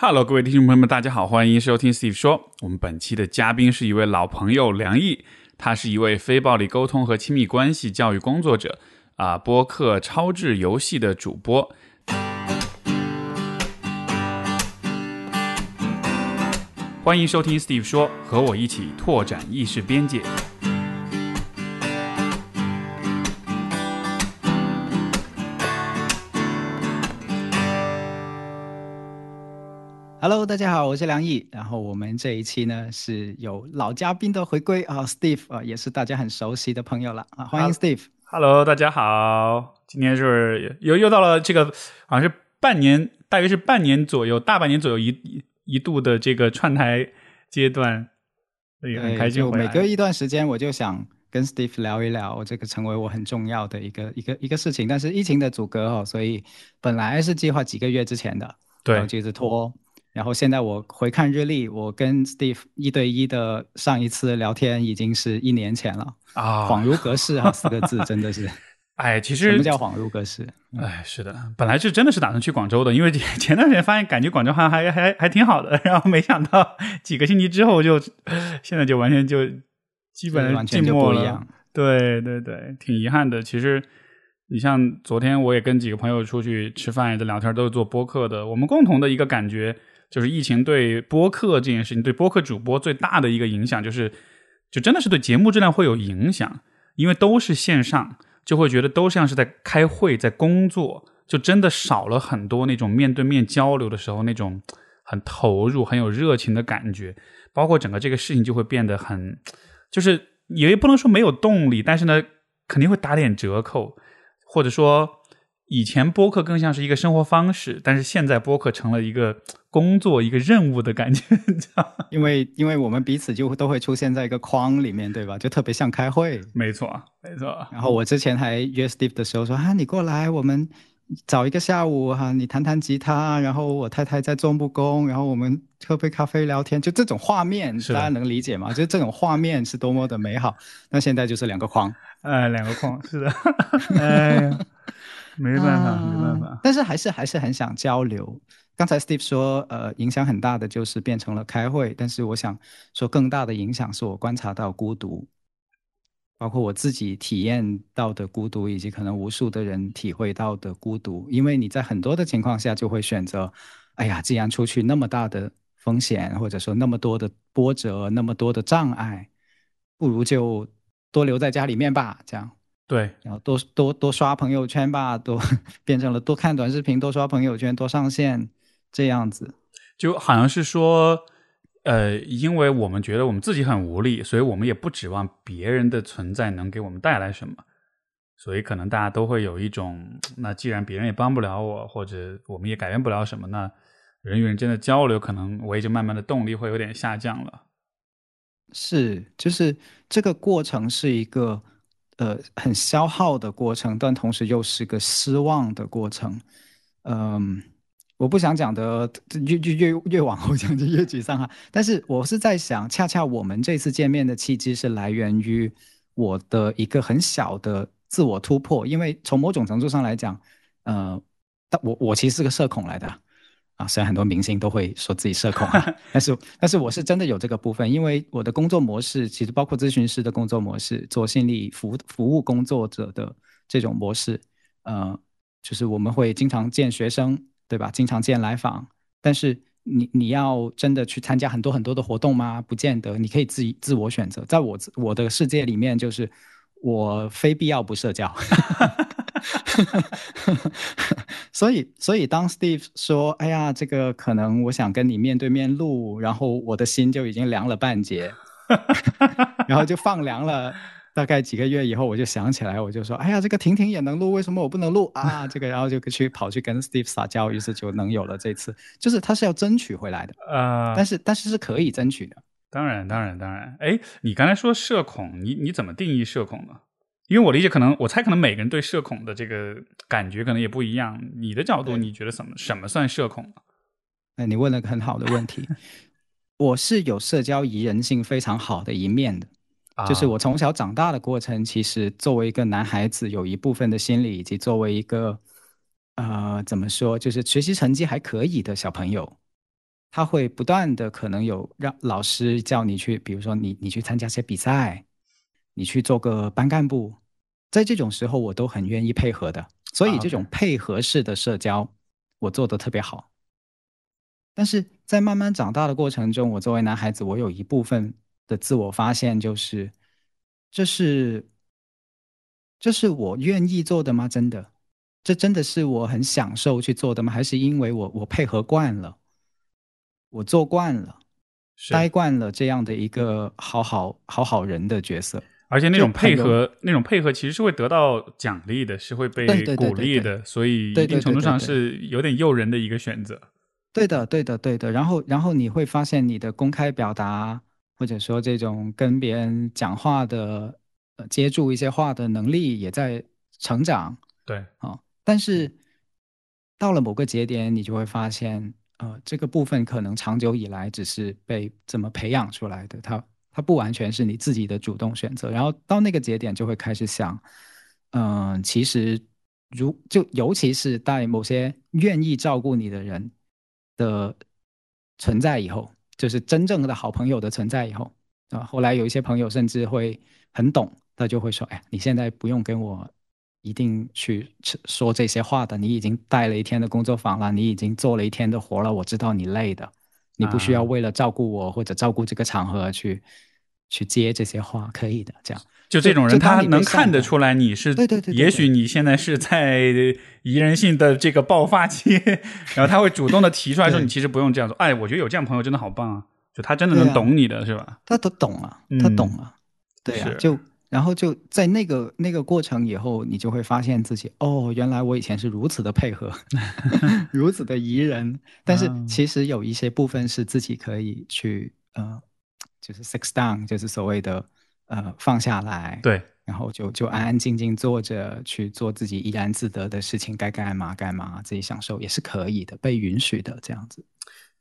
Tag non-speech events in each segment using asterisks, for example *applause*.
Hello，各位听众朋友们，大家好，欢迎收听 Steve 说。我们本期的嘉宾是一位老朋友梁毅，他是一位非暴力沟通和亲密关系教育工作者啊，播客超智游戏的主播。欢迎收听 Steve 说，和我一起拓展意识边界。Hello，大家好，我是梁毅。然后我们这一期呢是有老嘉宾的回归啊，Steve 啊，也是大家很熟悉的朋友了啊，欢迎 Steve。Hello，大家好，今天是又又到了这个好像是半年，大约是半年左右，大半年左右一一一度的这个串台阶段，所以很开心。每隔一段时间我就想跟 Steve 聊一聊，这个成为我很重要的一个一个一个事情。但是疫情的阻隔哦，所以本来是计划几个月之前的，然对后就一直拖。然后现在我回看日历，我跟 Steve 一对一的上一次聊天已经是一年前了，啊，恍如隔世啊，四个字 *laughs* 真的是。哎，其实什么叫恍如隔世？哎，是的，本来是真的是打算去广州的，因为 *laughs* 前段时间发现感觉广州好像还还还挺好的，*laughs* 然后没想到几个星期之后就现在就完全就基本上完全就静默了不一样。对对对，挺遗憾的。其实你像昨天我也跟几个朋友出去吃饭，也在聊天，都是做播客的。我们共同的一个感觉就是，疫情对播客这件事情，对播客主播最大的一个影响就是，就真的是对节目质量会有影响，因为都是线上。就会觉得都像是在开会，在工作，就真的少了很多那种面对面交流的时候那种很投入、很有热情的感觉，包括整个这个事情就会变得很，就是也不能说没有动力，但是呢，肯定会打点折扣，或者说以前播客更像是一个生活方式，但是现在播客成了一个工作、一个任务的感觉，*laughs* 你知道？因为因为我们彼此就都会出现在一个框里面，对吧？就特别像开会。没错，没错。然后我之前还约 Steve 的时候说啊，你过来，我们找一个下午哈、你弹弹吉他，然后我太太在做木工，然后我们喝杯咖啡聊天，就这种画面，大家能理解吗？就这种画面是多么的美好。那现在就是两个框，哎，两个框，是的，*laughs* 哎呀，没办法，没办法。但是还是还是很想交流。刚才 Steve 说，呃，影响很大的就是变成了开会，但是我想说，更大的影响是我观察到孤独，包括我自己体验到的孤独，以及可能无数的人体会到的孤独。因为你在很多的情况下就会选择，哎呀，既然出去那么大的风险，或者说那么多的波折，那么多的障碍，不如就多留在家里面吧，这样。对，然后多多多刷朋友圈吧，多变成了多看短视频，多刷朋友圈，多上线这样子。就好像是说，呃，因为我们觉得我们自己很无力，所以我们也不指望别人的存在能给我们带来什么，所以可能大家都会有一种，那既然别人也帮不了我，或者我们也改变不了什么，那人与人之间的交流，可能我也就慢慢的动力会有点下降了。是，就是这个过程是一个呃很消耗的过程，但同时又是个失望的过程。嗯，我不想讲的越越越越往后讲就越沮丧哈。但是我是在想，恰恰我们这次见面的契机是来源于我的一个很小的自我突破，因为从某种程度上来讲，呃，但我我其实是个社恐来的啊。啊，虽然很多明星都会说自己社恐啊，*laughs* 但是但是我是真的有这个部分，因为我的工作模式其实包括咨询师的工作模式，做心理服服务工作者的这种模式，呃，就是我们会经常见学生，对吧？经常见来访，但是你你要真的去参加很多很多的活动吗？不见得，你可以自己自我选择。在我我的世界里面，就是我非必要不社交。*laughs* 所以，所以当 Steve 说：“哎呀，这个可能我想跟你面对面录，然后我的心就已经凉了半截，*laughs* 然后就放凉了。大概几个月以后，我就想起来，我就说：哎呀，这个婷婷也能录，为什么我不能录啊？这个，然后就去跑去跟 Steve 撒娇，于是就能有了这次。就是他是要争取回来的，呃，但是但是是可以争取的。当然，当然，当然。哎，你刚才说社恐，你你怎么定义社恐呢？因为我理解，可能我猜，可能每个人对社恐的这个感觉可能也不一样。你的角度，你觉得什么什么算社恐呢？哎，你问了个很好的问题。*laughs* 我是有社交宜人性非常好的一面的，就是啊我从小长大的过程，其实作为一个男孩子，有一部分的心理，以及作为一个呃怎么说，就是学习成绩还可以的小朋友，他会不断的可能有让老师叫你去，比如说你你去参加些比赛，你去做个班干部，在这种时候我都很愿意配合的。所以这种配合式的社交，我做的特别好。但是在慢慢长大的过程中，我作为男孩子，我有一部分的自我发现就是，这是这是我愿意做的吗？真的，这真的是我很享受去做的吗？还是因为我我配合惯了？我做惯了，待惯了这样的一个好好好好人的角色，而且那种配合，那种配合其实是会得到奖励的，是会被鼓励的，所以一定程度上是有点诱人的一个选择。对的，对的，对的。然后，然后你会发现你的公开表达，或者说这种跟别人讲话的、呃接住一些话的能力也在成长。对，啊，但是到了某个节点，你就会发现。呃，这个部分可能长久以来只是被怎么培养出来的，它它不完全是你自己的主动选择。然后到那个节点就会开始想，嗯，其实如就尤其是在某些愿意照顾你的人的存在以后，就是真正的好朋友的存在以后啊，后来有一些朋友甚至会很懂，他就会说，哎，你现在不用跟我。一定去说这些话的。你已经带了一天的工作坊了，你已经做了一天的活了。我知道你累的，你不需要为了照顾我或者照顾这个场合去去接这些话，可以的。这样，就这种人，他能看得出来你是对对对。也许你现在是在 *laughs* 宜人性的这个爆发期，然后他会主动的提出来说：“你其实不用这样做。”哎，我觉得有这样朋友真的好棒啊！就他真的能懂你的是吧？他都懂啊，他懂啊，对啊，就。然后就在那个那个过程以后，你就会发现自己哦，原来我以前是如此的配合，*laughs* *laughs* 如此的宜人。但是其实有一些部分是自己可以去呃，就是 six down，就是所谓的呃放下来。对，然后就就安安静静坐着去做自己怡然自得的事情，该干嘛干嘛，自己享受也是可以的，被允许的这样子。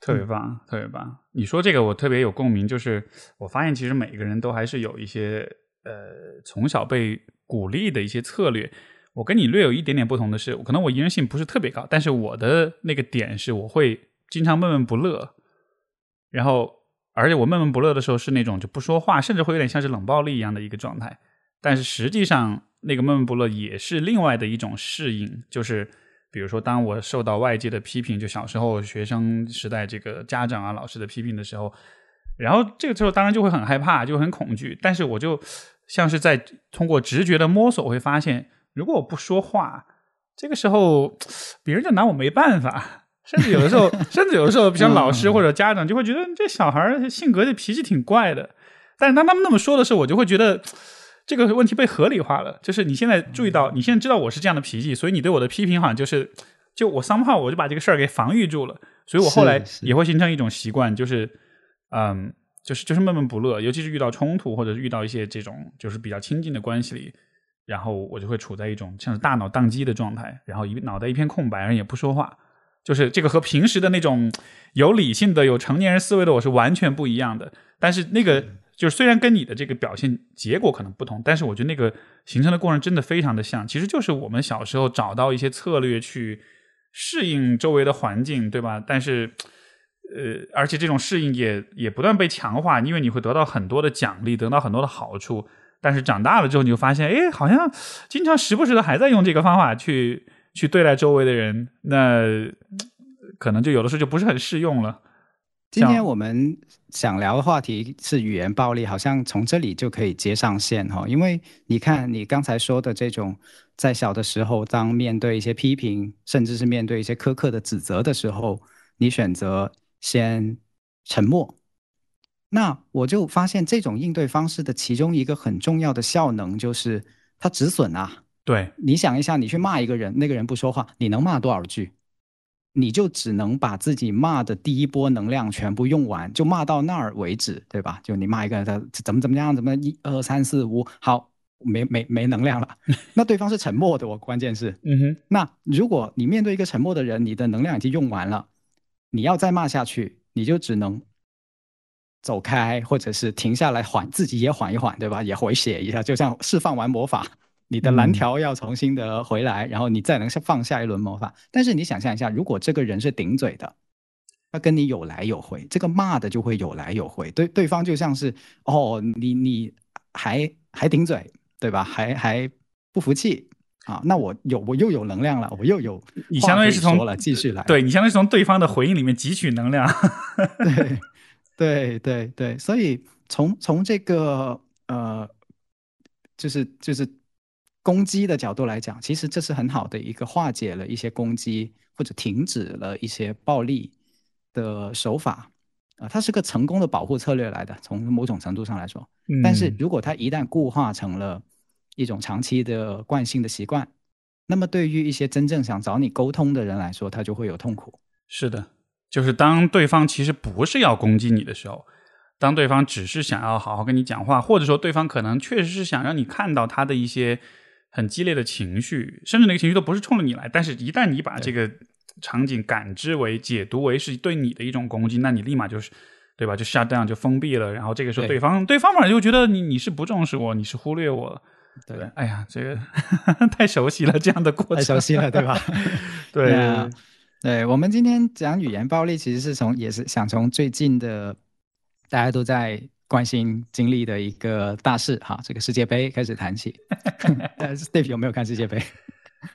特别棒，特别棒。你说这个我特别有共鸣，就是我发现其实每个人都还是有一些。呃，从小被鼓励的一些策略，我跟你略有一点点不同的是，可能我宜人性不是特别高，但是我的那个点是，我会经常闷闷不乐，然后，而且我闷闷不乐的时候是那种就不说话，甚至会有点像是冷暴力一样的一个状态。但是实际上，那个闷闷不乐也是另外的一种适应，就是比如说，当我受到外界的批评，就小时候学生时代这个家长啊、老师的批评的时候，然后这个时候当然就会很害怕，就很恐惧，但是我就。像是在通过直觉的摸索，我会发现，如果我不说话，这个时候别人就拿我没办法。甚至有的时候，*laughs* 甚至有的时候，像老师或者家长就会觉得这小孩性格这脾气挺怪的。但是当他们那么说的时候，我就会觉得这个问题被合理化了。就是你现在注意到，你现在知道我是这样的脾气，所以你对我的批评好像就是，就我三炮，我就把这个事儿给防御住了。所以我后来也会形成一种习惯，就是嗯。就是就是闷闷不乐，尤其是遇到冲突或者是遇到一些这种就是比较亲近的关系里，然后我就会处在一种像是大脑宕机的状态，然后一脑袋一片空白，然后也不说话。就是这个和平时的那种有理性的、有成年人思维的我是完全不一样的。但是那个就是虽然跟你的这个表现结果可能不同，但是我觉得那个形成的过程真的非常的像。其实就是我们小时候找到一些策略去适应周围的环境，对吧？但是。呃，而且这种适应也也不断被强化，因为你会得到很多的奖励，得到很多的好处。但是长大了之后，你就发现，哎，好像经常时不时的还在用这个方法去去对待周围的人，那可能就有的时候就不是很适用了。今天我们想聊的话题是语言暴力，好像从这里就可以接上线哈。因为你看，你刚才说的这种，在小的时候，当面对一些批评，甚至是面对一些苛刻的指责的时候，你选择。先沉默，那我就发现这种应对方式的其中一个很重要的效能就是它止损啊。对，你想一下，你去骂一个人，那个人不说话，你能骂多少句？你就只能把自己骂的第一波能量全部用完，就骂到那儿为止，对吧？就你骂一个人，他怎么怎么样，怎么一二三四五，好，没没没能量了。*laughs* 那对方是沉默的，我关键是，嗯哼。那如果你面对一个沉默的人，你的能量已经用完了。你要再骂下去，你就只能走开，或者是停下来缓，自己也缓一缓，对吧？也回血一下，就像释放完魔法，你的蓝条要重新的回来，然后你再能放下一轮魔法。但是你想象一下，如果这个人是顶嘴的，他跟你有来有回，这个骂的就会有来有回，对对方就像是哦，你你还还顶嘴，对吧？还还不服气啊？那我有我又有能量了，我又有你相当于是从了继续来，对你相当于是从对方的回应里面汲取能量，*laughs* 对对对对，所以从从这个呃，就是就是攻击的角度来讲，其实这是很好的一个化解了一些攻击或者停止了一些暴力。的手法啊，它是个成功的保护策略来的，从某种程度上来说。但是如果它一旦固化成了一种长期的惯性的习惯，那么对于一些真正想找你沟通的人来说，他就会有痛苦。是的，就是当对方其实不是要攻击你的时候，当对方只是想要好好跟你讲话，或者说对方可能确实是想让你看到他的一些很激烈的情绪，甚至那个情绪都不是冲着你来，但是一旦你把这个。场景感知为解读为是对你的一种攻击，那你立马就是，对吧？就 shut down 就封闭了。然后这个时候，对方对方反而就觉得你你是不重视我，你是忽略我。对，哎呀，这个 *laughs* 太熟悉了，这样的过程太熟悉了，对吧？*laughs* 对，对。我们今天讲语言暴力，其实是从也是想从最近的大家都在关心经历的一个大事哈，这个世界杯开始谈起。*laughs* Dave 有没有看世界杯？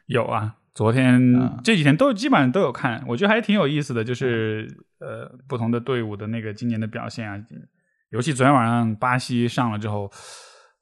有啊。昨天这几天都基本上都有看，我觉得还挺有意思的，就是呃不同的队伍的那个今年的表现啊，尤其昨天晚上巴西上了之后，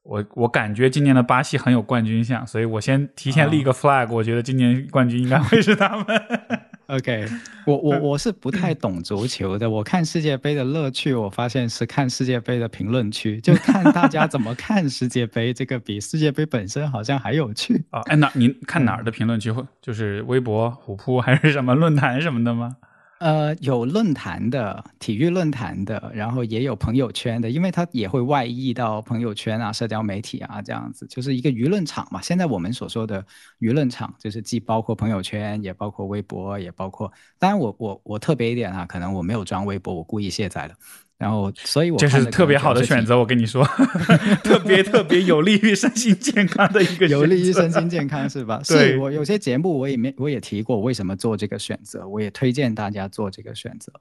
我我感觉今年的巴西很有冠军相，所以我先提前立个 flag，我觉得今年冠军应该会是他们。*laughs* OK，我我 *laughs* 我是不太懂足球的。我看世界杯的乐趣，我发现是看世界杯的评论区，就看大家怎么看世界杯，这个比世界杯本身好像还有趣啊。哎，那您看哪儿的评论区？会就是微博、虎扑还是什么论坛什么的吗？呃，有论坛的，体育论坛的，然后也有朋友圈的，因为它也会外溢到朋友圈啊、社交媒体啊这样子，就是一个舆论场嘛。现在我们所说的舆论场，就是既包括朋友圈，也包括微博，也包括……当然，我我我特别一点啊，可能我没有装微博，我故意卸载了。然后，所以我这是特别好的选择，我跟你说，*laughs* 特别特别有利于身心健康的一个，有利于身心健康是吧？*laughs* 是我有些节目我也没我也提过为什么做这个选择，我也推荐大家做这个选择。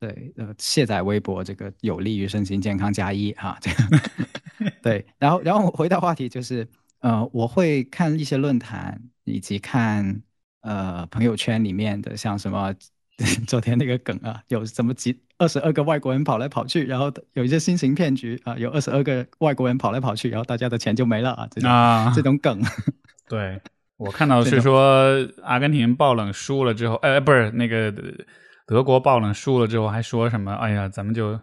对，呃，卸载微博这个有利于身心健康加一哈，这个 *laughs* 对。然后，然后我回到话题就是，呃，我会看一些论坛，以及看呃朋友圈里面的像什么。昨天那个梗啊，有什么几二十二个外国人跑来跑去，然后有一些新型骗局啊，有二十二个外国人跑来跑去，然后大家的钱就没了啊，这种这种梗。*laughs* 对我看到是说阿根廷爆冷输了之后，哎，不是那个德国爆冷输了之后还说什么？哎呀，咱们就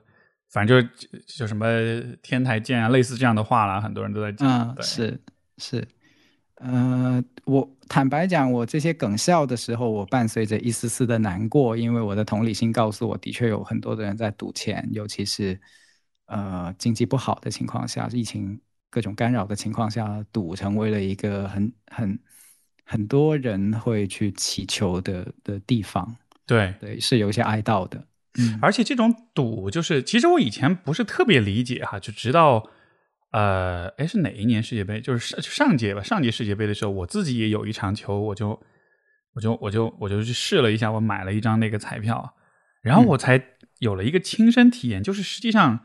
反正就就什么天台见啊，类似这样的话啦，很多人都在讲。是是。呃，我坦白讲，我这些梗笑的时候，我伴随着一丝丝的难过，因为我的同理心告诉我，的确有很多的人在赌钱，尤其是呃经济不好的情况下，疫情各种干扰的情况下，赌成为了一个很很很多人会去祈求的的地方。对对，是有一些哀悼的。嗯，而且这种赌，就是其实我以前不是特别理解哈，就直到。呃，哎，是哪一年世界杯？就是上上届吧，上届世界杯的时候，我自己也有一场球，我就我就我就我就去试了一下，我买了一张那个彩票，然后我才有了一个亲身体验，就是实际上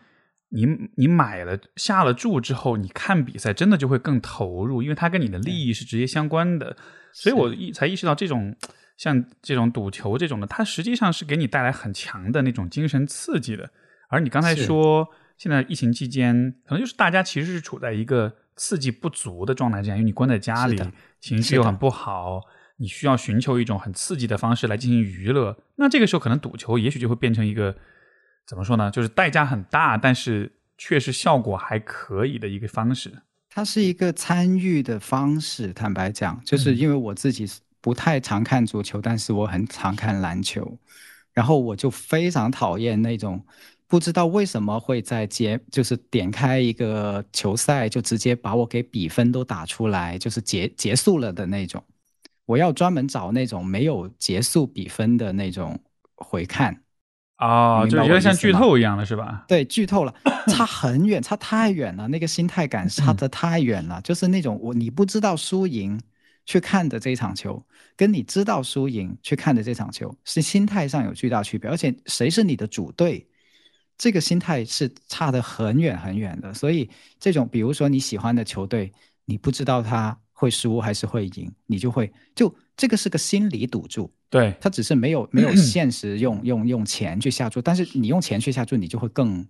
你你买了下了注之后，你看比赛真的就会更投入，因为它跟你的利益是直接相关的，所以我意才意识到这种像这种赌球这种的，它实际上是给你带来很强的那种精神刺激的，而你刚才说。现在疫情期间，可能就是大家其实是处在一个刺激不足的状态之下，因为你关在家里，情绪又很不好，你需要寻求一种很刺激的方式来进行娱乐。那这个时候，可能赌球也许就会变成一个怎么说呢？就是代价很大，但是确实效果还可以的一个方式。它是一个参与的方式。坦白讲，就是因为我自己不太常看足球，但是我很常看篮球，然后我就非常讨厌那种。不知道为什么会在结，就是点开一个球赛就直接把我给比分都打出来，就是结结束了的那种。我要专门找那种没有结束比分的那种回看。哦，就有点像剧透一样的是吧？对，剧透了，差很远，差太远了，那个心态感差的太远了。*laughs* 就是那种我你不知道输赢去看的这场球，跟你知道输赢去看的这场球，是心态上有巨大区别。而且谁是你的主队，这个心态是差得很远很远的。所以这种，比如说你喜欢的球队，你不知道他会输还是会赢，你就会就这个是个心理赌注。对他只是没有没有现实用用用钱去下注，但是你用钱去下注，你就会更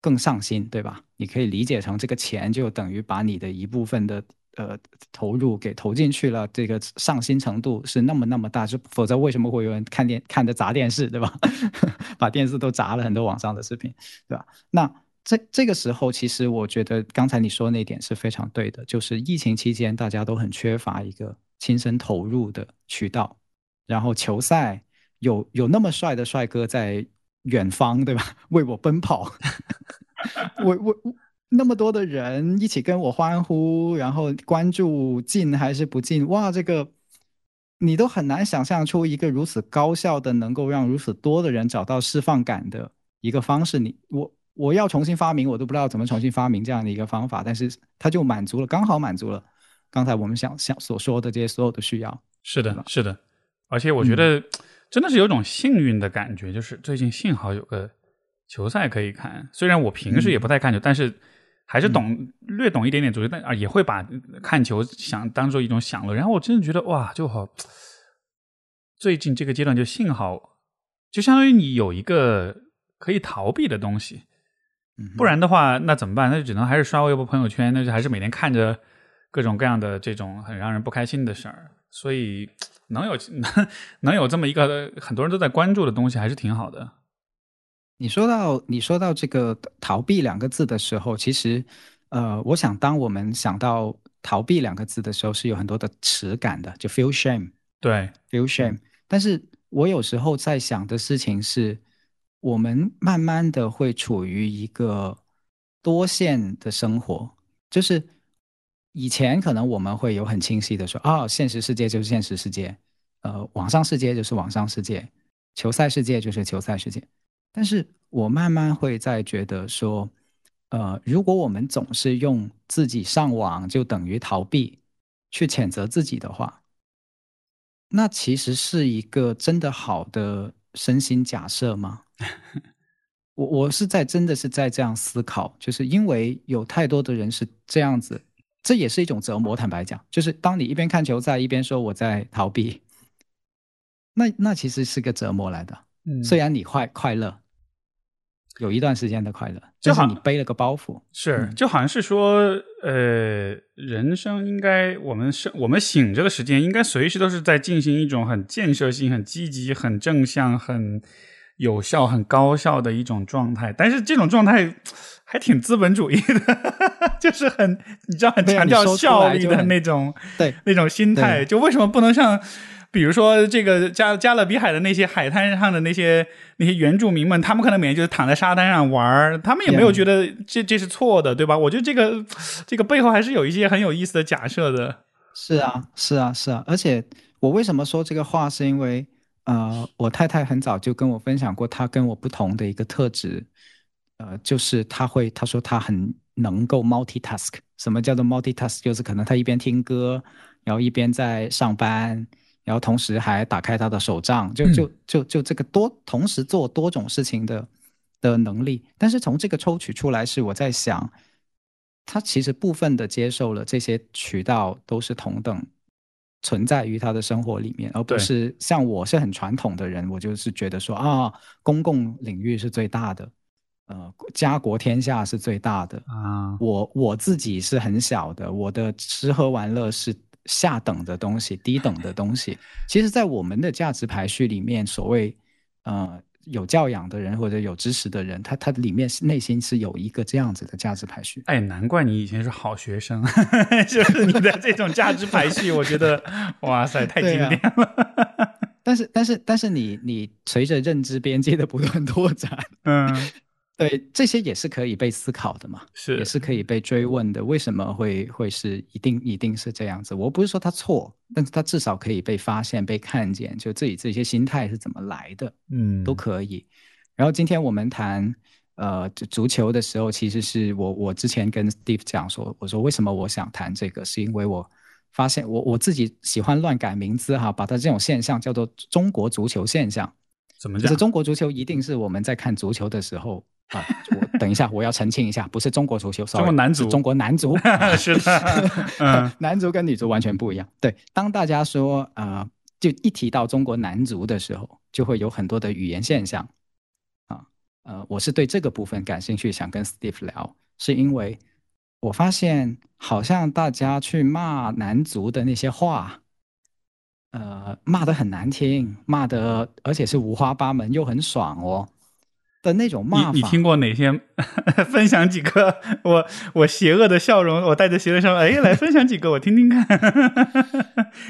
更上心，对吧？你可以理解成这个钱就等于把你的一部分的。呃，投入给投进去了，这个上心程度是那么那么大，就否则为什么会有人看电看着砸电视，对吧？*laughs* 把电视都砸了很多网上的视频，对吧？那这这个时候，其实我觉得刚才你说那点是非常对的，就是疫情期间大家都很缺乏一个亲身投入的渠道，然后球赛有有那么帅的帅哥在远方，对吧？*laughs* 为我奔跑，*laughs* 我我我。那么多的人一起跟我欢呼，然后关注进还是不进？哇，这个你都很难想象出一个如此高效的，能够让如此多的人找到释放感的一个方式。你我我要重新发明，我都不知道怎么重新发明这样的一个方法，但是它就满足了，刚好满足了刚才我们想想所说的这些所有的需要。是的，是的，而且我觉得真的是有种幸运的感觉，就是最近幸好有个球赛可以看，虽然我平时也不太看球，但是。还是懂略懂一点点足球，但啊也会把看球想当做一种享乐。然后我真的觉得哇，就好，最近这个阶段就幸好，就相当于你有一个可以逃避的东西，不然的话那怎么办？那就只能还是刷微博朋友圈，那就还是每天看着各种各样的这种很让人不开心的事儿。所以能有 *laughs* 能能有这么一个很多人都在关注的东西，还是挺好的。你说到你说到这个逃避两个字的时候，其实，呃，我想当我们想到逃避两个字的时候，是有很多的耻感的，就 feel shame，对，feel shame。但是我有时候在想的事情是，我们慢慢的会处于一个多线的生活，就是以前可能我们会有很清晰的说，哦，现实世界就是现实世界，呃，网上世界就是网上世界，球赛世界就是球赛世界。但是我慢慢会在觉得说，呃，如果我们总是用自己上网就等于逃避，去谴责自己的话，那其实是一个真的好的身心假设吗？*laughs* 我我是在真的是在这样思考，就是因为有太多的人是这样子，这也是一种折磨。坦白讲，就是当你一边看球赛一边说我在逃避，那那其实是个折磨来的。虽然你快快乐。有一段时间的快乐，就是你背了个包袱，是就好像是说，呃，人生应该我们是我们醒着的时间，应该随时都是在进行一种很建设性、很积极、很正向、很有效、很高效的一种状态。但是这种状态还挺资本主义的，*laughs* 就是很你知道很强调效率的那种，对那种心态。就为什么不能像？比如说，这个加加勒比海的那些海滩上的那些那些原住民们，他们可能每天就是躺在沙滩上玩儿，他们也没有觉得这这是错的，对吧？我觉得这个这个背后还是有一些很有意思的假设的。是啊，是啊，是啊。而且我为什么说这个话，是因为呃，我太太很早就跟我分享过，她跟我不同的一个特质，呃，就是她会，她说她很能够 multitask。什么叫做 multitask？就是可能她一边听歌，然后一边在上班。然后同时还打开他的手账，就就就就这个多同时做多种事情的的能力。但是从这个抽取出来是我在想，他其实部分的接受了这些渠道都是同等存在于他的生活里面，而不是像我是很传统的人，我就是觉得说啊，公共领域是最大的，呃，家国天下是最大的啊，我我自己是很小的，我的吃喝玩乐是。下等的东西，低等的东西，其实，在我们的价值排序里面，所谓呃有教养的人或者有知识的人，他他里面内心是有一个这样子的价值排序。哎，难怪你以前是好学生，*laughs* 就是你的这种价值排序，我觉得哇塞，太经典了。*laughs* 但是，但是，但是，你你随着认知边界的不断 *laughs* 拓展，嗯。对，这些也是可以被思考的嘛，是也是可以被追问的。为什么会会是一定一定是这样子？我不是说他错，但是他至少可以被发现、被看见，就自己这些心态是怎么来的，嗯，都可以。然后今天我们谈呃足球的时候，其实是我我之前跟 Steve 讲说，我说为什么我想谈这个，是因为我发现，我我自己喜欢乱改名字哈，把它这种现象叫做中国足球现象。怎么讲？是中国足球一定是我们在看足球的时候啊。我等一下，我要澄清一下，不是中国足球，中国男足，中国男足 *laughs* 是的，*laughs* 嗯，男足跟女足完全不一样。对，当大家说啊，就一提到中国男足的时候，就会有很多的语言现象啊。呃，我是对这个部分感兴趣，想跟 Steve 聊，是因为我发现好像大家去骂男足的那些话。呃，骂的很难听，骂的而且是五花八门又很爽哦的那种骂法。你你听过哪些？*laughs* 分享几个？我我邪恶的笑容，我带着邪恶笑容，哎，来分享几个，我听听看。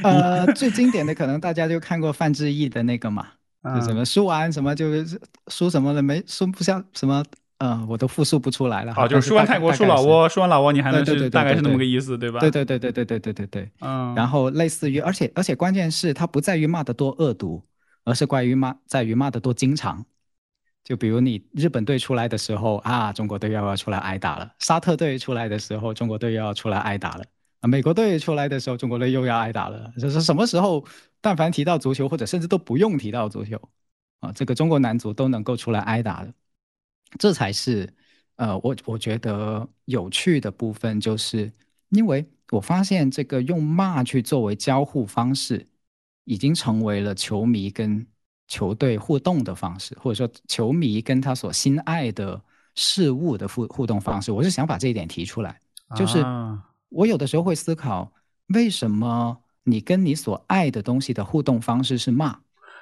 呃，*laughs* 最经典的可能大家就看过范志毅的那个嘛，就什么输完什么就是输什么了没输不像什么。嗯，我都复述不出来了。好，就是说完泰国，说老挝，说完老挝，你还能是大概是那么个意思，对吧？对对对对对对对对对。嗯。然后类似于，而且而且关键是它不在于骂的多恶毒，而是关于骂在于骂的多经常。就比如你日本队出来的时候啊，中国队又要出来挨打了；沙特队出来的时候，中国队又要出来挨打了；啊，美国队出来的时候，中国队又要挨打了。就是什么时候，但凡提到足球，或者甚至都不用提到足球，啊，这个中国男足都能够出来挨打的。这才是，呃，我我觉得有趣的部分，就是因为我发现这个用骂去作为交互方式，已经成为了球迷跟球队互动的方式，或者说球迷跟他所心爱的事物的互互动方式。我是想把这一点提出来，就是我有的时候会思考，为什么你跟你所爱的东西的互动方式是骂？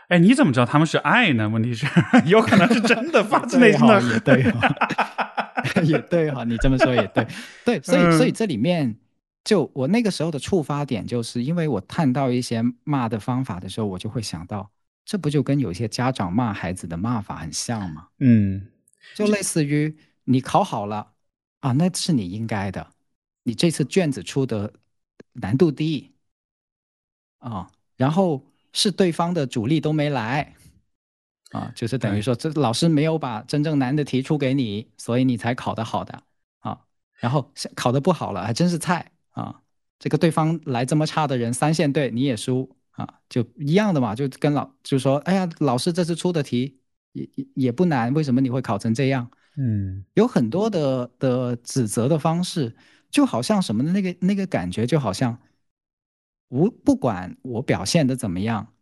哎，你怎么知道他们是爱呢？问题是，*laughs* 有可能是真的发自内心的。也对，也对哈，你这么说也对，*laughs* 对，所以，所以这里面，就我那个时候的触发点，就是因为我看到一些骂的方法的时候，我就会想到，这不就跟有些家长骂孩子的骂法很像吗？嗯，就类似于你考好了啊，那是你应该的，你这次卷子出的难度低啊，然后。是对方的主力都没来，啊，就是等于说这老师没有把真正难的题出给你，所以你才考得好的啊。然后考得不好了，还真是菜啊。这个对方来这么差的人，三线队你也输啊，就一样的嘛。就跟老就说，哎呀，老师这次出的题也也也不难，为什么你会考成这样？嗯，有很多的的指责的方式，就好像什么的那个那个感觉，就好像。无不管我表现的怎么样，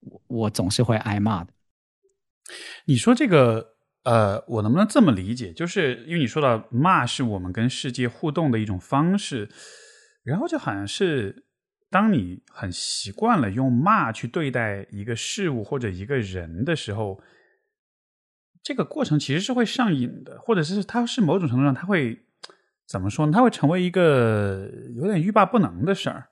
我我总是会挨骂的。你说这个，呃，我能不能这么理解？就是因为你说到骂是我们跟世界互动的一种方式，然后就好像是当你很习惯了用骂去对待一个事物或者一个人的时候，这个过程其实是会上瘾的，或者是它是某种程度上，它会怎么说呢？它会成为一个有点欲罢不能的事儿。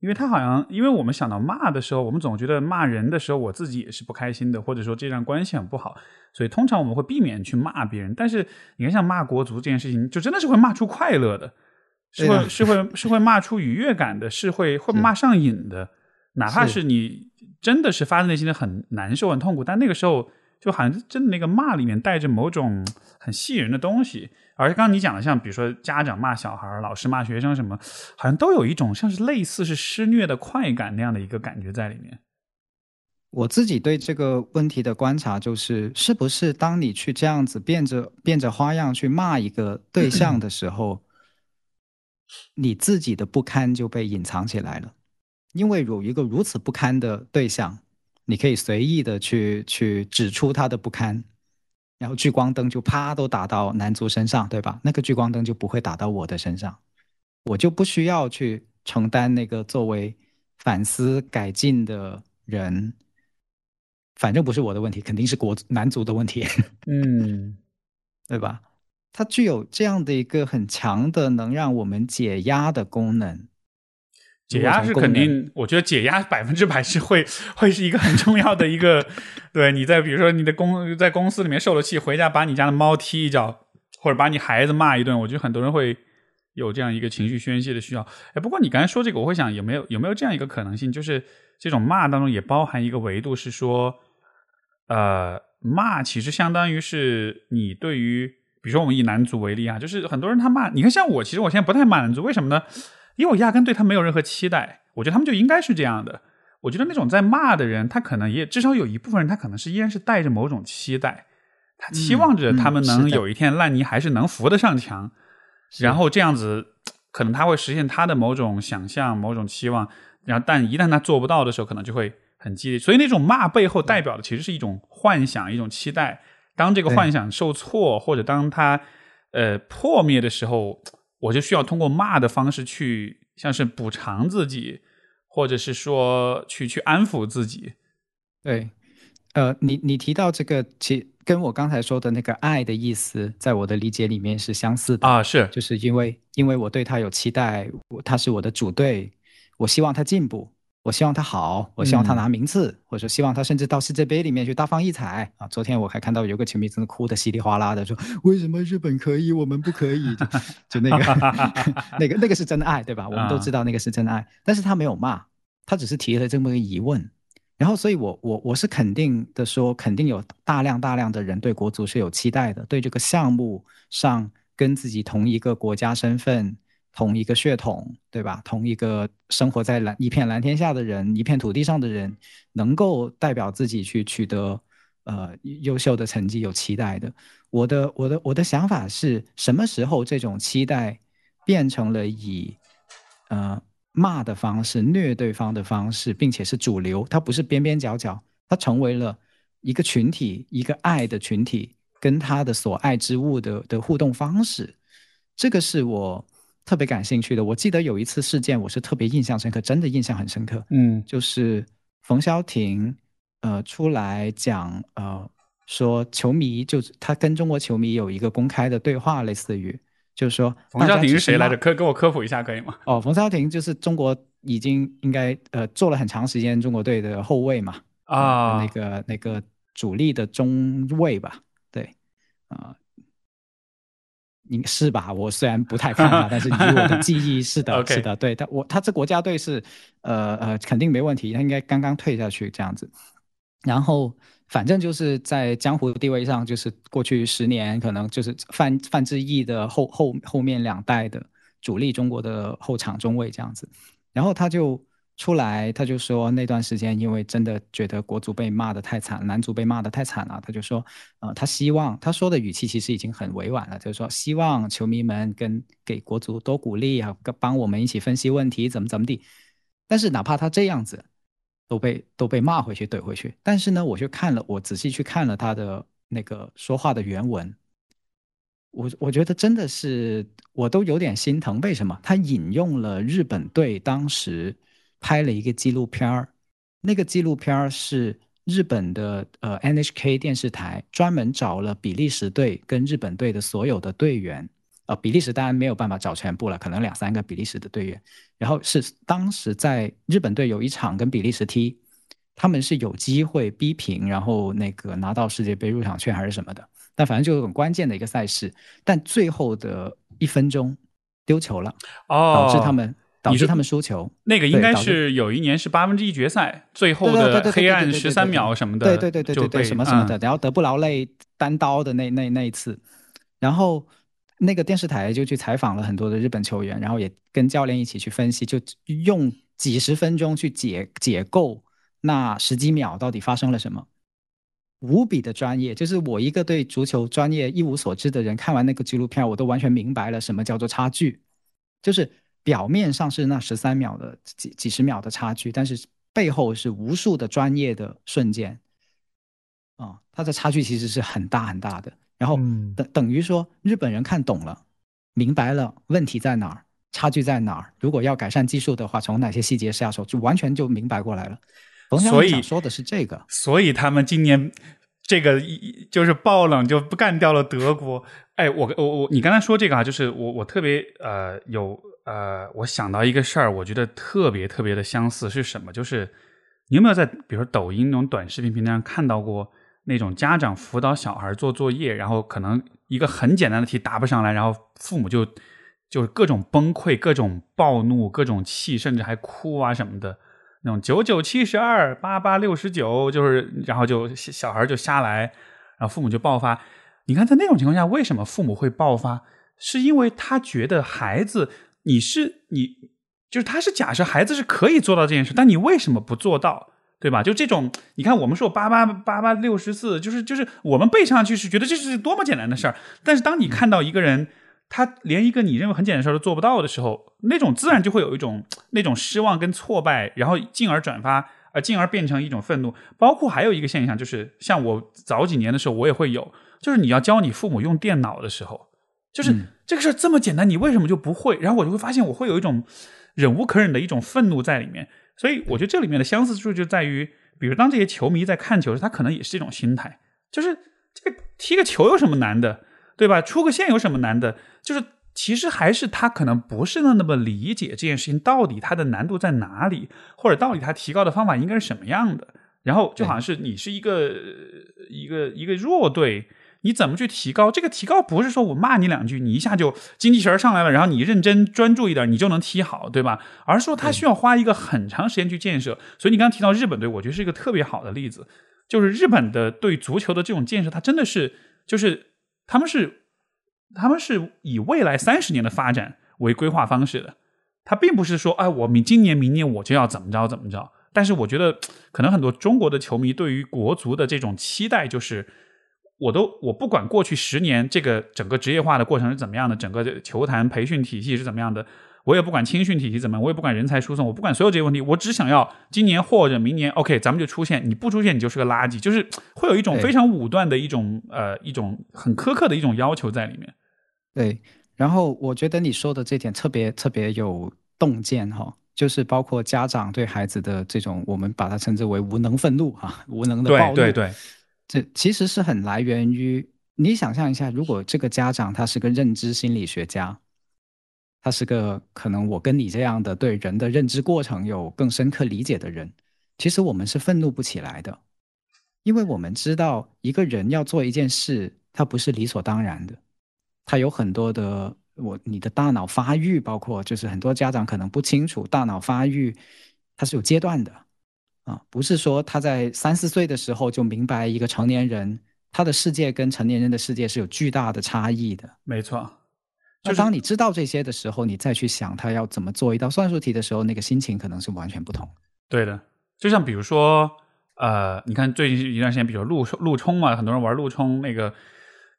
因为他好像，因为我们想到骂的时候，我们总觉得骂人的时候，我自己也是不开心的，或者说这段关系很不好，所以通常我们会避免去骂别人。但是你看，像骂国足这件事情，就真的是会骂出快乐的，是会是会是会骂出愉悦感的，是会会骂上瘾的。哪怕是你真的是发自内心的很难受、很痛苦，但那个时候就好像真的那个骂里面带着某种很吸引人的东西。而且刚刚你讲的，像比如说家长骂小孩，老师骂学生，什么好像都有一种像是类似是施虐的快感那样的一个感觉在里面。我自己对这个问题的观察就是，是不是当你去这样子变着变着花样去骂一个对象的时候，你自己的不堪就被隐藏起来了？因为有一个如此不堪的对象，你可以随意的去去指出他的不堪。然后聚光灯就啪都打到男足身上，对吧？那个聚光灯就不会打到我的身上，我就不需要去承担那个作为反思改进的人，反正不是我的问题，肯定是国男足的问题，嗯，对吧？它具有这样的一个很强的能让我们解压的功能。解压是肯定，我觉得解压百分之百是会会是一个很重要的一个。*laughs* 对，你在比如说你的公在公司里面受了气，回家把你家的猫踢一脚，或者把你孩子骂一顿，我觉得很多人会有这样一个情绪宣泄的需要。哎，不过你刚才说这个，我会想有没有有没有这样一个可能性，就是这种骂当中也包含一个维度，是说，呃，骂其实相当于是你对于，比如说我们以男足为例啊，就是很多人他骂，你看像我，其实我现在不太骂男足，为什么呢？因为我压根对他没有任何期待。我觉得他们就应该是这样的。我觉得那种在骂的人，他可能也至少有一部分人，他可能是依然是带着某种期待，他期望着他们能有一天烂泥还是能扶得上墙，然后这样子可能他会实现他的某种想象、某种期望。然后，但一旦他做不到的时候，可能就会很激烈。所以那种骂背后代表的其实是一种幻想、一种期待。当这个幻想受挫，或者当他呃破灭的时候，我就需要通过骂的方式去，像是补偿自己。或者是说去去安抚自己，对，呃，你你提到这个，其跟我刚才说的那个爱的意思，在我的理解里面是相似的。啊，是，就是因为因为我对他有期待，我他是我的主队，我希望他进步，我希望他好，我希望他拿名次，或者说希望他甚至到世界杯里面去大放异彩啊！昨天我还看到有个球迷真的哭的稀里哗啦的，说为什么日本可以，我们不可以？*laughs* 就那个 *laughs* *laughs* 那个那个是真爱，对吧？我们都知道那个是真爱，但是他没有骂。他只是提了这么个疑问，然后，所以我我我是肯定的说，肯定有大量大量的人对国足是有期待的，对这个项目上跟自己同一个国家身份、同一个血统，对吧？同一个生活在蓝一片蓝天下的人、一片土地上的人，能够代表自己去取得呃优秀的成绩有期待的。我的我的我的想法是什么时候这种期待变成了以呃。骂的方式、虐对方的方式，并且是主流，它不是边边角角，它成为了一个群体、一个爱的群体跟他的所爱之物的的互动方式。这个是我特别感兴趣的。我记得有一次事件，我是特别印象深刻，真的印象很深刻。嗯，就是冯潇霆呃出来讲呃说球迷就他跟中国球迷有一个公开的对话，类似于。就是说，冯潇霆是谁来着？可跟我科普一下，可以吗？哦，冯潇霆就是中国已经应该呃做了很长时间中国队的后卫嘛，啊，那个那个主力的中卫吧，对，啊，你是吧？我虽然不太看他，但是以我的记忆是的，*laughs* 是的，对他我他这国家队是呃呃肯定没问题，他应该刚刚退下去这样子，然后。反正就是在江湖地位上，就是过去十年可能就是范范志毅的后后后面两代的主力中国的后场中卫这样子，然后他就出来，他就说那段时间因为真的觉得国足被骂的太惨，男足被骂的太惨了，他就说，呃，他希望他说的语气其实已经很委婉了，就是说希望球迷们跟给国足多鼓励啊，帮我们一起分析问题，怎么怎么地，但是哪怕他这样子。都被都被骂回去怼回去，但是呢，我去看了，我仔细去看了他的那个说话的原文，我我觉得真的是我都有点心疼。为什么？他引用了日本队当时拍了一个纪录片儿，那个纪录片儿是日本的呃 NHK 电视台专门找了比利时队跟日本队的所有的队员。呃，比利时当然没有办法找全部了，可能两三个比利时的队员。然后是当时在日本队有一场跟比利时踢，他们是有机会逼平，然后那个拿到世界杯入场券还是什么的。但反正就很关键的一个赛事，但最后的一分钟丢球了，导致他们导致他们输球。那个应该是有一年是八分之一决赛最后的黑暗十三秒什么的，对对对对对对，什么什么的，然后德布劳内单刀的那那那一次，然后。那个电视台就去采访了很多的日本球员，然后也跟教练一起去分析，就用几十分钟去解解构那十几秒到底发生了什么，无比的专业。就是我一个对足球专业一无所知的人，看完那个纪录片，我都完全明白了什么叫做差距。就是表面上是那十三秒的几几十秒的差距，但是背后是无数的专业的瞬间。啊，它的差距其实是很大很大的。然后等等于说，日本人看懂了，明白了问题在哪儿，差距在哪儿。如果要改善技术的话，从哪些细节下手，就完全就明白过来了。所以说的是这个，所以他们今年这个就是爆冷就不干掉了德国。哎，我我我，你刚才说这个啊，就是我我特别呃有呃，我想到一个事儿，我觉得特别特别的相似是什么？就是你有没有在比如说抖音那种短视频平台上看到过？那种家长辅导小孩做作业，然后可能一个很简单的题答不上来，然后父母就就各种崩溃、各种暴怒、各种气，甚至还哭啊什么的。那种九九七十二，八八六十九，就是然后就小孩就瞎来，然后父母就爆发。你看，在那种情况下，为什么父母会爆发？是因为他觉得孩子，你是你就是他是假设孩子是可以做到这件事，但你为什么不做到？对吧？就这种，你看，我们说八八八八六十四，就是就是我们背上去是觉得这是多么简单的事儿，但是当你看到一个人，他连一个你认为很简单的事儿都做不到的时候，那种自然就会有一种那种失望跟挫败，然后进而转发，呃，进而变成一种愤怒。包括还有一个现象，就是像我早几年的时候，我也会有，就是你要教你父母用电脑的时候，就是这个事儿这么简单，你为什么就不会？然后我就会发现，我会有一种忍无可忍的一种愤怒在里面。所以我觉得这里面的相似处就在于，比如当这些球迷在看球时，他可能也是这种心态，就是这个踢个球有什么难的，对吧？出个线有什么难的？就是其实还是他可能不是那么理解这件事情到底它的难度在哪里，或者到底他提高的方法应该是什么样的。然后就好像是你是一个一个一个弱队。你怎么去提高？这个提高不是说我骂你两句，你一下就精气神上来了，然后你认真专注一点，你就能踢好，对吧？而是说他需要花一个很长时间去建设。所以你刚刚提到日本队，我觉得是一个特别好的例子，就是日本的对足球的这种建设，它真的是就是他们是他们是以未来三十年的发展为规划方式的，他并不是说哎，我明今年明年我就要怎么着怎么着。但是我觉得可能很多中国的球迷对于国足的这种期待就是。我都我不管过去十年这个整个职业化的过程是怎么样的，整个球坛培训体系是怎么样的，我也不管青训体系怎么样，我也不管人才输送，我不管所有这些问题，我只想要今年或者明年，OK，咱们就出现，你不出现你就是个垃圾，就是会有一种非常武断的一种呃一种很苛刻的一种要求在里面。对，然后我觉得你说的这点特别特别有洞见哈，就是包括家长对孩子的这种，我们把它称之为无能愤怒哈，无能的暴怒。对对对。这其实是很来源于你想象一下，如果这个家长他是个认知心理学家，他是个可能我跟你这样的对人的认知过程有更深刻理解的人，其实我们是愤怒不起来的，因为我们知道一个人要做一件事，他不是理所当然的，他有很多的我你的大脑发育，包括就是很多家长可能不清楚，大脑发育它是有阶段的。啊，不是说他在三四岁的时候就明白一个成年人他的世界跟成年人的世界是有巨大的差异的。没错，就当你知道这些的时候，你再去想他要怎么做一道算术题的时候，那个心情可能是完全不同。对的，就像比如说，呃，你看最近一段时间，比如陆陆冲嘛，很多人玩陆冲那个，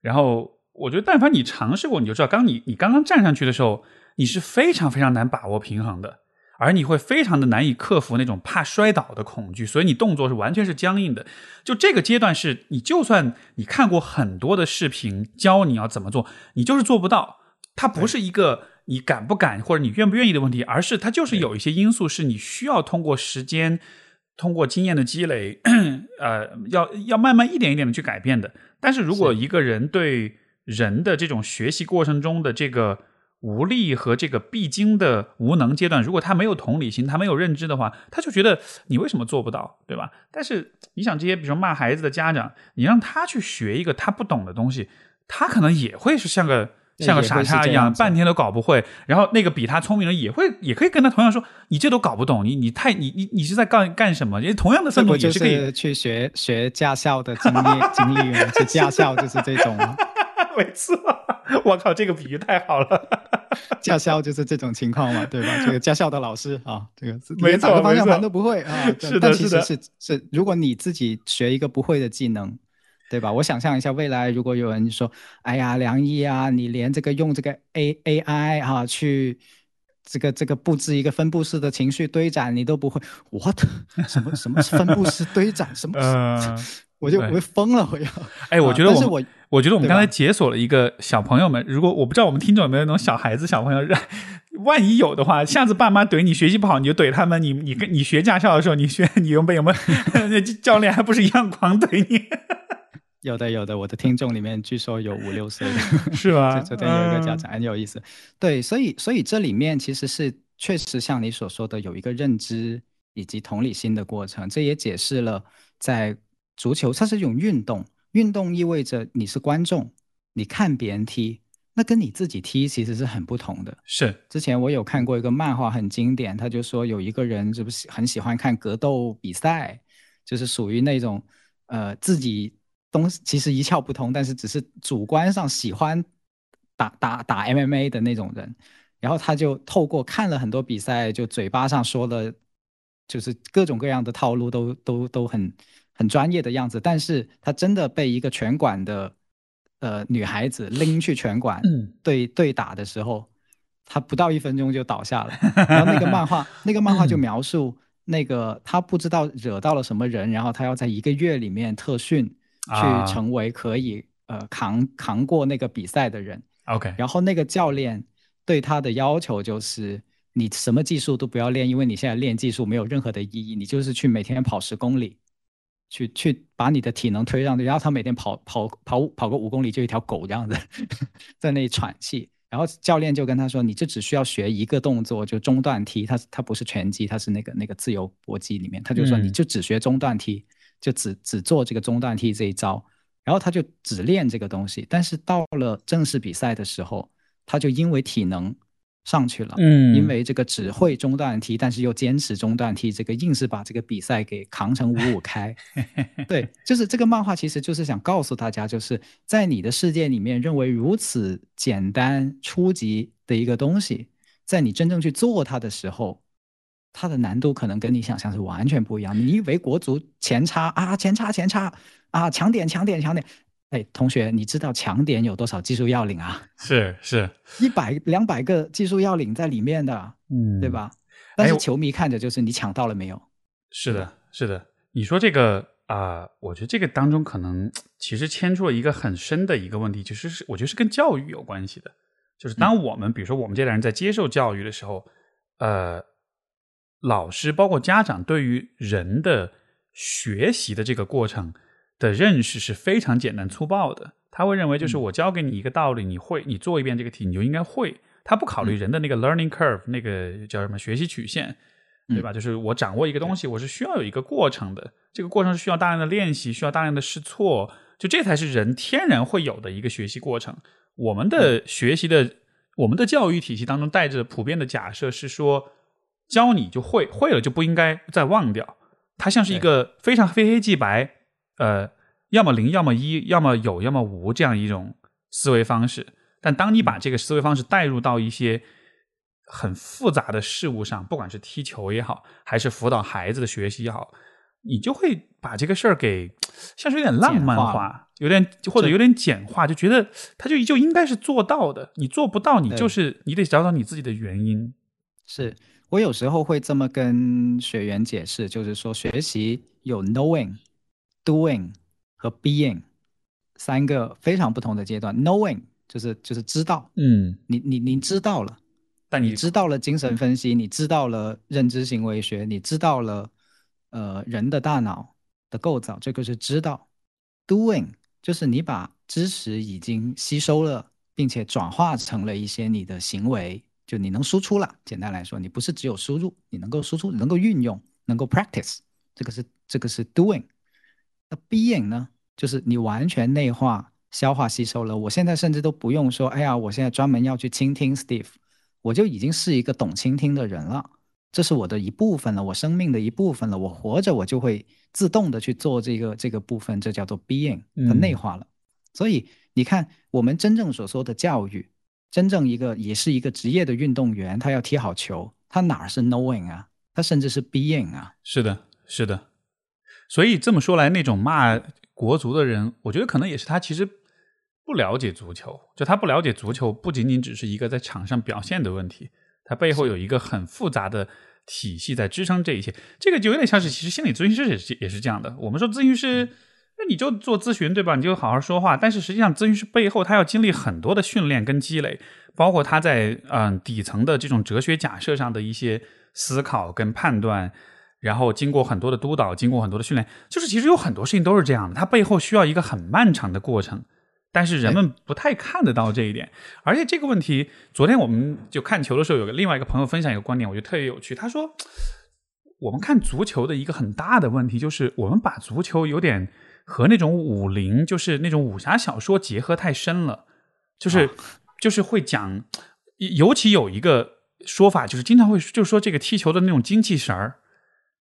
然后我觉得，但凡你尝试过，你就知道，刚你你刚刚站上去的时候，你是非常非常难把握平衡的。而你会非常的难以克服那种怕摔倒的恐惧，所以你动作是完全是僵硬的。就这个阶段是你就算你看过很多的视频教你要怎么做，你就是做不到。它不是一个你敢不敢或者你愿不愿意的问题，而是它就是有一些因素是你需要通过时间、通过经验的积累，呃，要要慢慢一点一点的去改变的。但是如果一个人对人的这种学习过程中的这个，无力和这个必经的无能阶段，如果他没有同理心，他没有认知的话，他就觉得你为什么做不到，对吧？但是你想，这些比如说骂孩子的家长，你让他去学一个他不懂的东西，他可能也会是像个像个傻叉一样，半天都搞不会。然后那个比他聪明的也会也可以跟他同样说，你这都搞不懂，你你太你你你是在干干什么？因为同样的愤怒也是可以去学学驾校的经历经历嘛，去驾校就是这种。没错，我靠，这个比喻太好了。*laughs* 驾校就是这种情况嘛，对吧？这个驾校的老师啊，这个连打个方向盘都不会啊。*laughs* 是的，是的，是是。如果你自己学一个不会的技能，对吧？我想象一下，未来如果有人说：“哎呀，梁毅啊，你连这个用这个 A A I 哈去这个这个布置一个分布式的情绪堆展，你都不会，what？什么什么分布式堆展？什么？*laughs* 我就我会疯了，我要。哎，我觉得我。我觉得我们刚才解锁了一个小朋友们，如果我不知道我们听众有没有那种小孩子、小朋友，*laughs* 万一有的话，下次爸妈怼你学习不好，你就怼他们。你你跟你学驾校的时候，你学你有没有没有 *laughs* 教练还不是一样狂怼你？*laughs* 有的有的，我的听众里面据说有五六岁的，是吧？昨天有一个家长很有意思，对，所以所以这里面其实是确实像你所说的，有一个认知以及同理心的过程，这也解释了在足球它是一种运动。运动意味着你是观众，你看别人踢，那跟你自己踢其实是很不同的。是，之前我有看过一个漫画，很经典，他就说有一个人是不是很喜欢看格斗比赛，就是属于那种呃自己东西其实一窍不通，但是只是主观上喜欢打打打 MMA 的那种人。然后他就透过看了很多比赛，就嘴巴上说的，就是各种各样的套路都都都很很专业的样子，但是他真的被一个拳馆的呃女孩子拎去拳馆对对打的时候，他不到一分钟就倒下了。然后那个漫画那个漫画就描述那个他不知道惹到了什么人，然后他要在一个月里面特训去成为可以呃扛扛过那个比赛的人。OK，然后那个教练。对他的要求就是，你什么技术都不要练，因为你现在练技术没有任何的意义。你就是去每天跑十公里，去去把你的体能推上去。然后他每天跑跑跑跑个五公里，就一条狗这样子，*laughs* 在那里喘气。然后教练就跟他说：“你这只需要学一个动作，就中段踢。他他不是拳击，他是那个那个自由搏击里面。他就说你就只学中段踢，就只只做这个中段踢这一招。然后他就只练这个东西。但是到了正式比赛的时候。”他就因为体能上去了，嗯，因为这个只会中段踢，但是又坚持中段踢，这个硬是把这个比赛给扛成五五开。*laughs* 对，就是这个漫画其实就是想告诉大家，就是在你的世界里面认为如此简单初级的一个东西，在你真正去做它的时候，它的难度可能跟你想象是完全不一样。你以为国足前插啊，前插前插啊，强点强点强点。哎，同学，你知道强点有多少技术要领啊？*laughs* 是是，一百两百个技术要领在里面的，嗯，对吧？但是球迷看着就是你抢到了没有？是的，是的。你说这个啊，我觉得这个当中可能其实牵出了一个很深的一个问题，其实是我觉得是跟教育有关系的。就是当我们比如说我们这代人在接受教育的时候，呃，老师包括家长对于人的学习的这个过程。的认识是非常简单粗暴的，他会认为就是我教给你一个道理，你会，你做一遍这个题你就应该会。他不考虑人的那个 learning curve，那个叫什么学习曲线，对吧？就是我掌握一个东西，我是需要有一个过程的，这个过程是需要大量的练习，需要大量的试错，就这才是人天然会有的一个学习过程。我们的学习的，我们的教育体系当中带着普遍的假设是说，教你就会，会了就不应该再忘掉。它像是一个非常非黑即白。呃，要么零，要么一，要么有，要么无，这样一种思维方式。但当你把这个思维方式带入到一些很复杂的事物上，不管是踢球也好，还是辅导孩子的学习也好，你就会把这个事儿给像是有点浪漫化，有点或者有点简化，就觉得他就就应该是做到的。你做不到，你就是你得找找你自己的原因。是我有时候会这么跟学员解释，就是说学习有 knowing。Doing 和 being 三个非常不同的阶段。Knowing 就是就是知道，嗯，你你你知道了，但你知道了精神分析，你知道了认知行为学，你知道了呃人的大脑的构造，这个是知道。Doing 就是你把知识已经吸收了，并且转化成了一些你的行为，就你能输出了。简单来说，你不是只有输入，你能够输出，能够运用，能够 practice，这个是这个是 doing。那 being 呢？就是你完全内化、消化、吸收了。我现在甚至都不用说，哎呀，我现在专门要去倾听 Steve，我就已经是一个懂倾听的人了。这是我的一部分了，我生命的一部分了。我活着，我就会自动的去做这个这个部分，这叫做 being，它内化了。所以你看，我们真正所说的教育，真正一个也是一个职业的运动员，他要踢好球，他哪是 knowing 啊？他甚至是 being 啊？是的，是的。所以这么说来，那种骂国足的人，我觉得可能也是他其实不了解足球。就他不了解足球，不仅仅只是一个在场上表现的问题，他背后有一个很复杂的体系在支撑这一切。这个就有点像是，其实心理咨询师也是也是这样的。我们说咨询师，那你就做咨询对吧？你就好好说话。但是实际上，咨询师背后他要经历很多的训练跟积累，包括他在嗯底层的这种哲学假设上的一些思考跟判断。然后经过很多的督导，经过很多的训练，就是其实有很多事情都是这样的，它背后需要一个很漫长的过程，但是人们不太看得到这一点。而且这个问题，昨天我们就看球的时候，有个另外一个朋友分享一个观点，我觉得特别有趣。他说，我们看足球的一个很大的问题，就是我们把足球有点和那种武林，就是那种武侠小说结合太深了，就是就是会讲，尤其有一个说法，就是经常会就说这个踢球的那种精气神儿。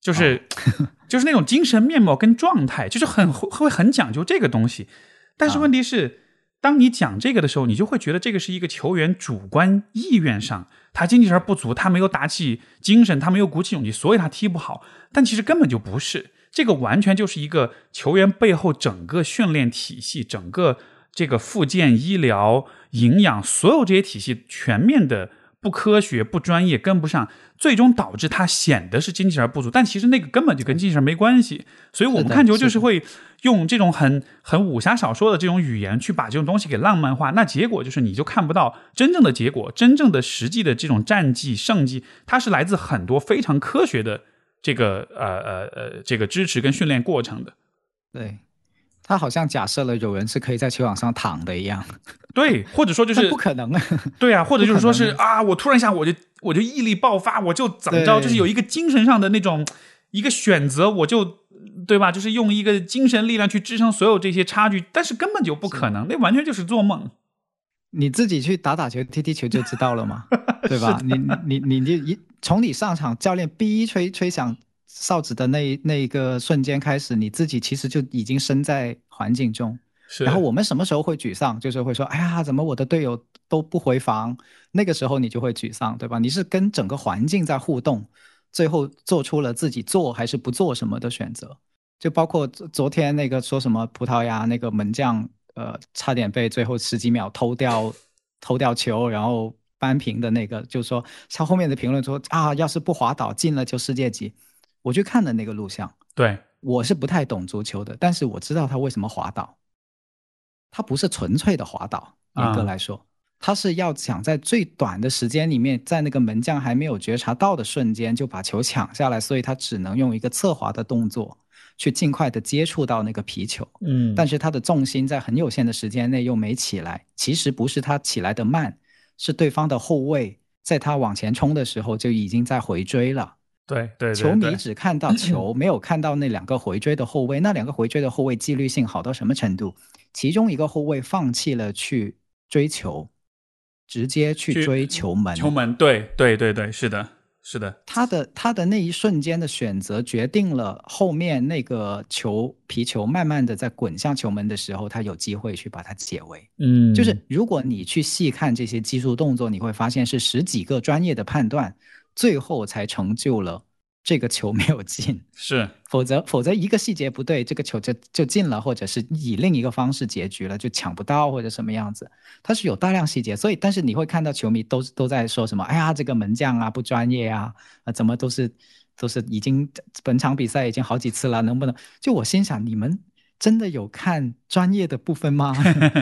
就是，*laughs* 就是那种精神面貌跟状态，就是很会很讲究这个东西。但是问题是，当你讲这个的时候，你就会觉得这个是一个球员主观意愿上他精气神不足，他没有打起精神，他没有鼓起勇气，所以他踢不好。但其实根本就不是，这个完全就是一个球员背后整个训练体系、整个这个复健、医疗、营养所有这些体系全面的。不科学、不专业，跟不上，最终导致他显得是精气神不足，但其实那个根本就跟精气神没关系。所以我们看球就是会用这种很很武侠小说的这种语言去把这种东西给浪漫化，那结果就是你就看不到真正的结果，真正的实际的这种战绩胜绩，它是来自很多非常科学的这个呃呃呃这个支持跟训练过程的。对。他好像假设了有人是可以在球场上躺的一样，对，或者说就是 *laughs* 不可能啊，对啊，*laughs* 或者就是说是啊，我突然一下我就我就毅力爆发，我就怎么着，就是有一个精神上的那种一个选择，我就对吧？就是用一个精神力量去支撑所有这些差距，但是根本就不可能，那完全就是做梦。你自己去打打球、踢踢球就知道了嘛，对吧？*laughs* 你你你你一从你上场，教练逼吹吹响。哨子的那那一个瞬间开始，你自己其实就已经身在环境中。是。然后我们什么时候会沮丧？就是会说：“哎呀，怎么我的队友都不回防？”那个时候你就会沮丧，对吧？你是跟整个环境在互动，最后做出了自己做还是不做什么的选择。就包括昨天那个说什么葡萄牙那个门将，呃，差点被最后十几秒偷掉偷掉球，然后扳平的那个，就说他后面的评论说：“啊，要是不滑倒进了就世界级。”我去看了那个录像，对我是不太懂足球的，但是我知道他为什么滑倒。他不是纯粹的滑倒，严格来说，他是要想在最短的时间里面，在那个门将还没有觉察到的瞬间就把球抢下来，所以他只能用一个侧滑的动作去尽快的接触到那个皮球。嗯，但是他的重心在很有限的时间内又没起来，其实不是他起来的慢，是对方的后卫在他往前冲的时候就已经在回追了。对对，球迷只看到球，*clears throat* 没有看到那两个回追的后卫。那两个回追的后卫纪律性好到什么程度？其中一个后卫放弃了去追球，直接去追球门。球门，对对对对，是的，是的。他的他的那一瞬间的选择，决定了后面那个球皮球慢慢的在滚向球门的时候，他有机会去把它解围。嗯，就是如果你去细看这些技术动作，你会发现是十几个专业的判断。最后才成就了这个球没有进，*laughs* 是，否则否则一个细节不对，这个球就就进了，或者是以另一个方式结局了，就抢不到或者什么样子，它是有大量细节，所以但是你会看到球迷都都在说什么，哎呀，这个门将啊不专业啊，啊怎么都是都是已经本场比赛已经好几次了，能不能？就我心想，你们真的有看专业的部分吗？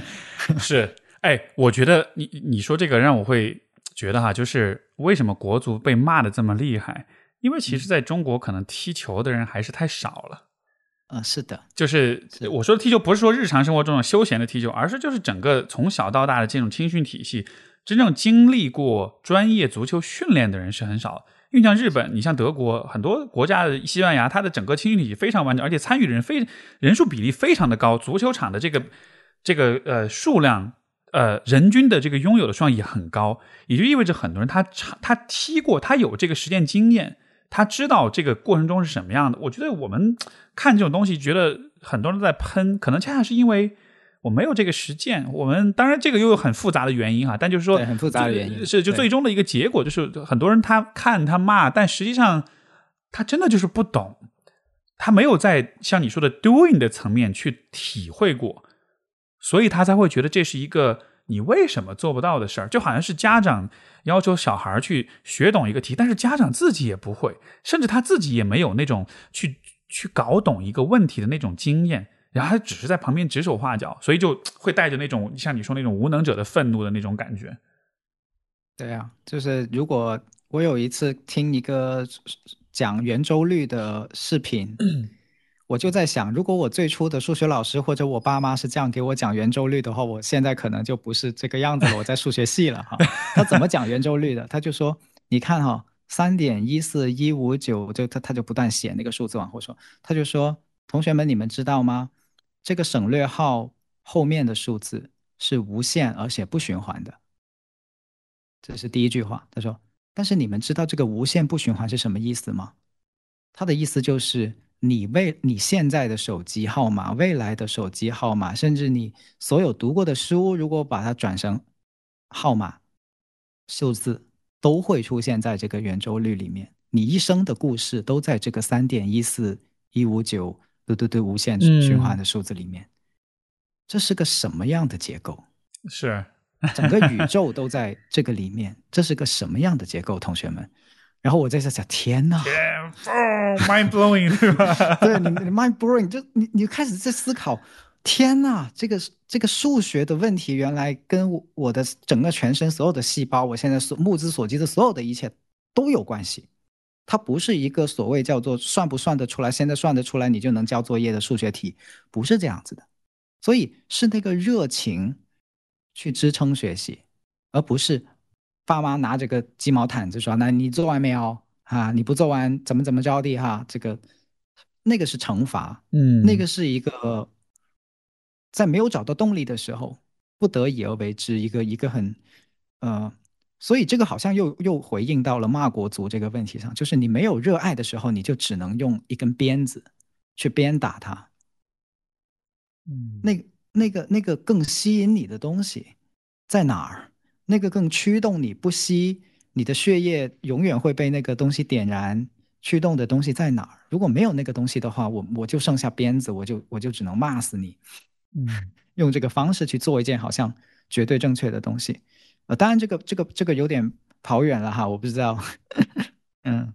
*laughs* 是，哎，我觉得你你说这个让我会。觉得哈，就是为什么国足被骂的这么厉害？因为其实在中国可能踢球的人还是太少了。嗯，是的，就是我说的踢球，不是说日常生活中的休闲的踢球，而是就是整个从小到大的这种青训体系，真正经历过专业足球训练的人是很少。因为像日本，你像德国，很多国家的西班牙，它的整个青训体系非常完整，而且参与的人非人数比例非常的高，足球场的这个这个呃数量。呃，人均的这个拥有的数量也很高，也就意味着很多人他他踢过，他有这个实践经验，他知道这个过程中是什么样的。我觉得我们看这种东西，觉得很多人在喷，可能恰恰是因为我没有这个实践。我们当然这个又有很复杂的原因啊，但就是说很复杂的原因是就最终的一个结果，就是很多人他看他骂，但实际上他真的就是不懂，他没有在像你说的 doing 的层面去体会过。所以他才会觉得这是一个你为什么做不到的事儿，就好像是家长要求小孩去学懂一个题，但是家长自己也不会，甚至他自己也没有那种去去搞懂一个问题的那种经验，然后他只是在旁边指手画脚，所以就会带着那种像你说那种无能者的愤怒的那种感觉。对啊，就是如果我有一次听一个讲圆周率的视频。*clears throat* 我就在想，如果我最初的数学老师或者我爸妈是这样给我讲圆周率的话，我现在可能就不是这个样子了。我在数学系了哈。他怎么讲圆周率的？他就说，你看哈，三点一四一五九，就他他就不断写那个数字往后说，他就说，同学们，你们知道吗？这个省略号后面的数字是无限而且不循环的。这是第一句话。他说，但是你们知道这个无限不循环是什么意思吗？他的意思就是。你未你现在的手机号码、未来的手机号码，甚至你所有读过的书，如果把它转成号码、数字，都会出现在这个圆周率里面。你一生的故事都在这个三点一四一五九对对对无限循环的数字里面。这是个什么样的结构？是整个宇宙都在这个里面。这是个什么样的结构，同学们？然后我在想，天哪，mind blowing，对吧？*laughs* 对你，mind blowing，就你，你开始在思考，天呐，这个这个数学的问题，原来跟我的整个全身所有的细胞，我现在所目之所及的所有的一切都有关系。它不是一个所谓叫做算不算得出来，现在算得出来你就能交作业的数学题，不是这样子的。所以是那个热情去支撑学习，而不是。爸妈拿着个鸡毛毯子说：“那你做完没有啊？你不做完怎么怎么着的哈？这个那个是惩罚，嗯，那个是一个在没有找到动力的时候不得已而为之一个一个很呃，所以这个好像又又回应到了骂国足这个问题上，就是你没有热爱的时候，你就只能用一根鞭子去鞭打他，嗯，那那个那个更吸引你的东西在哪儿？”那个更驱动你不息，你的血液永远会被那个东西点燃。驱动的东西在哪儿？如果没有那个东西的话，我我就剩下鞭子，我就我就只能骂死你。嗯，用这个方式去做一件好像绝对正确的东西。呃，当然这个这个这个有点跑远了哈，我不知道。*laughs* 嗯，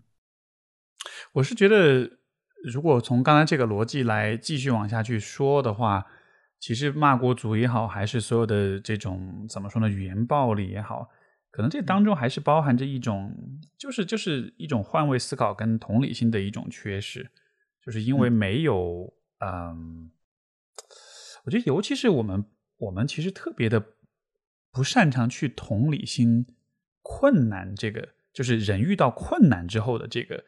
我是觉得，如果从刚才这个逻辑来继续往下去说的话。其实骂国族也好，还是所有的这种怎么说呢，语言暴力也好，可能这当中还是包含着一种，就是就是一种换位思考跟同理心的一种缺失，就是因为没有，嗯，我觉得尤其是我们，我们其实特别的不擅长去同理心困难这个，就是人遇到困难之后的这个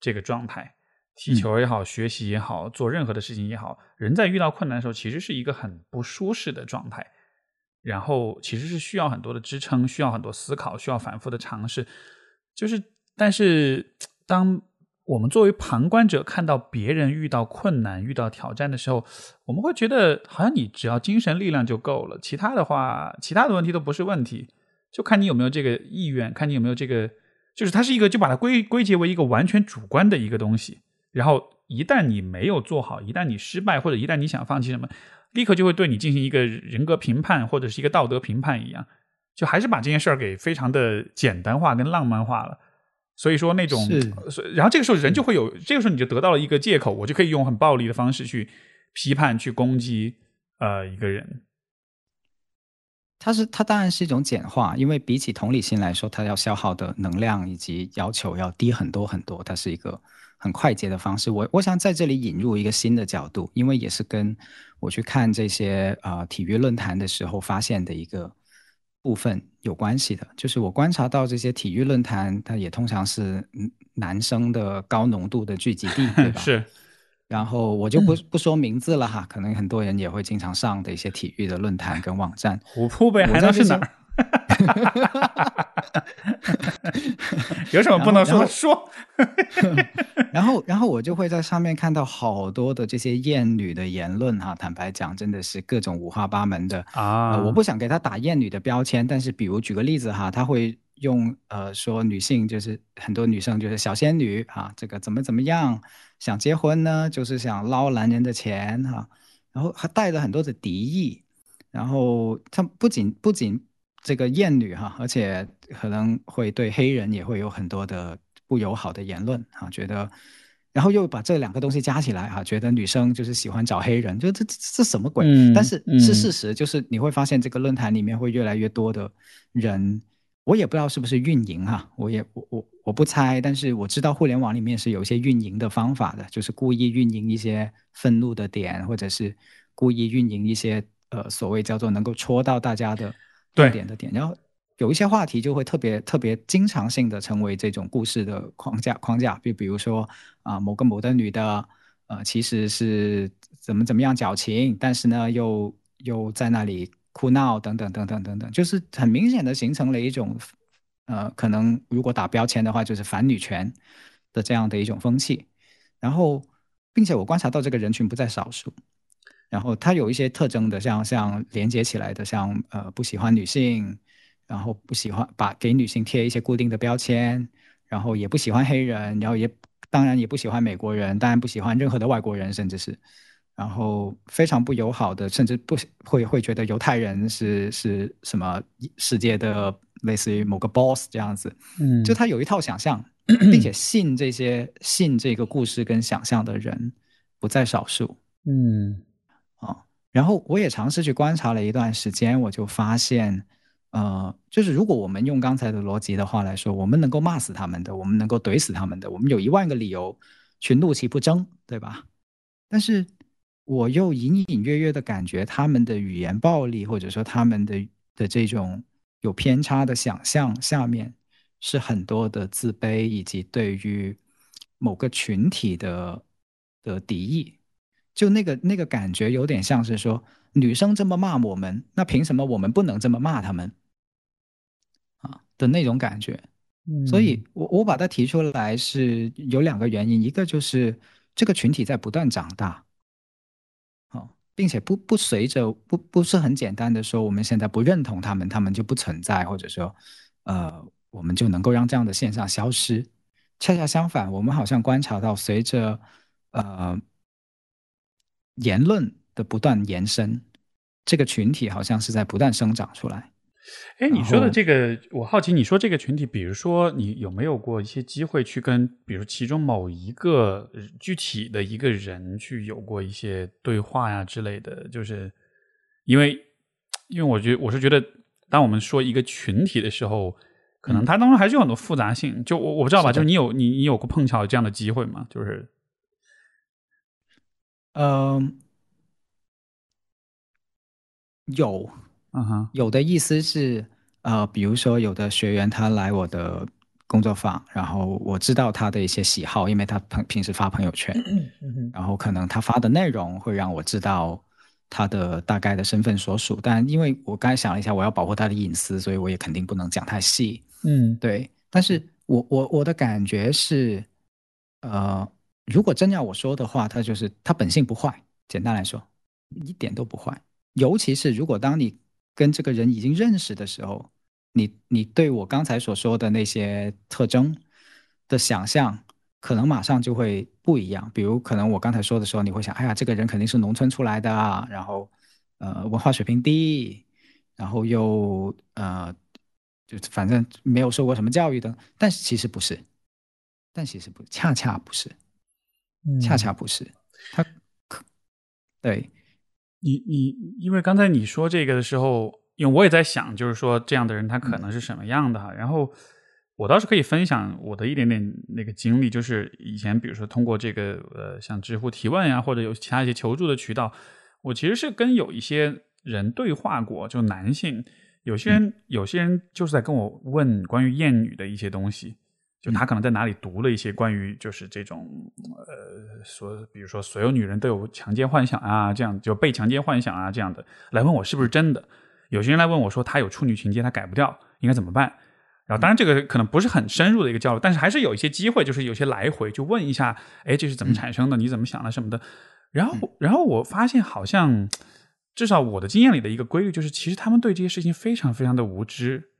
这个状态。踢球也好，学习也好，做任何的事情也好，人在遇到困难的时候，其实是一个很不舒适的状态。然后其实是需要很多的支撑，需要很多思考，需要反复的尝试。就是，但是当我们作为旁观者看到别人遇到困难、遇到挑战的时候，我们会觉得好像你只要精神力量就够了，其他的话，其他的问题都不是问题，就看你有没有这个意愿，看你有没有这个，就是它是一个，就把它归归结为一个完全主观的一个东西。然后一旦你没有做好，一旦你失败，或者一旦你想放弃什么，立刻就会对你进行一个人格评判，或者是一个道德评判一样，就还是把这件事儿给非常的简单化跟浪漫化了。所以说那种，然后这个时候人就会有，这个时候你就得到了一个借口，我就可以用很暴力的方式去批判、去攻击呃一个人。它是它当然是一种简化，因为比起同理心来说，它要消耗的能量以及要求要低很多很多，它是一个。很快捷的方式，我我想在这里引入一个新的角度，因为也是跟我去看这些啊体育论坛的时候发现的一个部分有关系的，就是我观察到这些体育论坛，它也通常是男生的高浓度的聚集地，对吧？*laughs* 是。然后我就不不说名字了哈，可能很多人也会经常上的一些体育的论坛跟网站。虎扑呗，还能是哪儿？*laughs* 有什么不能说说？*laughs* 然后，然后我就会在上面看到好多的这些艳女的言论哈。坦白讲，真的是各种五花八门的啊！我不想给她打艳女的标签，但是比如举个例子哈，她会用呃说女性就是很多女生就是小仙女啊，这个怎么怎么样想结婚呢？就是想捞男人的钱哈，然后还带着很多的敌意，然后他不仅不仅。这个艳女哈，而且可能会对黑人也会有很多的不友好的言论啊，觉得，然后又把这两个东西加起来啊，觉得女生就是喜欢找黑人，就这这这什么鬼？但是是事实，就是你会发现这个论坛里面会越来越多的人，我也不知道是不是运营哈，我也我我我不猜，但是我知道互联网里面是有一些运营的方法的，就是故意运营一些愤怒的点，或者是故意运营一些呃所谓叫做能够戳到大家的。对点的点，然后有一些话题就会特别特别经常性的成为这种故事的框架框架，就比如说啊某个某的女的，呃其实是怎么怎么样矫情，但是呢又又在那里哭闹等等等等等等，就是很明显的形成了一种呃可能如果打标签的话就是反女权的这样的一种风气，然后并且我观察到这个人群不在少数。然后他有一些特征的，像像连接起来的，像呃不喜欢女性，然后不喜欢把给女性贴一些固定的标签，然后也不喜欢黑人，然后也当然也不喜欢美国人，当然不喜欢任何的外国人，甚至是。然后非常不友好的，甚至不会会觉得犹太人是是什么世界的类似于某个 boss 这样子，嗯，就他有一套想象，*clears throat* 并且信这些信这个故事跟想象的人不在少数，嗯，啊，然后我也尝试去观察了一段时间，我就发现，呃，就是如果我们用刚才的逻辑的话来说，我们能够骂死他们的，我们能够怼死他们的，我们有一万个理由去怒其不争，对吧？但是。我又隐隐约约的感觉，他们的语言暴力，或者说他们的的这种有偏差的想象，下面是很多的自卑，以及对于某个群体的的敌意。就那个那个感觉，有点像是说，女生这么骂我们，那凭什么我们不能这么骂他们？啊的那种感觉。所以，我我把它提出来是有两个原因，一个就是这个群体在不断长大。并且不不随着不不是很简单的说，我们现在不认同他们，他们就不存在，或者说，呃，我们就能够让这样的现象消失。恰恰相反，我们好像观察到，随着呃言论的不断延伸，这个群体好像是在不断生长出来。哎，你说的这个，我好奇，你说这个群体，比如说，你有没有过一些机会去跟，比如其中某一个具体的一个人去有过一些对话呀之类的？就是因为，因为我觉得我是觉得，当我们说一个群体的时候，可能它当中还是有很多复杂性。就我我不知道吧，就是你有你你有过碰巧这样的机会吗？就是，嗯，有。嗯哼，有的意思是，呃，比如说有的学员他来我的工作坊，然后我知道他的一些喜好，因为他朋平时发朋友圈，然后可能他发的内容会让我知道他的大概的身份所属，但因为我刚才想了一下，我要保护他的隐私，所以我也肯定不能讲太细。嗯，对。但是我我我的感觉是，呃，如果真要我说的话，他就是他本性不坏，简单来说，一点都不坏，尤其是如果当你。跟这个人已经认识的时候，你你对我刚才所说的那些特征的想象，可能马上就会不一样。比如，可能我刚才说的时候，你会想，哎呀，这个人肯定是农村出来的，然后呃，文化水平低，然后又呃，就反正没有受过什么教育的。但是其实不是，但其实不，恰恰不是，恰恰不是，他可对。你你，因为刚才你说这个的时候，因为我也在想，就是说这样的人他可能是什么样的哈。然后我倒是可以分享我的一点点那个经历，就是以前比如说通过这个呃像知乎提问呀，或者有其他一些求助的渠道，我其实是跟有一些人对话过，就男性，有些人有些人就是在跟我问关于厌女的一些东西。就他可能在哪里读了一些关于就是这种呃说，比如说所有女人都有强奸幻想啊，这样就被强奸幻想啊这样的，来问我是不是真的。有些人来问我说他有处女情节，他改不掉，应该怎么办？然后当然这个可能不是很深入的一个交流，但是还是有一些机会，就是有些来回就问一下，哎，这是怎么产生的？你怎么想的什么的？然后然后我发现好像至少我的经验里的一个规律就是，其实他们对这些事情非常非常的无知。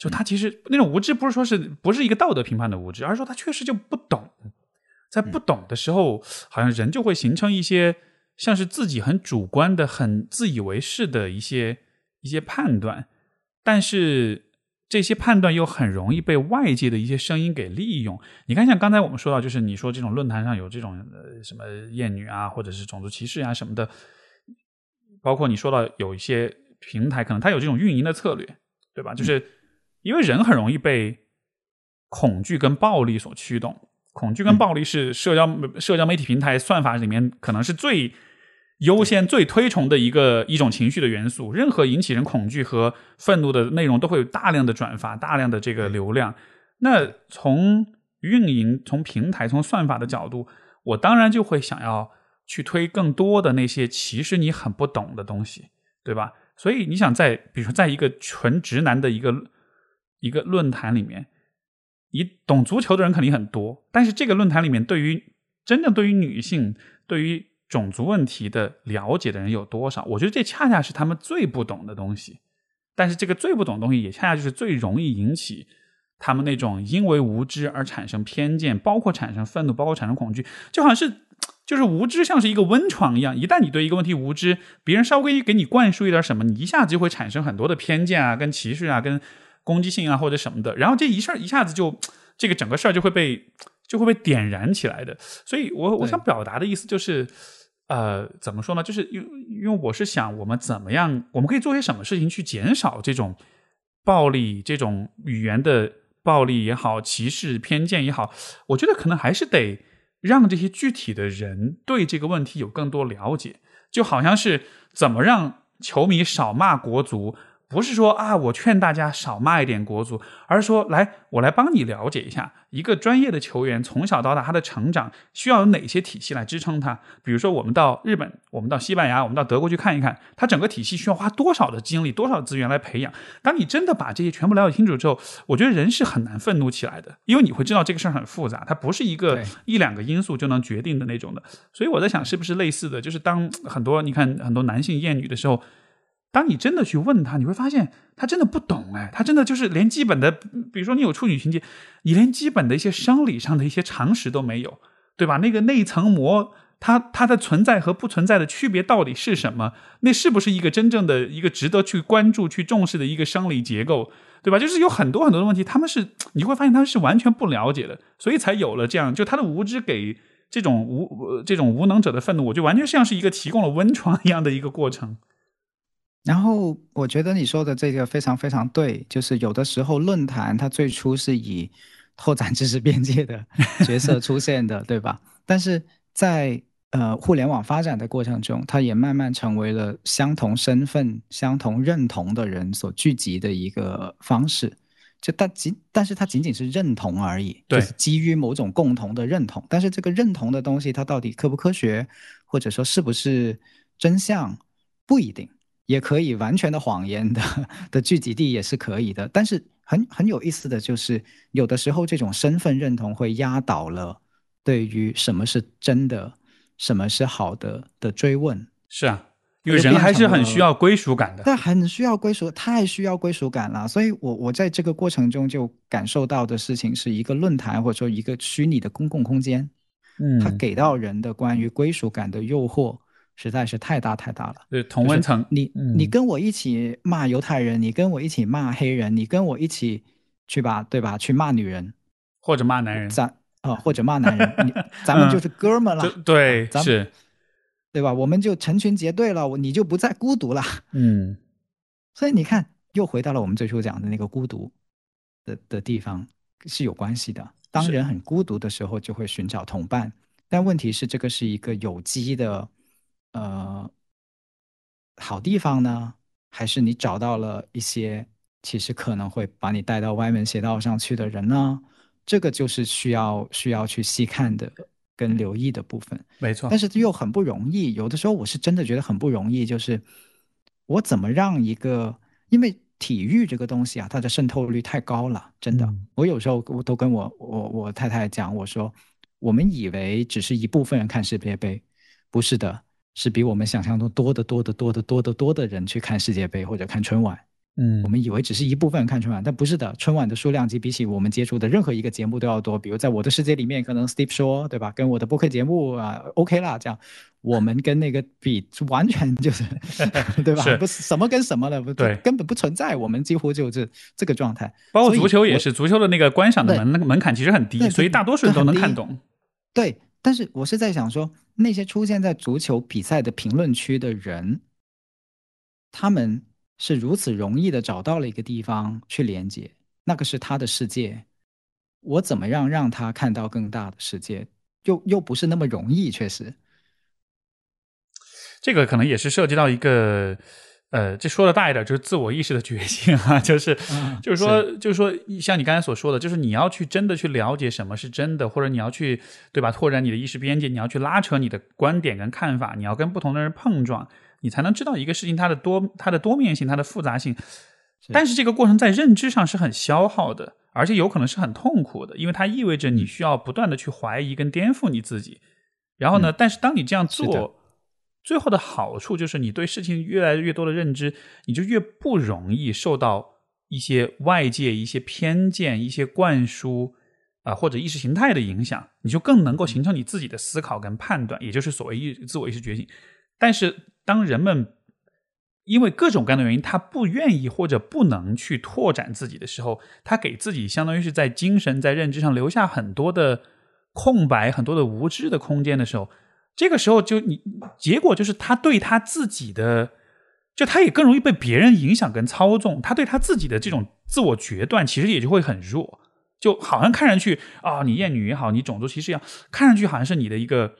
就他其实那种无知，不是说是不是一个道德评判的无知，而是说他确实就不懂，在不懂的时候，好像人就会形成一些像是自己很主观的、很自以为是的一些一些判断，但是这些判断又很容易被外界的一些声音给利用。你看，像刚才我们说到，就是你说这种论坛上有这种呃什么厌女啊，或者是种族歧视啊什么的，包括你说到有一些平台，可能它有这种运营的策略，对吧？就是。因为人很容易被恐惧跟暴力所驱动，恐惧跟暴力是社交社交媒体平台算法里面可能是最优先、最推崇的一个一种情绪的元素。任何引起人恐惧和愤怒的内容，都会有大量的转发、大量的这个流量。那从运营、从平台、从算法的角度，我当然就会想要去推更多的那些其实你很不懂的东西，对吧？所以你想在，比如说，在一个纯直男的一个。一个论坛里面，你懂足球的人肯定很多，但是这个论坛里面对于真正对于女性、对于种族问题的了解的人有多少？我觉得这恰恰是他们最不懂的东西。但是这个最不懂的东西，也恰恰就是最容易引起他们那种因为无知而产生偏见，包括产生愤怒，包括产生恐惧，就好像是。就是无知像是一个温床一样，一旦你对一个问题无知，别人稍微给你灌输一点什么，你一下子就会产生很多的偏见啊、跟歧视啊、跟攻击性啊或者什么的，然后这一事儿一下子就这个整个事儿就会被就会被点燃起来的。所以我我想表达的意思就是，呃，怎么说呢？就是因因为我是想我们怎么样，我们可以做些什么事情去减少这种暴力、这种语言的暴力也好、歧视偏见也好，我觉得可能还是得。让这些具体的人对这个问题有更多了解，就好像是怎么让球迷少骂国足。不是说啊，我劝大家少骂一点国足，而是说，来，我来帮你了解一下一个专业的球员从小到大他的成长需要有哪些体系来支撑他。比如说，我们到日本，我们到西班牙，我们到德国去看一看，他整个体系需要花多少的精力、多少资源来培养。当你真的把这些全部了解清楚之后，我觉得人是很难愤怒起来的，因为你会知道这个事儿很复杂，它不是一个一两个因素就能决定的那种的。所以我在想，是不是类似的，就是当很多你看很多男性厌女的时候。当你真的去问他，你会发现他真的不懂哎，他真的就是连基本的，比如说你有处女情节，你连基本的一些生理上的一些常识都没有，对吧？那个内层膜，它它的存在和不存在的区别到底是什么？那是不是一个真正的一个值得去关注、去重视的一个生理结构，对吧？就是有很多很多的问题，他们是你会发现他们是完全不了解的，所以才有了这样，就他的无知给这种无这种无能者的愤怒，我就完全像是一个提供了温床一样的一个过程。然后我觉得你说的这个非常非常对，就是有的时候论坛它最初是以拓展知识边界的 *laughs* 角色出现的，对吧？但是在呃互联网发展的过程中，它也慢慢成为了相同身份、相同认同的人所聚集的一个方式。就但仅，但是它仅仅是认同而已，就是基于某种共同的认同。但是这个认同的东西，它到底科不科学，或者说是不是真相，不一定。也可以完全的谎言的 *laughs* 的聚集地也是可以的，但是很很有意思的就是，有的时候这种身份认同会压倒了对于什么是真的、什么是好的的追问。是啊，因为人还是很需要归属感的。但，很需要归属，太需要归属感了。所以我我在这个过程中就感受到的事情是一个论坛或者说一个虚拟的公共空间，嗯，它给到人的关于归属感的诱惑。实在是太大太大了。对，同温层，你你跟我一起骂犹太人，你跟我一起骂黑人，你跟我一起去吧，对吧？去骂女人，或者骂男人，咱啊，或者骂男人，*laughs* 你咱们就是哥们了。*laughs* 对，是，对吧？我们就成群结队了，你就不再孤独了。嗯，*laughs* 所以你看，又回到了我们最初讲的那个孤独的的地方是有关系的。当人很孤独的时候，就会寻找同伴。但问题是，这个是一个有机的。呃，好地方呢，还是你找到了一些其实可能会把你带到歪门邪道上去的人呢？这个就是需要需要去细看的跟留意的部分。没错，但是又很不容易。有的时候我是真的觉得很不容易，就是我怎么让一个，因为体育这个东西啊，它的渗透率太高了，真的。我有时候我都跟我我我太太讲，我说我们以为只是一部分人看世界杯，不是的。是比我们想象中多得多得多得多得多的人去看世界杯或者看春晚。嗯，我们以为只是一部分人看春晚，但不是的。春晚的数量级比起我们接触的任何一个节目都要多。比如在我的世界里面，可能 Steve 说，对吧？跟我的播客节目啊，OK 啦，这样我们跟那个比，完全就是，对吧？不是什么跟什么的，对，根本不存在。我们几乎就是这个状态。包括足球也是，足球的那个观赏的门那个门槛其实很低，所以大多数人都能看懂。对。但是我是在想说，那些出现在足球比赛的评论区的人，他们是如此容易的找到了一个地方去连接，那个是他的世界。我怎么样让他看到更大的世界，又又不是那么容易，确实。这个可能也是涉及到一个。呃，这说的大一点，就是自我意识的觉醒啊，*laughs* 就是，就是说，就是说，像你刚才所说的，就是你要去真的去了解什么是真的，或者你要去，对吧？拓展你的意识边界，你要去拉扯你的观点跟看法，你要跟不同的人碰撞，你才能知道一个事情它的多，它的多面性，它的复杂性。但是这个过程在认知上是很消耗的，而且有可能是很痛苦的，因为它意味着你需要不断的去怀疑跟颠覆你自己。然后呢，但是当你这样做，最后的好处就是你对事情越来越多的认知，你就越不容易受到一些外界一些偏见、一些灌输啊或者意识形态的影响，你就更能够形成你自己的思考跟判断，也就是所谓意自我意识觉醒。但是当人们因为各种各样的原因，他不愿意或者不能去拓展自己的时候，他给自己相当于是在精神在认知上留下很多的。空白很多的无知的空间的时候，这个时候就你结果就是他对他自己的，就他也更容易被别人影响跟操纵，他对他自己的这种自我决断其实也就会很弱，就好像看上去啊，你厌女也好，你种族歧视也好，看上去好像是你的一个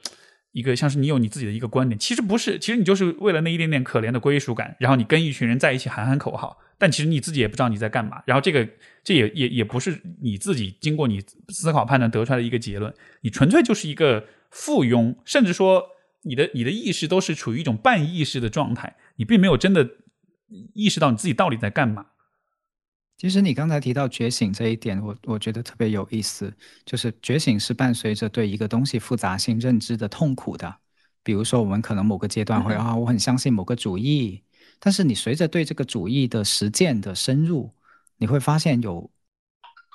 一个像是你有你自己的一个观点，其实不是，其实你就是为了那一点点可怜的归属感，然后你跟一群人在一起喊喊口号。但其实你自己也不知道你在干嘛，然后这个这也也也不是你自己经过你思考判断得出来的一个结论，你纯粹就是一个附庸，甚至说你的你的意识都是处于一种半意识的状态，你并没有真的意识到你自己到底在干嘛。其实你刚才提到觉醒这一点，我我觉得特别有意思，就是觉醒是伴随着对一个东西复杂性认知的痛苦的，比如说我们可能某个阶段会啊，我很相信某个主义。但是你随着对这个主义的实践的深入，你会发现有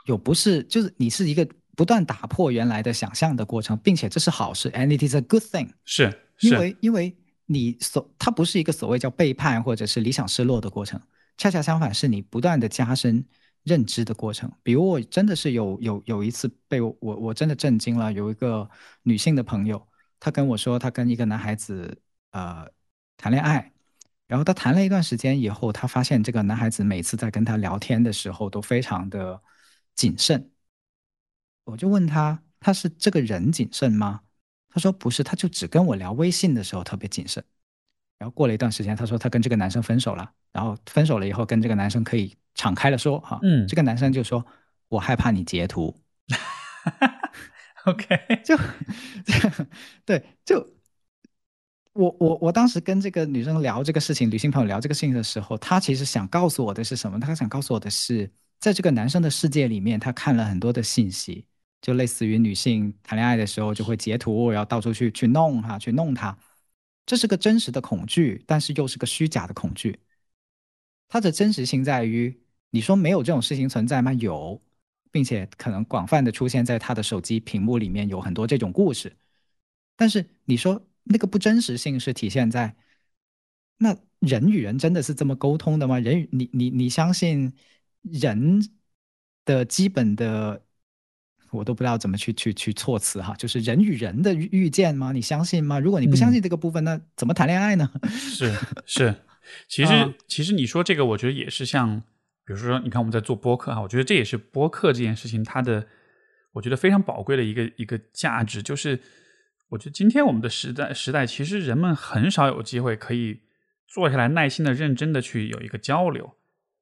有不是，就是你是一个不断打破原来的想象的过程，并且这是好事，and it is a good thing。是，因为因为你所它不是一个所谓叫背叛或者是理想失落的过程，恰恰相反是你不断的加深认知的过程。比如我真的是有有有一次被我我真的震惊了，有一个女性的朋友，她跟我说她跟一个男孩子呃谈恋爱。然后他谈了一段时间以后，他发现这个男孩子每次在跟他聊天的时候都非常的谨慎。我就问他，他是这个人谨慎吗？他说不是，他就只跟我聊微信的时候特别谨慎。然后过了一段时间，他说他跟这个男生分手了。然后分手了以后，跟这个男生可以敞开了说哈，嗯，这个男生就说，我害怕你截图。*laughs* OK，*laughs* 就 *laughs* 对，就。我我我当时跟这个女生聊这个事情，女性朋友聊这个事情的时候，她其实想告诉我的是什么？她想告诉我的是，在这个男生的世界里面，他看了很多的信息，就类似于女性谈恋爱的时候就会截图，然后到处去去弄哈，去弄他。这是个真实的恐惧，但是又是个虚假的恐惧。它的真实性在于，你说没有这种事情存在吗？有，并且可能广泛的出现在他的手机屏幕里面，有很多这种故事。但是你说。那个不真实性是体现在，那人与人真的是这么沟通的吗？人与你你你相信人的基本的，我都不知道怎么去去去措辞哈，就是人与人的遇见吗？你相信吗？如果你不相信这个部分，那怎么谈恋爱呢？是是，*laughs* 其实其实你说这个，我觉得也是像，比如说，你看我们在做播客哈，我觉得这也是播客这件事情它的，我觉得非常宝贵的一个一个价值，就是。我觉得今天我们的时代时代，其实人们很少有机会可以坐下来耐心的、认真的去有一个交流，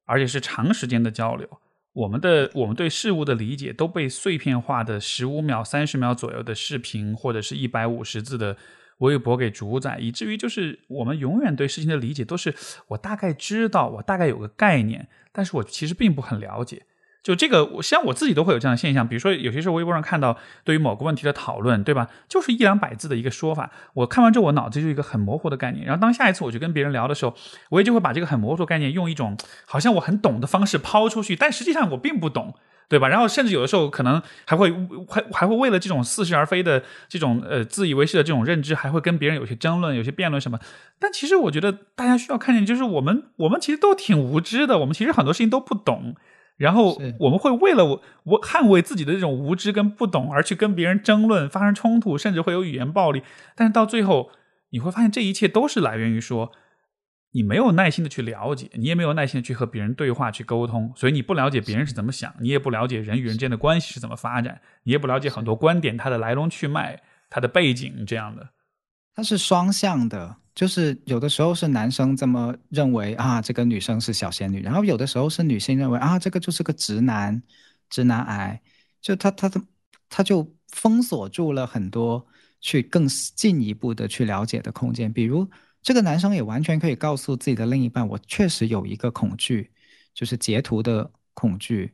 而且是长时间的交流。我们的我们对事物的理解都被碎片化的十五秒、三十秒左右的视频，或者是一百五十字的微博给主宰，以至于就是我们永远对事情的理解都是我大概知道，我大概有个概念，但是我其实并不很了解。就这个，我像我自己都会有这样的现象，比如说有些时候微博上看到对于某个问题的讨论，对吧？就是一两百字的一个说法，我看完之后我脑子就是一个很模糊的概念，然后当下一次我去跟别人聊的时候，我也就会把这个很模糊的概念用一种好像我很懂的方式抛出去，但实际上我并不懂，对吧？然后甚至有的时候可能还会还还会为了这种似是而非的这种呃自以为是的这种认知，还会跟别人有些争论、有些辩论什么。但其实我觉得大家需要看见，就是我们我们其实都挺无知的，我们其实很多事情都不懂。然后我们会为了我我捍卫自己的这种无知跟不懂而去跟别人争论，发生冲突，甚至会有语言暴力。但是到最后，你会发现这一切都是来源于说你没有耐心的去了解，你也没有耐心的去和别人对话去沟通，所以你不了解别人是怎么想，你也不了解人与人之间的关系是怎么发展，你也不了解很多观点它的来龙去脉、它的背景这样的。它是双向的。就是有的时候是男生这么认为啊，这个女生是小仙女，然后有的时候是女性认为啊，这个就是个直男，直男癌，就他他他他就封锁住了很多去更进一步的去了解的空间。比如这个男生也完全可以告诉自己的另一半，我确实有一个恐惧，就是截图的恐惧，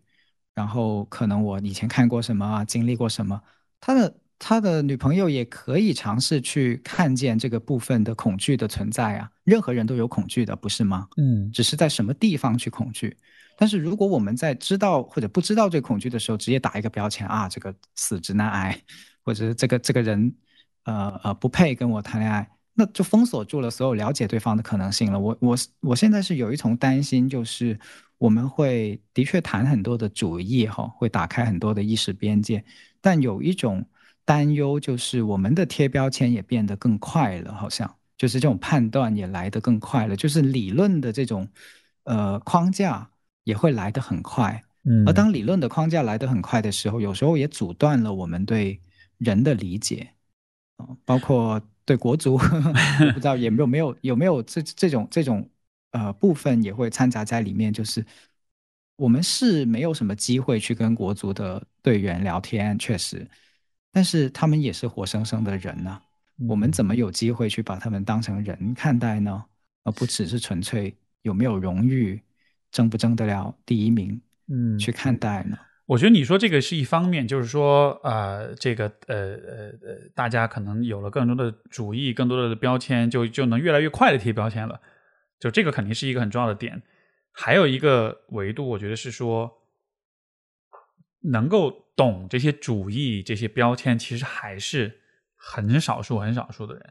然后可能我以前看过什么啊，经历过什么，他的。他的女朋友也可以尝试去看见这个部分的恐惧的存在啊。任何人都有恐惧的，不是吗？嗯，只是在什么地方去恐惧。但是如果我们在知道或者不知道这个恐惧的时候，直接打一个标签啊，这个死直男癌，或者是这个这个人，呃呃不配跟我谈恋爱，那就封锁住了所有了解对方的可能性了。我我我现在是有一重担心，就是我们会的确谈很多的主义哈，会打开很多的意识边界，但有一种。担忧就是我们的贴标签也变得更快了，好像就是这种判断也来得更快了，就是理论的这种呃框架也会来得很快。嗯，而当理论的框架来得很快的时候，有时候也阻断了我们对人的理解，包括对国足，*laughs* 不知道有没有没有有没有这这种这种呃部分也会掺杂在里面，就是我们是没有什么机会去跟国足的队员聊天，确实。但是他们也是活生生的人呢，我们怎么有机会去把他们当成人看待呢？而不只是纯粹有没有荣誉，争不争得了第一名，嗯，去看待呢？我觉得你说这个是一方面，就是说，呃，这个，呃呃呃，大家可能有了更多的主义，更多的标签，就就能越来越快的贴标签了，就这个肯定是一个很重要的点。还有一个维度，我觉得是说。能够懂这些主义、这些标签，其实还是很少数、很少数的人。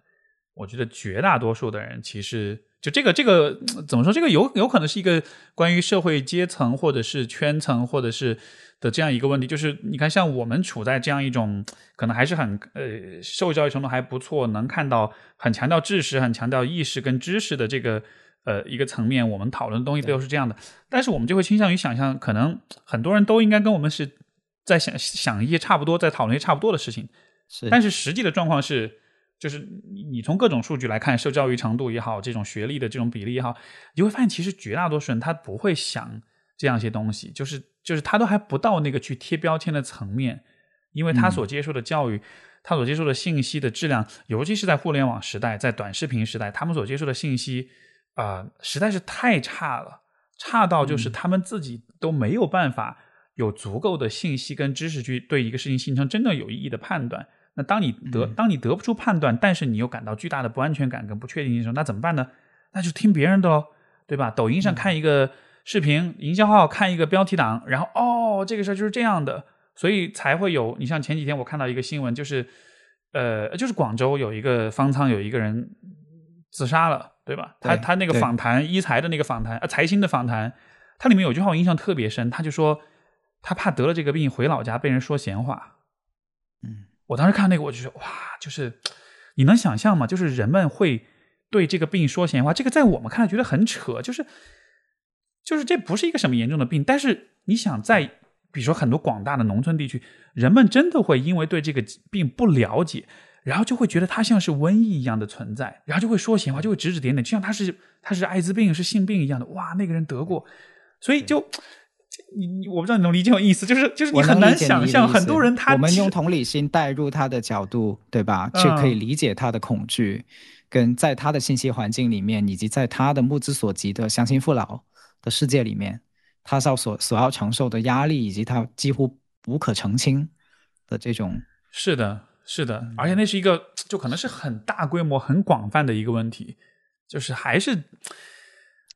我觉得绝大多数的人，其实就这个、这个怎么说？这个有有可能是一个关于社会阶层，或者是圈层，或者是的这样一个问题。就是你看，像我们处在这样一种可能还是很呃受教育程度还不错，能看到很强调知识、很强调意识跟知识的这个呃一个层面，我们讨论的东西都是这样的。但是我们就会倾向于想象，可能很多人都应该跟我们是。在想想一些差不多，在讨论一些差不多的事情，是。但是实际的状况是，就是你你从各种数据来看，受教育程度也好，这种学历的这种比例也好，你会发现其实绝大多数人他不会想这样一些东西，就是就是他都还不到那个去贴标签的层面，因为他所接受的教育，他所接受的信息的质量，尤其是在互联网时代，在短视频时代，他们所接受的信息啊，实在是太差了，差到就是他们自己都没有办法。有足够的信息跟知识去对一个事情形成真正有意义的判断。那当你得当你得不出判断，但是你又感到巨大的不安全感跟不确定性的时候，那怎么办呢？那就听别人的喽，对吧？抖音上看一个视频，营销号看一个标题党，然后哦，这个事儿就是这样的，所以才会有。你像前几天我看到一个新闻，就是呃，就是广州有一个方舱有一个人自杀了，对吧？他他那个访谈一财的那个访谈啊，财新的访谈，它里面有句话我印象特别深，他就说。他怕得了这个病回老家被人说闲话，嗯，我当时看那个我就说哇，就是你能想象吗？就是人们会对这个病说闲话，这个在我们看来觉得很扯，就是就是这不是一个什么严重的病，但是你想在比如说很多广大的农村地区，人们真的会因为对这个病不了解，然后就会觉得它像是瘟疫一样的存在，然后就会说闲话，就会指指点点，就像他是他是艾滋病是性病一样的，哇，那个人得过，所以就。你你我不知道你能理解我意思，就是就是你很难想象很多人他我们用同理心带入他的角度，对吧？去可以理解他的恐惧，跟在他的信息环境里面，以及在他的目之所及的乡亲父老的世界里面，他要所所要承受的压力，以及他几乎无可澄清的这种。是的，是的，而且那是一个就可能是很大规模、很广泛的一个问题，就是还是。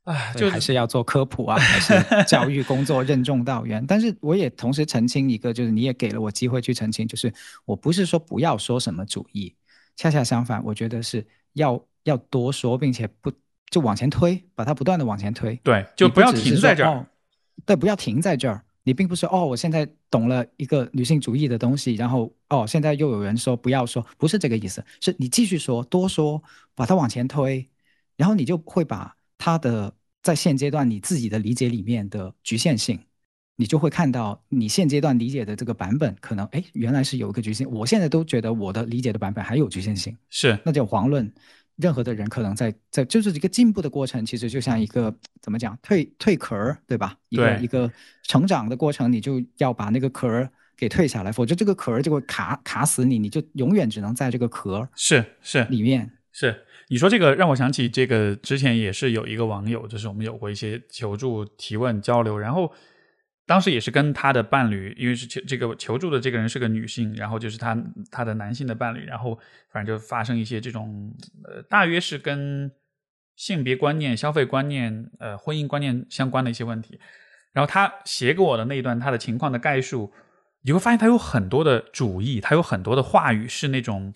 啊，就还是要做科普啊，还是 *laughs* 教育工作任重道远。但是我也同时澄清一个，就是你也给了我机会去澄清，就是我不是说不要说什么主义，恰恰相反，我觉得是要要多说，并且不就往前推，把它不断的往前推。对，就不要停在这儿。对，不要停在这儿。你并不是哦，我现在懂了一个女性主义的东西，然后哦，现在又有人说不要说，不是这个意思，是你继续说，多说，把它往前推，然后你就会把。他的在现阶段你自己的理解里面的局限性，你就会看到你现阶段理解的这个版本，可能哎原来是有一个局限。我现在都觉得我的理解的版本还有局限性，是那就遑论任何的人可能在在就是一个进步的过程，其实就像一个怎么讲蜕蜕壳对吧？一个一个成长的过程，你就要把那个壳给退下来，否则这个壳就会卡卡死你，你就永远只能在这个壳是是里面是。你说这个让我想起这个之前也是有一个网友，就是我们有过一些求助、提问、交流，然后当时也是跟他的伴侣，因为是求这个求助的这个人是个女性，然后就是他他的男性的伴侣，然后反正就发生一些这种呃，大约是跟性别观念、消费观念、呃婚姻观念相关的一些问题。然后他写给我的那一段他的情况的概述，你会发现他有很多的主意，他有很多的话语是那种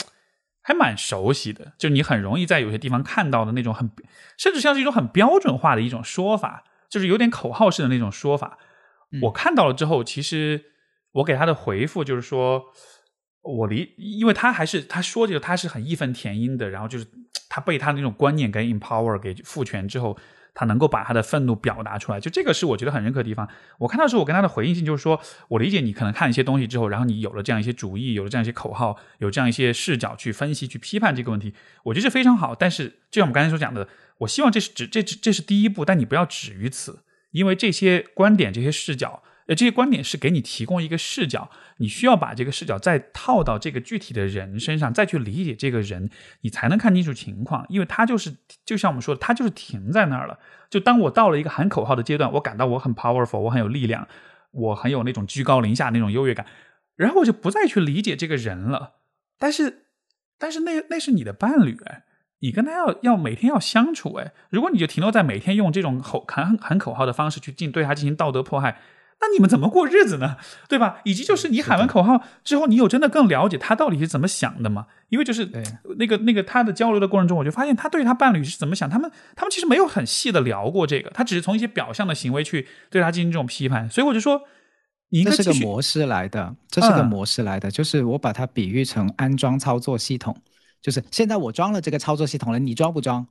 还蛮熟悉的，就你很容易在有些地方看到的那种很，甚至像是一种很标准化的一种说法，就是有点口号式的那种说法。我看到了之后，其实我给他的回复就是说，我理，因为他还是他说这个他是很义愤填膺的，然后就是他被他那种观念跟 empower 给赋权之后，他能够把他的愤怒表达出来，就这个是我觉得很认可的地方。我看到时候，我跟他的回应性就是说，我理解你可能看一些东西之后，然后你有了这样一些主意，有了这样一些口号，有这样一些视角去分析、去批判这个问题，我觉得这非常好。但是就像我们刚才所讲的，我希望这是只这这是第一步，但你不要止于此。因为这些观点、这些视角，呃，这些观点是给你提供一个视角，你需要把这个视角再套到这个具体的人身上，再去理解这个人，你才能看清楚情况。因为他就是，就像我们说的，他就是停在那儿了。就当我到了一个喊口号的阶段，我感到我很 powerful，我很有力量，我很有那种居高临下那种优越感，然后我就不再去理解这个人了。但是，但是那那是你的伴侣。你跟他要要每天要相处哎，如果你就停留在每天用这种口喊喊口号的方式去进对他进行道德迫害，那你们怎么过日子呢？对吧？以及就是你喊完口号之后，你有真的更了解他到底是怎么想的吗？因为就是那个那个他的交流的过程中，我就发现他对他伴侣是怎么想，他们他们其实没有很细的聊过这个，他只是从一些表象的行为去对他进行这种批判，所以我就说，这是个模式来的，这是个模式来的，就是我把它比喻成安装操作系统。就是现在我装了这个操作系统了，你装不装？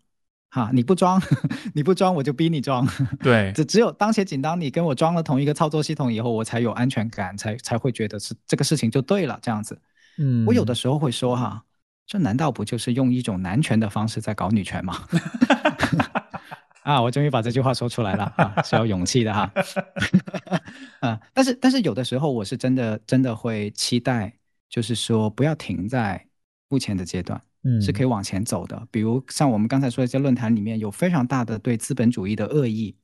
哈，你不装，*laughs* 你不装，我就逼你装。对，*laughs* 只只有当且仅当你跟我装了同一个操作系统以后，我才有安全感，才才会觉得是这个事情就对了。这样子，嗯，我有的时候会说哈，这难道不就是用一种男权的方式在搞女权吗？*laughs* 啊，我终于把这句话说出来了啊，是有勇气的哈。啊，但是但是有的时候我是真的真的会期待，就是说不要停在。目前的阶段，嗯，是可以往前走的。比如像我们刚才说的，在论坛里面有非常大的对资本主义的恶意，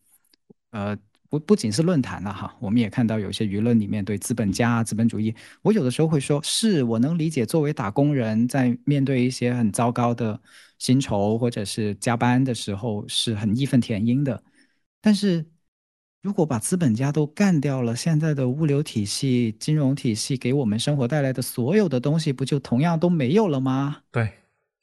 呃，不不仅是论坛了哈，我们也看到有些舆论里面对资本家、资本主义，我有的时候会说，是我能理解，作为打工人在面对一些很糟糕的薪酬或者是加班的时候，是很义愤填膺的，但是。如果把资本家都干掉了，现在的物流体系、金融体系给我们生活带来的所有的东西，不就同样都没有了吗？对，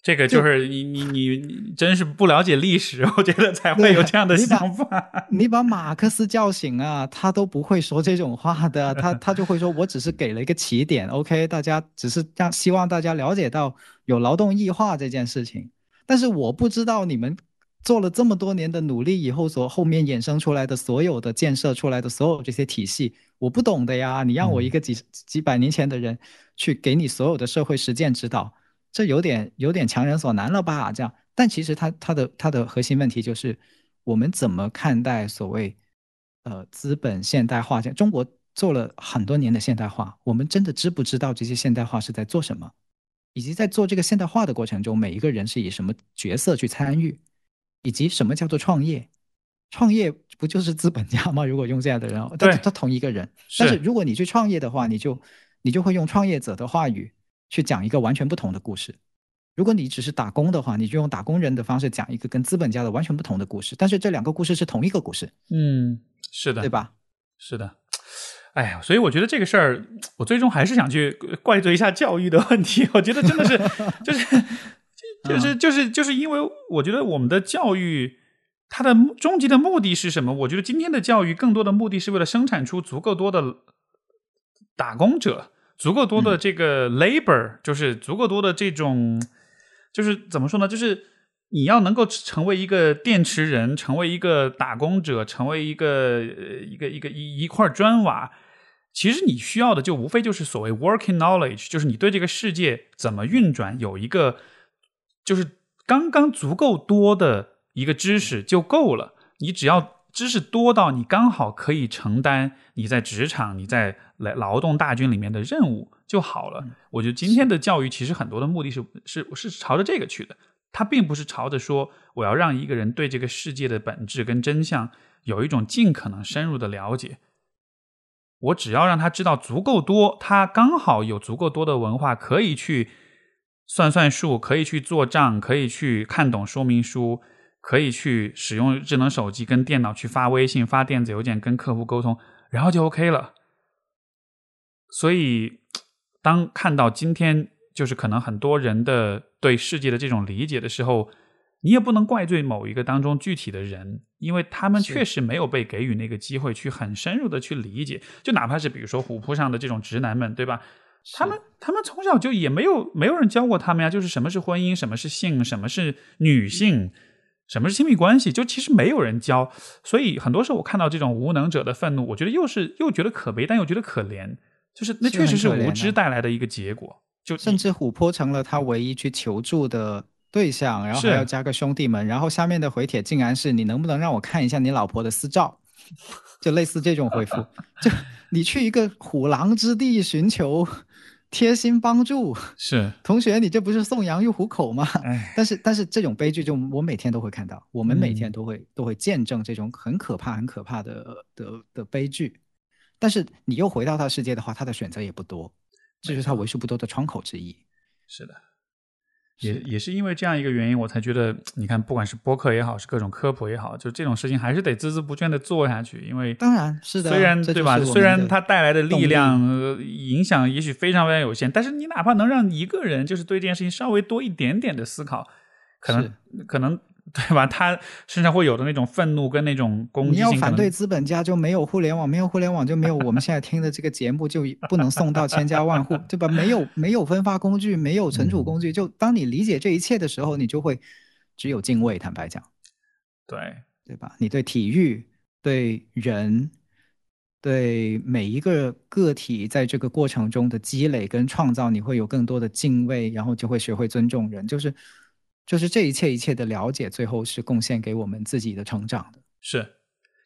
这个就是你你你真是不了解历史，*laughs* 我觉得才会有这样的想法。你把马克思叫醒啊，他都不会说这种话的，他他就会说：“我只是给了一个起点，OK，大家只是让希望大家了解到有劳动异化这件事情。”但是我不知道你们。做了这么多年的努力以后，所后面衍生出来的所有的建设出来的所有这些体系，我不懂的呀。你让我一个几几百年前的人去给你所有的社会实践指导，这有点有点强人所难了吧？这样，但其实它它的它的核心问题就是，我们怎么看待所谓呃资本现代化？中国做了很多年的现代化，我们真的知不知道这些现代化是在做什么？以及在做这个现代化的过程中，每一个人是以什么角色去参与？以及什么叫做创业？创业不就是资本家吗？如果用这样的人，他他同一个人。但是如果你去创业的话，你就你就会用创业者的话语去讲一个完全不同的故事。如果你只是打工的话，你就用打工人的方式讲一个跟资本家的完全不同的故事。但是这两个故事是同一个故事。嗯，是的，对吧？是的。哎呀，所以我觉得这个事儿，我最终还是想去怪罪一下教育的问题。我觉得真的是，就是。*laughs* 就是就是就是因为我觉得我们的教育，它的终极的目的是什么？我觉得今天的教育更多的目的是为了生产出足够多的打工者，足够多的这个 labor，就是足够多的这种，就是怎么说呢？就是你要能够成为一个电池人，成为一个打工者，成为一个一个一个一一块砖瓦，其实你需要的就无非就是所谓 working knowledge，就是你对这个世界怎么运转有一个。就是刚刚足够多的一个知识就够了，你只要知识多到你刚好可以承担你在职场、你在来劳动大军里面的任务就好了。我觉得今天的教育其实很多的目的是是是朝着这个去的，它并不是朝着说我要让一个人对这个世界的本质跟真相有一种尽可能深入的了解。我只要让他知道足够多，他刚好有足够多的文化可以去算算数，可以去做账，可以去看懂说明书，可以去使用智能手机跟电脑去发微信、发电子邮件跟客户沟通，然后就 OK 了。所以，当看到今天就是可能很多人的对世界的这种理解的时候，你也不能怪罪某一个当中具体的人，因为他们确实没有被给予那个机会去很深入的去理解。就哪怕是比如说虎扑上的这种直男们，对吧？他们他们从小就也没有没有人教过他们呀，就是什么是婚姻，什么是性，什么是女性，什么是亲密关系，就其实没有人教。所以很多时候我看到这种无能者的愤怒，我觉得又是又觉得可悲，但又觉得可怜。就是那确实是无知带来的一个结果。就甚至琥珀成了他唯一去求助的。对象，然后还要加个兄弟们，然后下面的回帖竟然是你能不能让我看一下你老婆的私照，*laughs* 就类似这种回复，就你去一个虎狼之地寻求贴心帮助，是同学，你这不是送羊入虎口吗？但是但是这种悲剧就我每天都会看到，我们每天都会都会见证这种很可怕很可怕的的的悲剧，但是你又回到他世界的话，他的选择也不多，这是他为数不多的窗口之一。是的。也也是因为这样一个原因，我才觉得，你看，不管是播客也好，是各种科普也好，就这种事情还是得孜孜不倦的做下去。因为当然是的，虽然对吧？虽然它带来的力量影响也许非常非常有限，但是你哪怕能让一个人就是对这件事情稍微多一点点的思考，可能可能。对吧？他身上会有的那种愤怒跟那种攻击性。你要反对资本家，就没有互联网，没有互联网就没有我们现在听的这个节目，就不能送到千家万户，对吧？没有没有分发工具，没有存储工具，就当你理解这一切的时候，你就会只有敬畏。坦白讲，对对吧？你对体育、对人、对每一个个体在这个过程中的积累跟创造，你会有更多的敬畏，然后就会学会尊重人，就是。就是这一切一切的了解，最后是贡献给我们自己的成长的。是，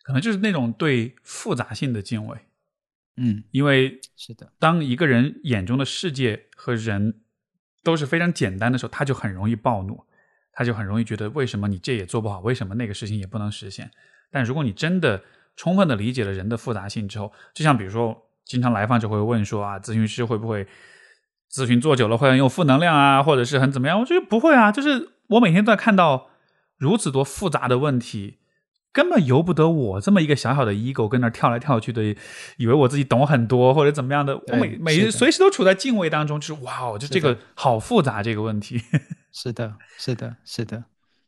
可能就是那种对复杂性的敬畏。嗯，因为是的，当一个人眼中的世界和人都是非常简单的时候，他就很容易暴怒，他就很容易觉得为什么你这也做不好，为什么那个事情也不能实现。但如果你真的充分的理解了人的复杂性之后，就像比如说，经常来访者会问说啊，咨询师会不会咨询做久了会很有负能量啊，或者是很怎么样？我觉得不会啊，就是。我每天都在看到如此多复杂的问题，根本由不得我这么一个小小的 ego 跟那跳来跳去的，以为我自己懂很多或者怎么样的。我每每随时都处在敬畏当中，就是哇哦，就这个好复杂这个问题。*laughs* 是的，是的，是的。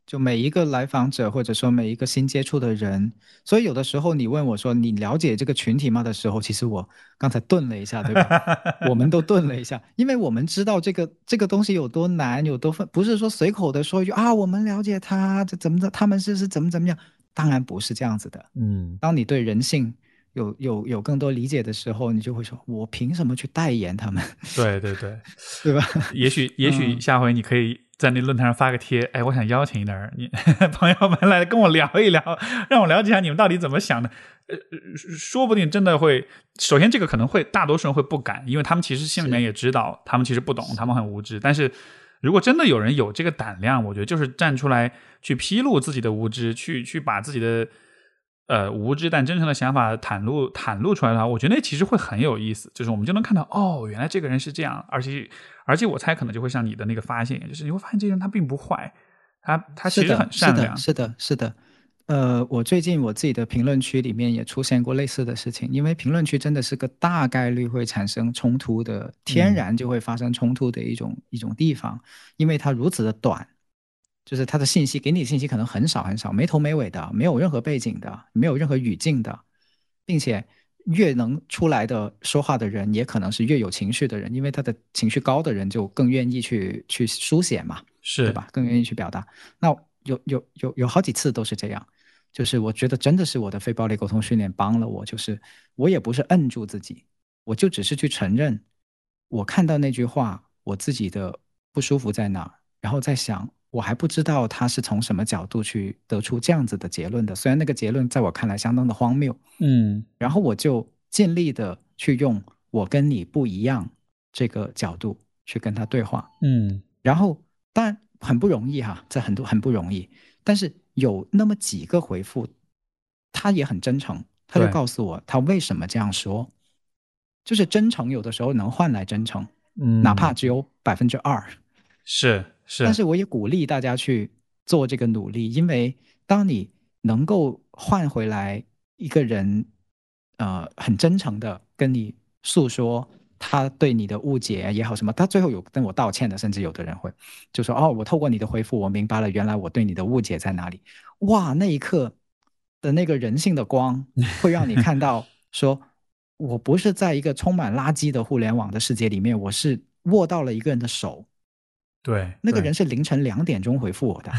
就每一个来访者，或者说每一个新接触的人，所以有的时候你问我说你了解这个群体吗的时候，其实我刚才顿了一下，对吧？我们都顿了一下，因为我们知道这个这个东西有多难，有多分，不是说随口的说一句啊，我们了解他这怎么着，他们是是怎么怎么样，当然不是这样子的。嗯，当你对人性有有有更多理解的时候，你就会说，我凭什么去代言他们？对对对，对吧？也许也许下回你可以。在那论坛上发个贴，哎，我想邀请一点你 *laughs* 朋友们来跟我聊一聊，让我了解一下你们到底怎么想的。呃，说不定真的会。首先，这个可能会大多数人会不敢，因为他们其实心里面也知道，他们其实不懂，他们很无知。但是如果真的有人有这个胆量，我觉得就是站出来去披露自己的无知，去去把自己的。呃，无知但真诚的想法袒露袒露出来的话，我觉得那其实会很有意思。就是我们就能看到，哦，原来这个人是这样，而且而且我猜可能就会像你的那个发现，就是你会发现这个人他并不坏，他他其实很善良。是的，是的，呃，我最近我自己的评论区里面也出现过类似的事情，因为评论区真的是个大概率会产生冲突的，天然就会发生冲突的一种一种地方，因为它如此的短。就是他的信息给你的信息可能很少很少，没头没尾的，没有任何背景的，没有任何语境的，并且越能出来的说话的人，也可能是越有情绪的人，因为他的情绪高的人就更愿意去去书写嘛，是对吧？更愿意去表达。那有有有有好几次都是这样，就是我觉得真的是我的非暴力沟通训练帮了我，就是我也不是摁住自己，我就只是去承认，我看到那句话，我自己的不舒服在哪，然后再想。我还不知道他是从什么角度去得出这样子的结论的，虽然那个结论在我看来相当的荒谬，嗯，然后我就尽力的去用我跟你不一样这个角度去跟他对话，嗯，然后但很不容易哈，这很多很不容易，但是有那么几个回复，他也很真诚，他就告诉我他为什么这样说，就是真诚有的时候能换来真诚，嗯，哪怕只有百分之二。是是，但是我也鼓励大家去做这个努力，因为当你能够换回来一个人，呃，很真诚的跟你诉说他对你的误解也好什么，他最后有跟我道歉的，甚至有的人会就说：“哦，我透过你的回复，我明白了，原来我对你的误解在哪里。”哇，那一刻的那个人性的光，*laughs* 会让你看到，说我不是在一个充满垃圾的互联网的世界里面，我是握到了一个人的手。对，那个人是凌晨两点钟回复我的，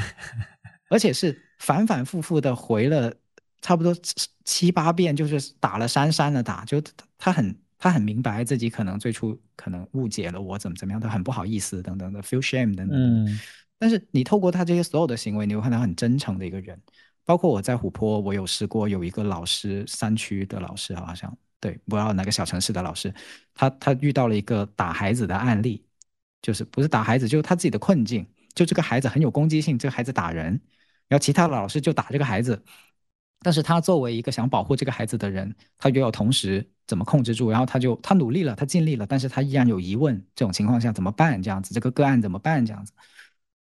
而且是反反复复的回了差不多七八遍，就是打了删删的打，就他很他很明白自己可能最初可能误解了我怎么怎么样，他很不好意思等等的，feel shame 等等。嗯，但是你透过他这些所有的行为，你会看到很真诚的一个人。包括我在虎坡，我有试过有一个老师，山区的老师好像对，不知道哪个小城市的老师，他他遇到了一个打孩子的案例。就是不是打孩子，就是他自己的困境。就这个孩子很有攻击性，这个孩子打人，然后其他的老师就打这个孩子。但是他作为一个想保护这个孩子的人，他又要同时怎么控制住？然后他就他努力了，他尽力了，但是他依然有疑问。这种情况下怎么办？这样子，这个个案怎么办？这样子。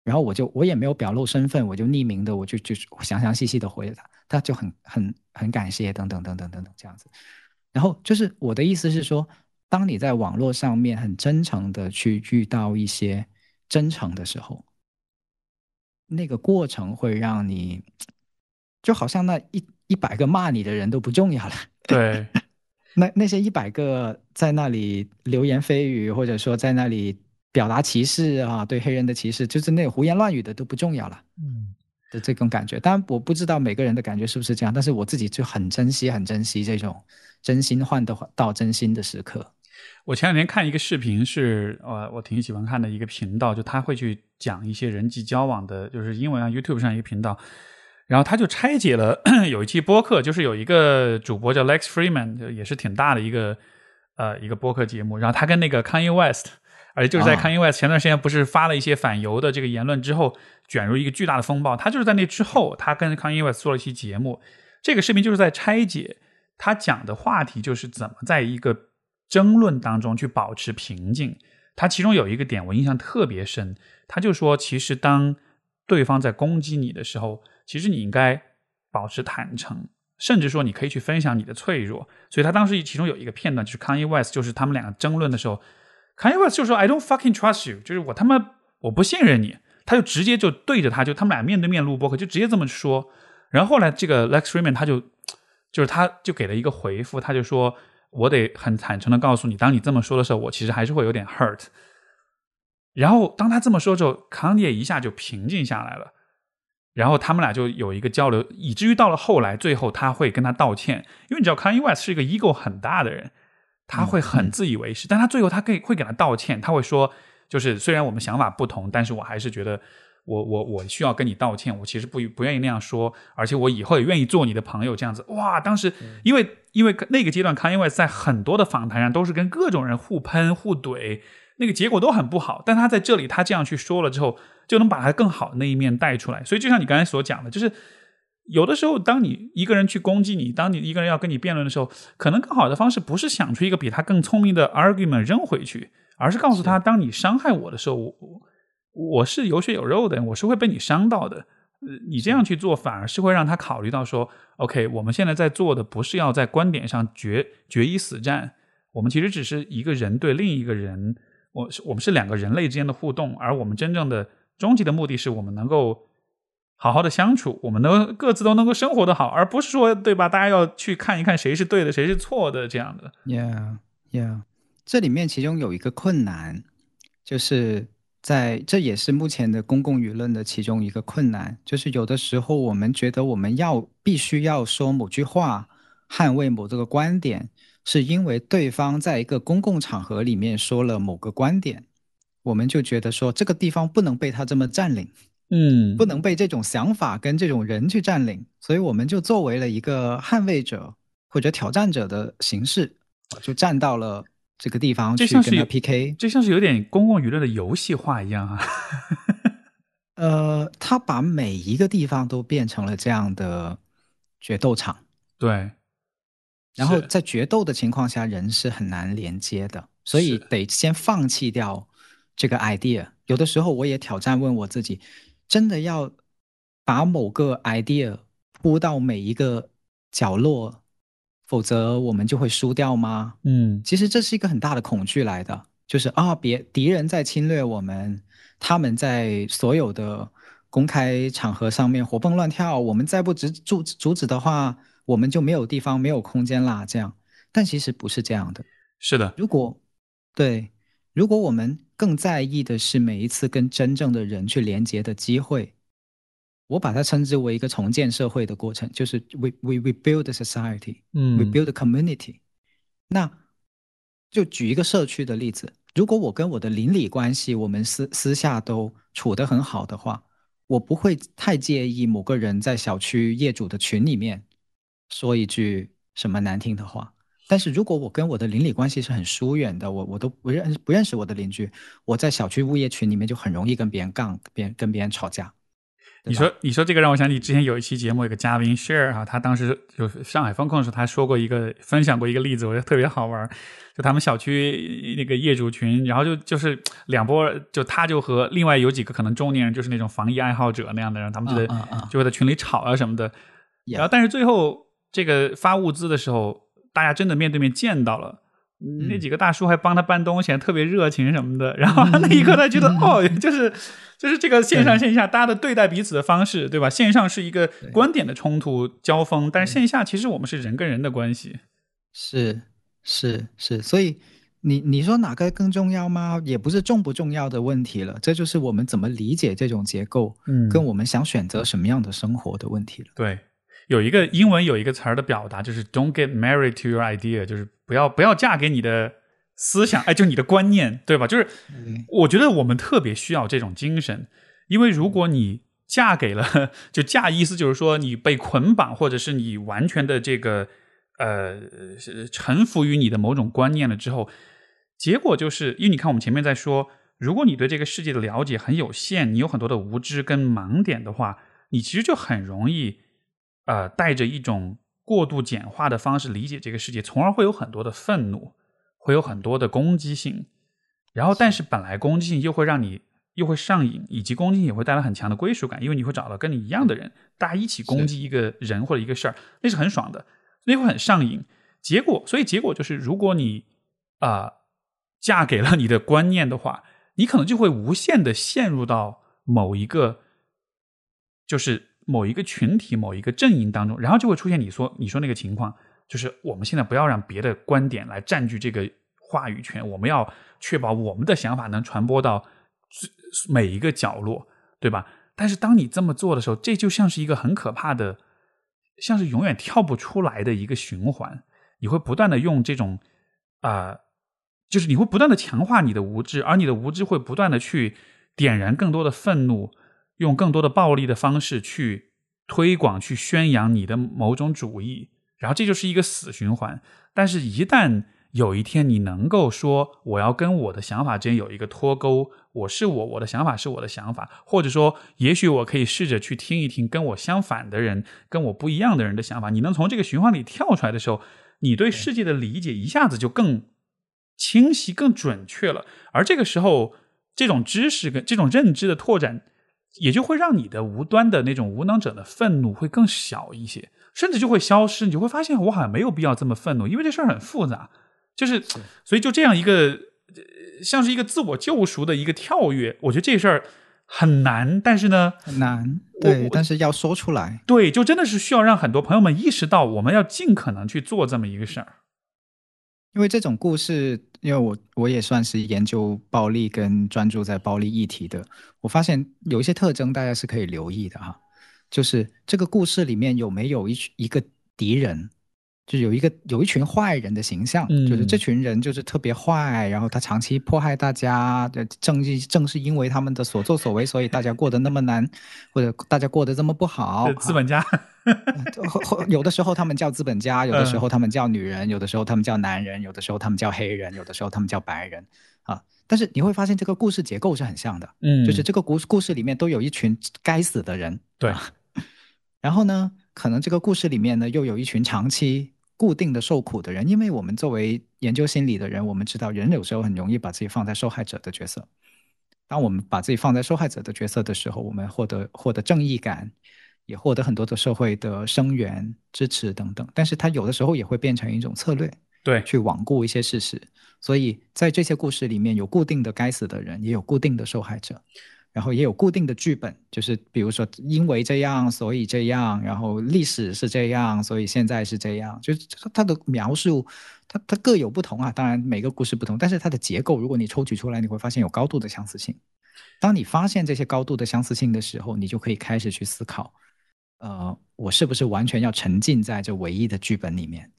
然后我就我也没有表露身份，我就匿名的，我就就详详细细的回了他，他就很很很感谢等等等等等等这样子。然后就是我的意思是说。当你在网络上面很真诚的去遇到一些真诚的时候，那个过程会让你，就好像那一一百个骂你的人都不重要了。对，*laughs* 那那些一百个在那里流言蜚语，或者说在那里表达歧视啊，对黑人的歧视，就是那胡言乱语的都不重要了。嗯，的这种感觉，当然我不知道每个人的感觉是不是这样，但是我自己就很珍惜，很珍惜这种真心换得到真心的时刻。我前两天看一个视频，是呃我挺喜欢看的一个频道，就他会去讲一些人际交往的，就是英文啊 YouTube 上一个频道，然后他就拆解了 *clears throat* 有一期播客，就是有一个主播叫 Lex Freeman，就也是挺大的一个呃一个播客节目，然后他跟那个 Kanye West，而且就是在 Kanye West 前段时间不是发了一些反犹的这个言论之后，卷入一个巨大的风暴，他就是在那之后，他跟 Kanye West 做了一期节目，这个视频就是在拆解他讲的话题，就是怎么在一个。争论当中去保持平静，他其中有一个点我印象特别深，他就说，其实当对方在攻击你的时候，其实你应该保持坦诚，甚至说你可以去分享你的脆弱。所以他当时其中有一个片段，就是 Kanye West，就是他们两个争论的时候，Kanye West 就说 I don't fucking trust you，就是我他妈我不信任你，他就直接就对着他就他们俩面对面录播客，就直接这么说。然后后来这个 Lex Freeman 他就就是他就给了一个回复，他就说。我得很坦诚的告诉你，当你这么说的时候，我其实还是会有点 hurt。然后当他这么说之后，康涅一下就平静下来了。然后他们俩就有一个交流，以至于到了后来，最后他会跟他道歉，因为你知道康 a West 是一个 ego 很大的人，他会很自以为是，但他最后他可以会给他道歉，他会说，就是虽然我们想法不同，但是我还是觉得。我我我需要跟你道歉，我其实不不愿意那样说，而且我以后也愿意做你的朋友这样子。哇，当时因为因为那个阶段，Kanye 在很多的访谈上都是跟各种人互喷互怼，那个结果都很不好。但他在这里他这样去说了之后，就能把他更好的那一面带出来。所以就像你刚才所讲的，就是有的时候，当你一个人去攻击你，当你一个人要跟你辩论的时候，可能更好的方式不是想出一个比他更聪明的 argument 扔回去，而是告诉他，当你伤害我的时候，我。我是有血有肉的，我是会被你伤到的。呃，你这样去做，反而是会让他考虑到说，OK，我们现在在做的不是要在观点上决决一死战，我们其实只是一个人对另一个人，我是我们是两个人类之间的互动，而我们真正的终极的目的是我们能够好好的相处，我们能各自都能够生活的好，而不是说对吧？大家要去看一看谁是对的，谁是错的这样的。Yeah，Yeah，这里面其中有一个困难就是。在这也是目前的公共舆论的其中一个困难，就是有的时候我们觉得我们要必须要说某句话，捍卫某这个观点，是因为对方在一个公共场合里面说了某个观点，我们就觉得说这个地方不能被他这么占领，嗯，不能被这种想法跟这种人去占领，所以我们就作为了一个捍卫者或者挑战者的形式，就站到了。这个地方去跟他 PK，就像是有点公共娱乐的游戏化一样啊。*laughs* 呃，他把每一个地方都变成了这样的决斗场。对，然后在决斗的情况下，人是很难连接的，所以得先放弃掉这个 idea。有的时候我也挑战问我自己：真的要把某个 idea 铺到每一个角落，否则我们就会输掉吗？嗯，其实这是一个很大的恐惧来的，就是啊，别敌人在侵略我们，他们在所有的公开场合上面活蹦乱跳，我们再不阻阻阻止的话。我们就没有地方、没有空间啦，这样。但其实不是这样的。是的，如果对，如果我们更在意的是每一次跟真正的人去连接的机会，我把它称之为一个重建社会的过程，就是 we we we build a society，嗯，we build a community。那就举一个社区的例子，如果我跟我的邻里关系，我们私私下都处得很好的话，我不会太介意某个人在小区业主的群里面。说一句什么难听的话，但是如果我跟我的邻里关系是很疏远的，我我都不认不认识我的邻居，我在小区物业群里面就很容易跟别人杠，别人跟别人吵架。你说你说这个让我想起之前有一期节目，有个嘉宾 share 哈，他当时就上海风控的时候，他说过一个分享过一个例子，我觉得特别好玩。就他们小区那个业主群，然后就就是两波，就他就和另外有几个可能中年人，就是那种防疫爱好者那样的人，他们就在就会在群里吵啊什么的。然后但是最后。这个发物资的时候，大家真的面对面见到了，那几个大叔还帮他搬东西，还特别热情什么的。然后 *laughs* 那一刻，他觉得哦，就是就是这个线上线下大家的对待彼此的方式，对吧？线上是一个观点的冲突交锋，但是线下其实我们是人跟人的关系。是是是，所以你你说哪个更重要吗？也不是重不重要的问题了，这就是我们怎么理解这种结构，嗯，跟我们想选择什么样的生活的问题了。对。有一个英文有一个词儿的表达，就是 "Don't get married to your idea"，就是不要不要嫁给你的思想，哎，就你的观念，对吧？就是我觉得我们特别需要这种精神，因为如果你嫁给了，就嫁意思就是说你被捆绑，或者是你完全的这个呃臣服于你的某种观念了之后，结果就是因为你看我们前面在说，如果你对这个世界的了解很有限，你有很多的无知跟盲点的话，你其实就很容易。呃，带着一种过度简化的方式理解这个世界，从而会有很多的愤怒，会有很多的攻击性。然后，但是本来攻击性又会让你又会上瘾，以及攻击性也会带来很强的归属感，因为你会找到跟你一样的人，大家一起攻击一个人或者一个事儿，那是很爽的，那会很上瘾。结果，所以结果就是，如果你啊嫁给了你的观念的话，你可能就会无限的陷入到某一个，就是。某一个群体、某一个阵营当中，然后就会出现你说你说那个情况，就是我们现在不要让别的观点来占据这个话语权，我们要确保我们的想法能传播到每一个角落，对吧？但是当你这么做的时候，这就像是一个很可怕的，像是永远跳不出来的一个循环。你会不断的用这种啊，就是你会不断的强化你的无知，而你的无知会不断的去点燃更多的愤怒。用更多的暴力的方式去推广、去宣扬你的某种主义，然后这就是一个死循环。但是，一旦有一天你能够说我要跟我的想法之间有一个脱钩，我是我，我的想法是我的想法，或者说，也许我可以试着去听一听跟我相反的人、跟我不一样的人的想法，你能从这个循环里跳出来的时候，你对世界的理解一下子就更清晰、更准确了。而这个时候，这种知识跟这种认知的拓展。也就会让你的无端的那种无能者的愤怒会更小一些，甚至就会消失。你就会发现，我好像没有必要这么愤怒，因为这事儿很复杂。就是，所以就这样一个，像是一个自我救赎的一个跳跃。我觉得这事儿很难，但是呢，很难。对，但是要说出来。对，就真的是需要让很多朋友们意识到，我们要尽可能去做这么一个事儿。因为这种故事，因为我我也算是研究暴力跟专注在暴力议题的，我发现有一些特征大家是可以留意的哈，就是这个故事里面有没有一一个敌人。就有一个有一群坏人的形象，就是这群人就是特别坏，然后他长期迫害大家。正正是因为他们的所作所为，所以大家过得那么难，或者大家过得这么不好。资本家，有的时候他们叫资本家，有的时候他们叫女人，有的时候他们叫男人，有的时候他们叫黑人，有的时候他们叫白人啊。但是你会发现这个故事结构是很像的，嗯，就是这个故故事里面都有一群该死的人，对。*laughs* 然后呢，可能这个故事里面呢又有一群长期。固定的受苦的人，因为我们作为研究心理的人，我们知道人有时候很容易把自己放在受害者的角色。当我们把自己放在受害者的角色的时候，我们获得获得正义感，也获得很多的社会的声援、支持等等。但是它有的时候也会变成一种策略，对，去罔顾一些事实。所以在这些故事里面有固定的该死的人，也有固定的受害者。然后也有固定的剧本，就是比如说因为这样所以这样，然后历史是这样，所以现在是这样，就是它的描述，它它各有不同啊。当然每个故事不同，但是它的结构，如果你抽取出来，你会发现有高度的相似性。当你发现这些高度的相似性的时候，你就可以开始去思考，呃，我是不是完全要沉浸在这唯一的剧本里面，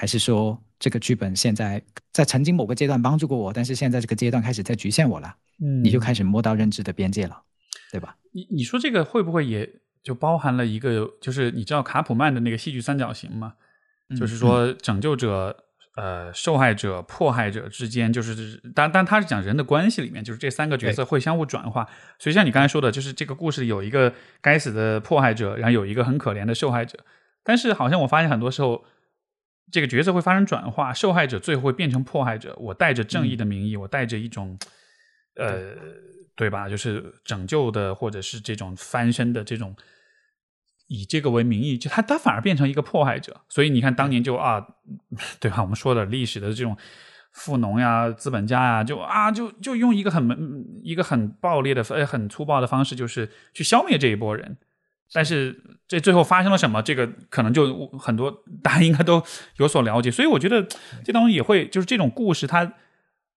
还是说这个剧本现在在曾经某个阶段帮助过我，但是现在这个阶段开始在局限我了？嗯，你就开始摸到认知的边界了，对吧？你你说这个会不会也就包含了一个，就是你知道卡普曼的那个戏剧三角形吗？就是说拯救者、呃受害者、迫害者之间，就是但但他是讲人的关系里面，就是这三个角色会相互转化。所以像你刚才说的，就是这个故事里有一个该死的迫害者，然后有一个很可怜的受害者。但是好像我发现很多时候，这个角色会发生转化，受害者最后会变成迫害者。我带着正义的名义，我带着一种。呃，对吧？就是拯救的，或者是这种翻身的这种，以这个为名义，就他他反而变成一个迫害者。所以你看，当年就啊，*laughs* 对吧？我们说的历史的这种富农呀、资本家呀，就啊，就就用一个很一个很暴烈的、呃很粗暴的方式，就是去消灭这一波人。但是这最后发生了什么？这个可能就很多大家应该都有所了解。所以我觉得这当中也会就是这种故事，它。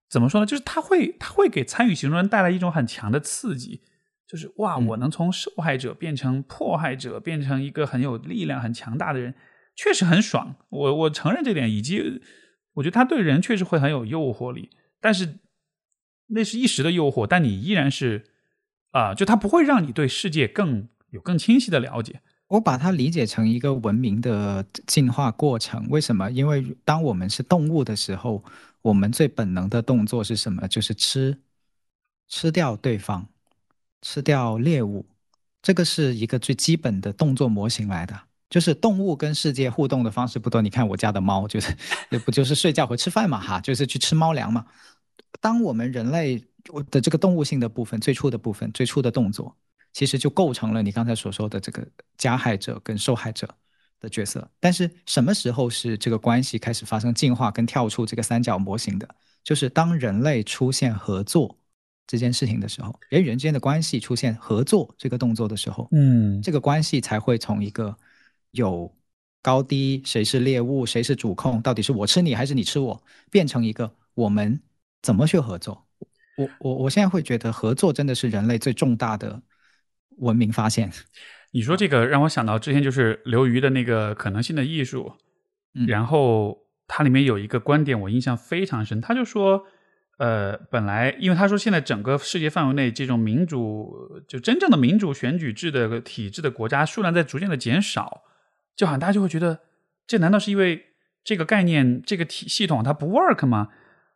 怎么说呢？就是它会，它会给参与其中人带来一种很强的刺激，就是哇，我能从受害者变成迫害者，变成一个很有力量、很强大的人，确实很爽。我我承认这点，以及我觉得他对人确实会很有诱惑力，但是那是一时的诱惑，但你依然是啊，就他不会让你对世界更有更清晰的了解。我把它理解成一个文明的进化过程。为什么？因为当我们是动物的时候。我们最本能的动作是什么？就是吃，吃掉对方，吃掉猎物。这个是一个最基本的动作模型来的。就是动物跟世界互动的方式不多。你看我家的猫，就是 *laughs* 不就是睡觉和吃饭嘛，哈，就是去吃猫粮嘛。当我们人类的这个动物性的部分，最初的部分，最初的动作，其实就构成了你刚才所说的这个加害者跟受害者。的角色，但是什么时候是这个关系开始发生进化跟跳出这个三角模型的？就是当人类出现合作这件事情的时候，人与人之间的关系出现合作这个动作的时候，嗯，这个关系才会从一个有高低，谁是猎物，谁是主控，到底是我吃你还是你吃我，变成一个我们怎么去合作？我我我现在会觉得合作真的是人类最重大的文明发现。你说这个让我想到之前就是刘瑜的那个可能性的艺术，然后它里面有一个观点我印象非常深，他就说，呃，本来因为他说现在整个世界范围内这种民主就真正的民主选举制的体制的国家数量在逐渐的减少，就好像大家就会觉得这难道是因为这个概念这个体系统它不 work 吗？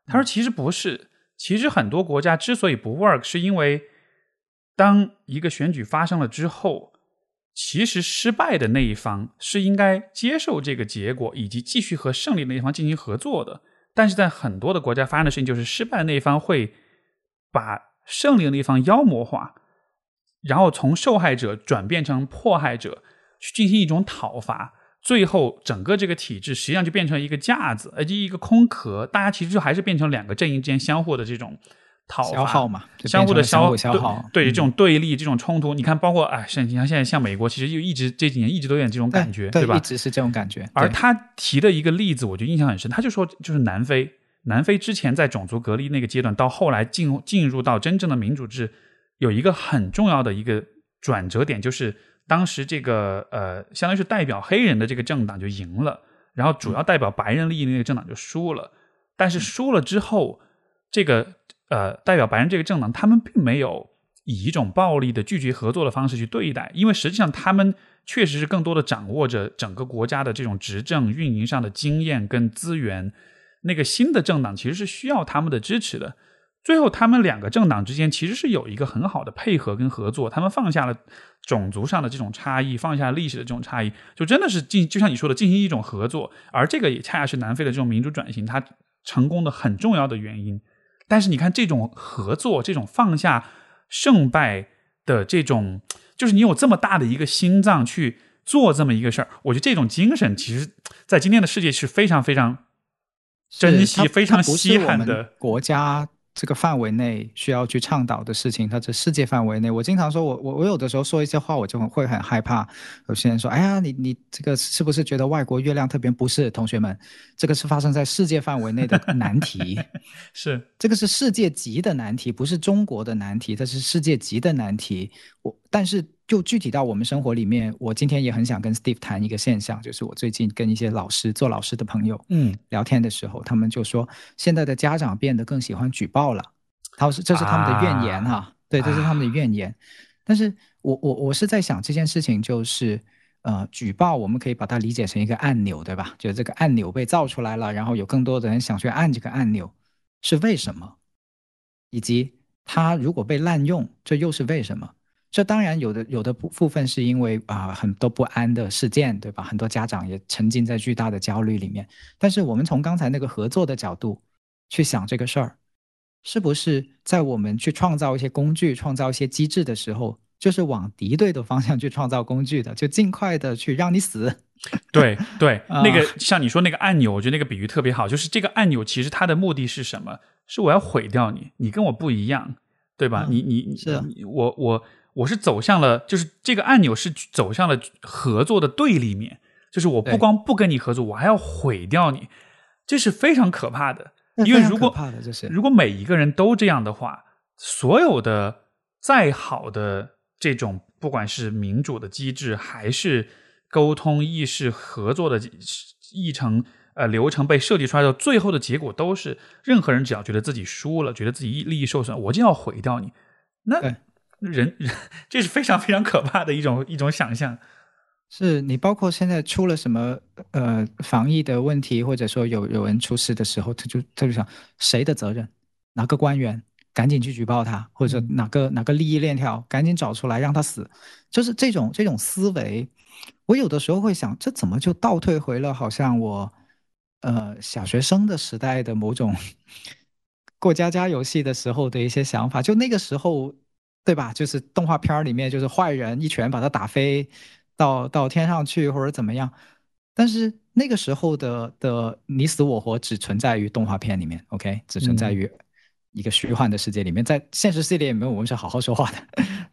他说其实不是，其实很多国家之所以不 work 是因为当一个选举发生了之后。其实失败的那一方是应该接受这个结果，以及继续和胜利那一方进行合作的。但是在很多的国家发生的事情，就是失败的那一方会把胜利的那一方妖魔化，然后从受害者转变成迫害者，去进行一种讨伐。最后，整个这个体制实际上就变成一个架子，而且一个空壳。大家其实就还是变成两个阵营之间相互的这种。消耗嘛，相互的消消耗，对这种对立、这种冲突，你看，包括哎，像你看现在像美国，其实就一直这几年一直都有点这种感觉，对吧？一直是这种感觉。而他提的一个例子，我就印象很深，他就说，就是南非，南非之前在种族隔离那个阶段，到后来进进入到真正的民主制，有一个很重要的一个转折点，就是当时这个呃，相当于是代表黑人的这个政党就赢了，然后主要代表白人利益的那个政党就输了，但是输了之后，这个。呃，代表白人这个政党，他们并没有以一种暴力的拒绝合作的方式去对待，因为实际上他们确实是更多的掌握着整个国家的这种执政运营上的经验跟资源。那个新的政党其实是需要他们的支持的。最后他们两个政党之间其实是有一个很好的配合跟合作，他们放下了种族上的这种差异，放下历史的这种差异，就真的是进，就像你说的，进行一种合作。而这个也恰恰是南非的这种民主转型它成功的很重要的原因。但是你看，这种合作，这种放下胜败的这种，就是你有这么大的一个心脏去做这么一个事儿，我觉得这种精神，其实，在今天的世界是非常非常珍惜、非常稀罕的国家。这个范围内需要去倡导的事情，它在世界范围内。我经常说，我我我有的时候说一些话，我就会很害怕。有些人说：“哎呀，你你这个是不是觉得外国月亮特别？”不是，同学们，这个是发生在世界范围内的难题，*laughs* 是这个是世界级的难题，不是中国的难题，它是世界级的难题。我但是。就具体到我们生活里面，我今天也很想跟 Steve 谈一个现象，就是我最近跟一些老师做老师的朋友，嗯，聊天的时候，他们就说现在的家长变得更喜欢举报了，他说这是他们的怨言哈，对，这是他们的怨言。但是我我我是在想这件事情，就是呃，举报我们可以把它理解成一个按钮，对吧？就这个按钮被造出来了，然后有更多的人想去按这个按钮，是为什么？以及它如果被滥用，这又是为什么？这当然有的，有的部部分是因为啊很多不安的事件，对吧？很多家长也沉浸在巨大的焦虑里面。但是我们从刚才那个合作的角度去想这个事儿，是不是在我们去创造一些工具、创造一些机制的时候，就是往敌对的方向去创造工具的，就尽快的去让你死？*laughs* 对对，那个像你说那个按钮，我觉得那个比喻特别好，就是这个按钮其实它的目的是什么？是我要毁掉你，你跟我不一样，对吧？你你是我我。我是走向了，就是这个按钮是走向了合作的对立面，就是我不光不跟你合作，我还要毁掉你，这是非常可怕的。因为如果如果每一个人都这样的话，所有的再好的这种不管是民主的机制，还是沟通、意识、合作的议程呃流程被设计出来的，最后的结果都是任何人只要觉得自己输了，觉得自己利益受损，我就要毁掉你。那。人人，*laughs* 这是非常非常可怕的一种一种想象。是你包括现在出了什么呃防疫的问题，或者说有有人出事的时候，他就他就想谁的责任？哪个官员赶紧去举报他，或者哪个哪个利益链条赶紧找出来让他死？就是这种这种思维，我有的时候会想，这怎么就倒退回了好像我呃小学生的时代的某种 *laughs* 过家家游戏的时候的一些想法？就那个时候。对吧？就是动画片里面，就是坏人一拳把他打飞到到天上去，或者怎么样。但是那个时候的的你死我活只存在于动画片里面，OK，只存在于一个虚幻的世界里面，在现实世界里面，我们是好好说话的。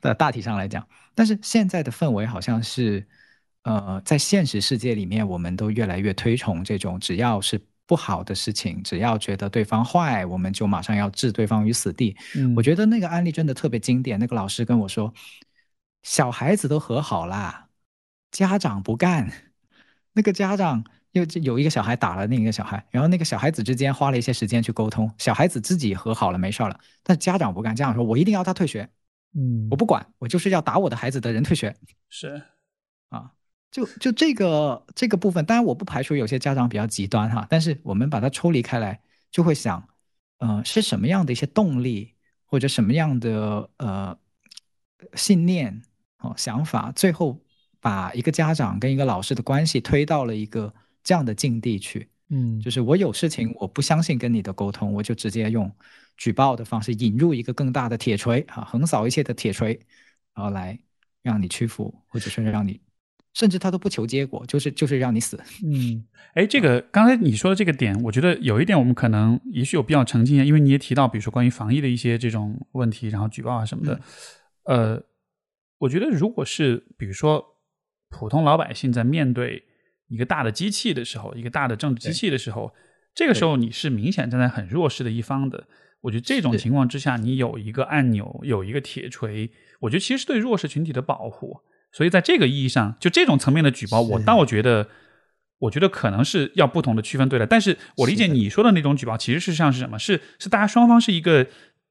的大体上来讲，但是现在的氛围好像是，呃，在现实世界里面，我们都越来越推崇这种，只要是。不好的事情，只要觉得对方坏，我们就马上要置对方于死地。我觉得那个案例真的特别经典。那个老师跟我说，小孩子都和好啦，家长不干。*laughs* 那个家长又有一个小孩打了另一个小孩，然后那个小孩子之间花了一些时间去沟通，小孩子自己和好了，没事了。但家长不干，家长说我一定要他退学。嗯，我不管，我就是要打我的孩子的人退学。是，啊。就就这个这个部分，当然我不排除有些家长比较极端哈，但是我们把它抽离开来，就会想，呃，是什么样的一些动力或者什么样的呃信念哦想法，最后把一个家长跟一个老师的关系推到了一个这样的境地去？嗯，就是我有事情我不相信跟你的沟通，我就直接用举报的方式引入一个更大的铁锤啊，横扫一切的铁锤，然后来让你屈服，或者是让你。甚至他都不求结果，就是就是让你死。嗯，哎，这个刚才你说的这个点，我觉得有一点我们可能也许有必要澄清一下，因为你也提到，比如说关于防疫的一些这种问题，然后举报啊什么的。呃，我觉得如果是比如说普通老百姓在面对一个大的机器的时候，一个大的政治机器的时候，这个时候你是明显站在很弱势的一方的。我觉得这种情况之下，你有一个按钮，有一个铁锤，我觉得其实对弱势群体的保护。所以，在这个意义上，就这种层面的举报，我倒觉得，我觉得可能是要不同的区分对待。但是我理解你说的那种举报，其实是像是什么？是是大家双方是一个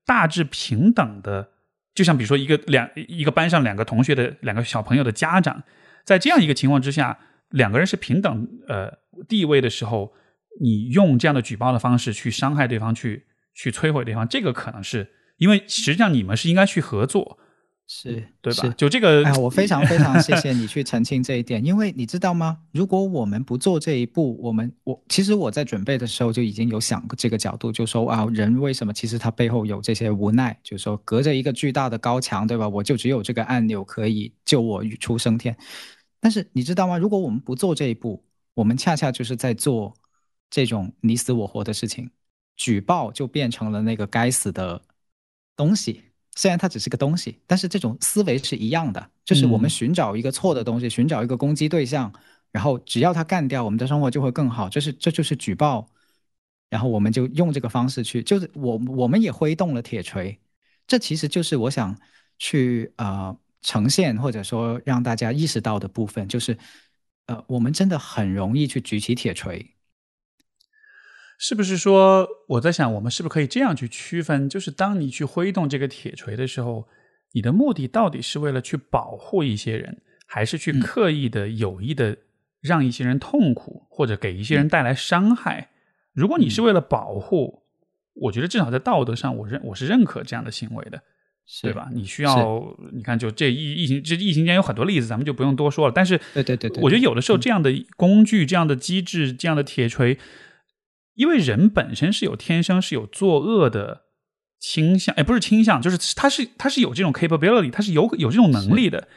大致平等的，就像比如说一个两一个班上两个同学的两个小朋友的家长，在这样一个情况之下，两个人是平等呃地位的时候，你用这样的举报的方式去伤害对方，去去摧毁对方，这个可能是因为实际上你们是应该去合作。是对吧？是就这个，哎，我非常 *laughs* 非常谢谢你去澄清这一点，因为你知道吗？如果我们不做这一步，我们我其实我在准备的时候就已经有想过这个角度，就说啊，人为什么其实他背后有这些无奈？就是说隔着一个巨大的高墙，对吧？我就只有这个按钮可以救我于出生天。但是你知道吗？如果我们不做这一步，我们恰恰就是在做这种你死我活的事情，举报就变成了那个该死的东西。虽然它只是个东西，但是这种思维是一样的，就是我们寻找一个错的东西，寻找一个攻击对象，然后只要它干掉，我们的生活就会更好。这是这就是举报，然后我们就用这个方式去，就是我我们也挥动了铁锤，这其实就是我想去呃呈现或者说让大家意识到的部分，就是呃我们真的很容易去举起铁锤。是不是说我在想，我们是不是可以这样去区分？就是当你去挥动这个铁锤的时候，你的目的到底是为了去保护一些人，还是去刻意的、有意的让一些人痛苦，或者给一些人带来伤害？如果你是为了保护，我觉得至少在道德上，我认我是认可这样的行为的，对吧？你需要你看，就这疫疫情，这疫情间有很多例子，咱们就不用多说了。但是，对对对，我觉得有的时候这样的工具、这样的机制、这样的铁锤。因为人本身是有天生是有作恶的倾向，哎，不是倾向，就是他是他是有这种 capability，他是有有这种能力的。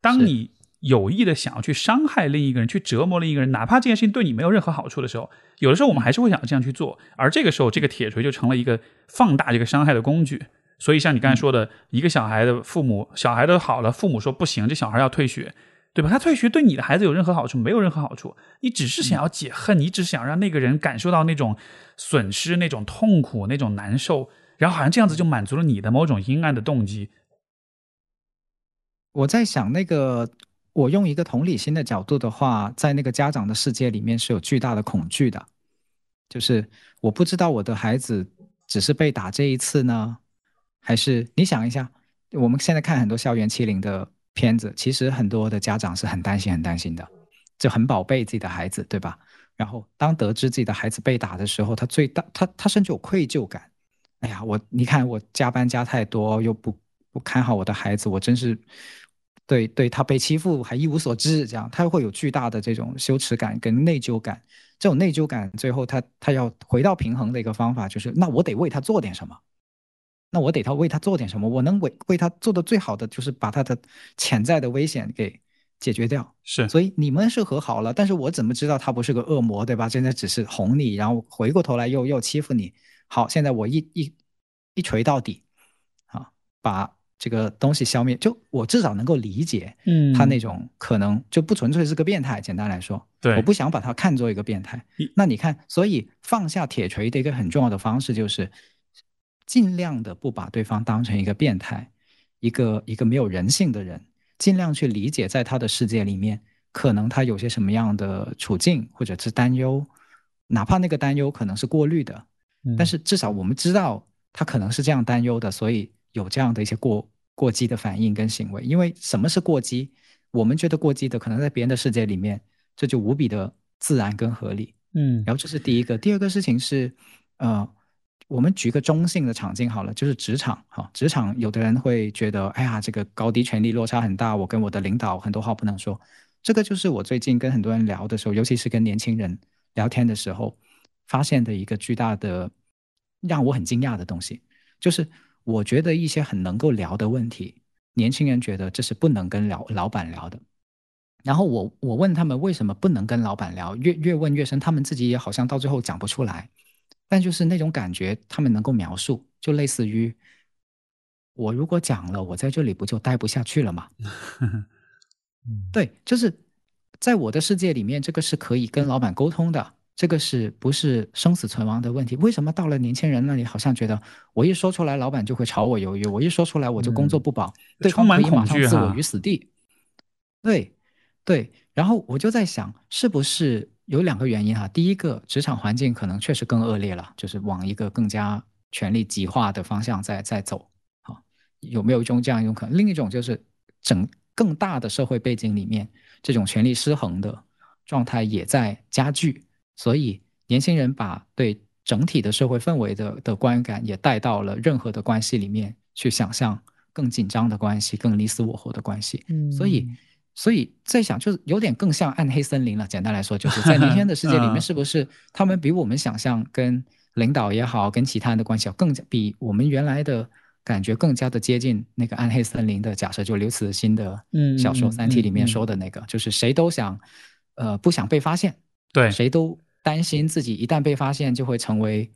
当你有意的想要去伤害另一个人，去折磨另一个人，哪怕这件事情对你没有任何好处的时候，有的时候我们还是会想要这样去做。而这个时候，这个铁锤就成了一个放大这个伤害的工具。所以，像你刚才说的，一个小孩的父母，小孩都好了，父母说不行，这小孩要退学。对吧？他退学对你的孩子有任何好处？没有任何好处。你只是想要解恨，你只是想让那个人感受到那种损失、那种痛苦、那种难受，然后好像这样子就满足了你的某种阴暗的动机。我在想，那个我用一个同理心的角度的话，在那个家长的世界里面是有巨大的恐惧的，就是我不知道我的孩子只是被打这一次呢，还是你想一下，我们现在看很多校园欺凌的。片子其实很多的家长是很担心、很担心的，就很宝贝自己的孩子，对吧？然后当得知自己的孩子被打的时候，他最大他他甚至有愧疚感。哎呀，我你看我加班加太多，又不不看好我的孩子，我真是对对他被欺负还一无所知，这样他会有巨大的这种羞耻感跟内疚感。这种内疚感最后他他要回到平衡的一个方法就是，那我得为他做点什么。那我得他为他做点什么，我能为为他做的最好的就是把他的潜在的危险给解决掉。是，所以你们是和好了，但是我怎么知道他不是个恶魔，对吧？现在只是哄你，然后回过头来又又欺负你。好，现在我一一一锤到底，啊，把这个东西消灭。就我至少能够理解，嗯，他那种可能就不纯粹是个变态。简单来说，对，我不想把他看作一个变态。那你看，所以放下铁锤的一个很重要的方式就是。尽量的不把对方当成一个变态，一个一个没有人性的人，尽量去理解，在他的世界里面，可能他有些什么样的处境或者是担忧，哪怕那个担忧可能是过滤的，但是至少我们知道他可能是这样担忧的，所以有这样的一些过过激的反应跟行为。因为什么是过激？我们觉得过激的，可能在别人的世界里面，这就无比的自然跟合理。嗯，然后这是第一个，第二个事情是，呃。我们举个中性的场景好了，就是职场哈。职场有的人会觉得，哎呀，这个高低权力落差很大，我跟我的领导很多话不能说。这个就是我最近跟很多人聊的时候，尤其是跟年轻人聊天的时候，发现的一个巨大的让我很惊讶的东西，就是我觉得一些很能够聊的问题，年轻人觉得这是不能跟老老板聊的。然后我我问他们为什么不能跟老板聊，越越问越深，他们自己也好像到最后讲不出来。但就是那种感觉，他们能够描述，就类似于我如果讲了，我在这里不就待不下去了吗？*laughs* 对，就是在我的世界里面，这个是可以跟老板沟通的，这个是不是生死存亡的问题？为什么到了年轻人那里，好像觉得我一说出来，老板就会炒我鱿鱼，我一说出来，我就工作不保，对方可以马上置我于死地。对，对，然后我就在想，是不是？有两个原因哈，第一个职场环境可能确实更恶劣了，就是往一个更加权力极化的方向在在走，好，有没有一种这样一种可能？另一种就是整更大的社会背景里面，这种权力失衡的状态也在加剧，所以年轻人把对整体的社会氛围的的观感也带到了任何的关系里面去想象更紧张的关系、更你死我活的关系。嗯所以，所以在想，就是有点更像暗黑森林了。简单来说，就是在明天的世界里面，*laughs* 嗯是不是他们比我们想象跟领导也好，跟其他人的关系要更加比我们原来的感觉更加的接近那个暗黑森林的假设？就刘慈欣的嗯小说《嗯三体》里面嗯说的那个，就是谁都想，呃，不想被发现，对，谁都担心自己一旦被发现就会成为，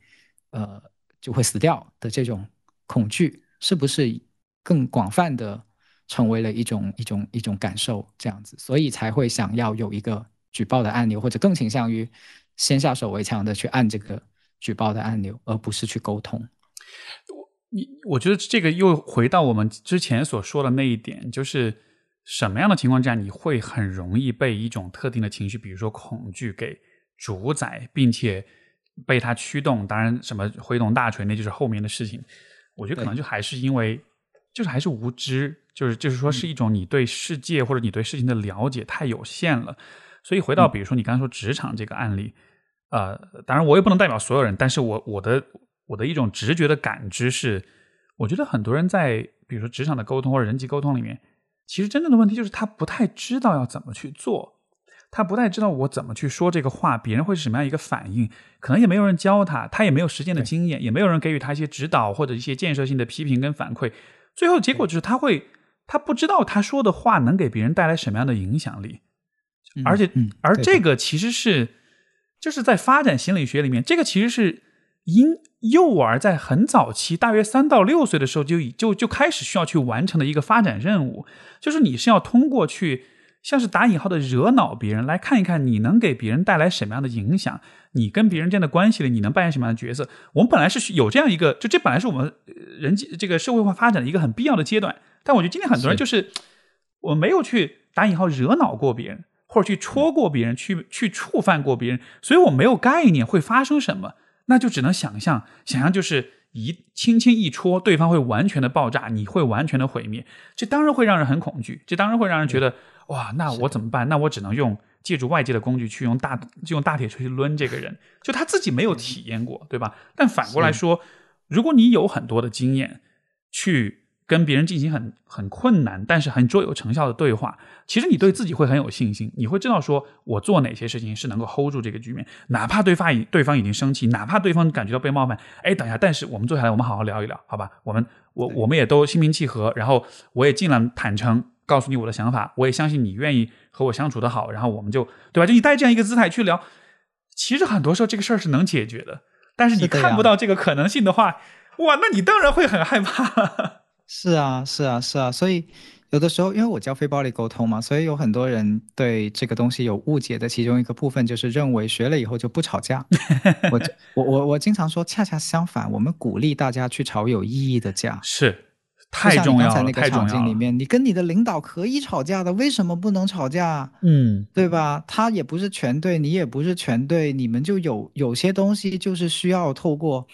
呃，就会死掉的这种恐惧，是不是更广泛的成为了一种一种一种感受这样子，所以才会想要有一个举报的按钮，或者更倾向于先下手为强的去按这个举报的按钮，而不是去沟通。我你我觉得这个又回到我们之前所说的那一点，就是什么样的情况下你会很容易被一种特定的情绪，比如说恐惧给主宰，并且被它驱动。当然，什么挥动大锤那就是后面的事情。我觉得可能就还是因为，就是还是无知，就是就是说是一种你对世界或者你对事情的了解太有限了。所以回到比如说你刚才说职场这个案例，呃，当然我也不能代表所有人，但是我我的我的一种直觉的感知是，我觉得很多人在比如说职场的沟通或者人际沟通里面，其实真正的问题就是他不太知道要怎么去做，他不太知道我怎么去说这个话，别人会是什么样一个反应，可能也没有人教他，他也没有实践的经验，也没有人给予他一些指导或者一些建设性的批评跟反馈，最后结果就是他会他不知道他说的话能给别人带来什么样的影响力。嗯而且，嗯而这个其实是，就是在发展心理学里面，这个其实是婴幼儿在很早期，大约三到六岁的时候就已就就开始需要去完成的一个发展任务，就是你是要通过去像是打引号的惹恼别人，来看一看你能给别人带来什么样的影响，你跟别人之间的关系里你能扮演什么样的角色。我们本来是有这样一个，就这本来是我们呃人际这个社会化发展的一个很必要的阶段，但我觉得今天很多人就是我没有去打引号惹恼过别人。或者去戳过别人，去去触犯过别人，所以我没有概念会发生什么，那就只能想象，想象就是一轻轻一戳，对方会完全的爆炸，你会完全的毁灭，这当然会让人很恐惧，这当然会让人觉得哇，那我怎么办？那我只能用借助外界的工具去用大就用大铁锤去抡这个人，就他自己没有体验过，对吧？但反过来说，如果你有很多的经验去。跟别人进行很很困难，但是很卓有成效的对话，其实你对自己会很有信心，你会知道说我做哪些事情是能够 hold 住这个局面，哪怕对方已对方已经生气，哪怕对方感觉到被冒犯，哎，等一下，但是我们坐下来，我们好好聊一聊，好吧？我们我我们也都心平气和，然后我也尽量坦诚告诉你我的想法，我也相信你愿意和我相处的好，然后我们就对吧？就你带这样一个姿态去聊，其实很多时候这个事儿是能解决的，但是你看不到这个可能性的话，哇，那你当然会很害怕。是啊，是啊，是啊，所以有的时候，因为我教非暴力沟通嘛，所以有很多人对这个东西有误解的其中一个部分，就是认为学了以后就不吵架。*laughs* 我我我我经常说，恰恰相反，我们鼓励大家去吵有意义的架。是，太重要了，太重要了。场景里面，你跟你的领导可以吵架的，为什么不能吵架？嗯，对吧？他也不是全对，你也不是全对，你们就有有些东西就是需要透过，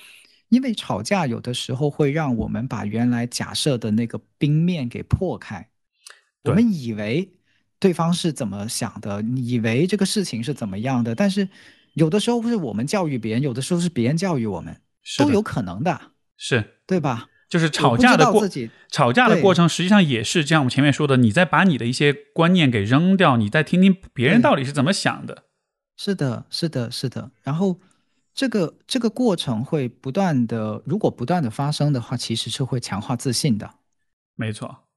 因为吵架有的时候会让我们把原来假设的那个冰面给破开。我对们以为对方是怎么想的，以为这个事情是怎么样的，但是有的时候是我们教育别人，有的时候是别人教育我们，都有可能的，是，对吧？就是吵架的过吵架的过程，实际上也是像我们前面说的，你在把你的一些观念给扔掉，你再听听别人到底是怎么想的。是的，是的，是的。然后这个这个过程会不断的，如果不断的发生的话，其实是会强化自信的。没错，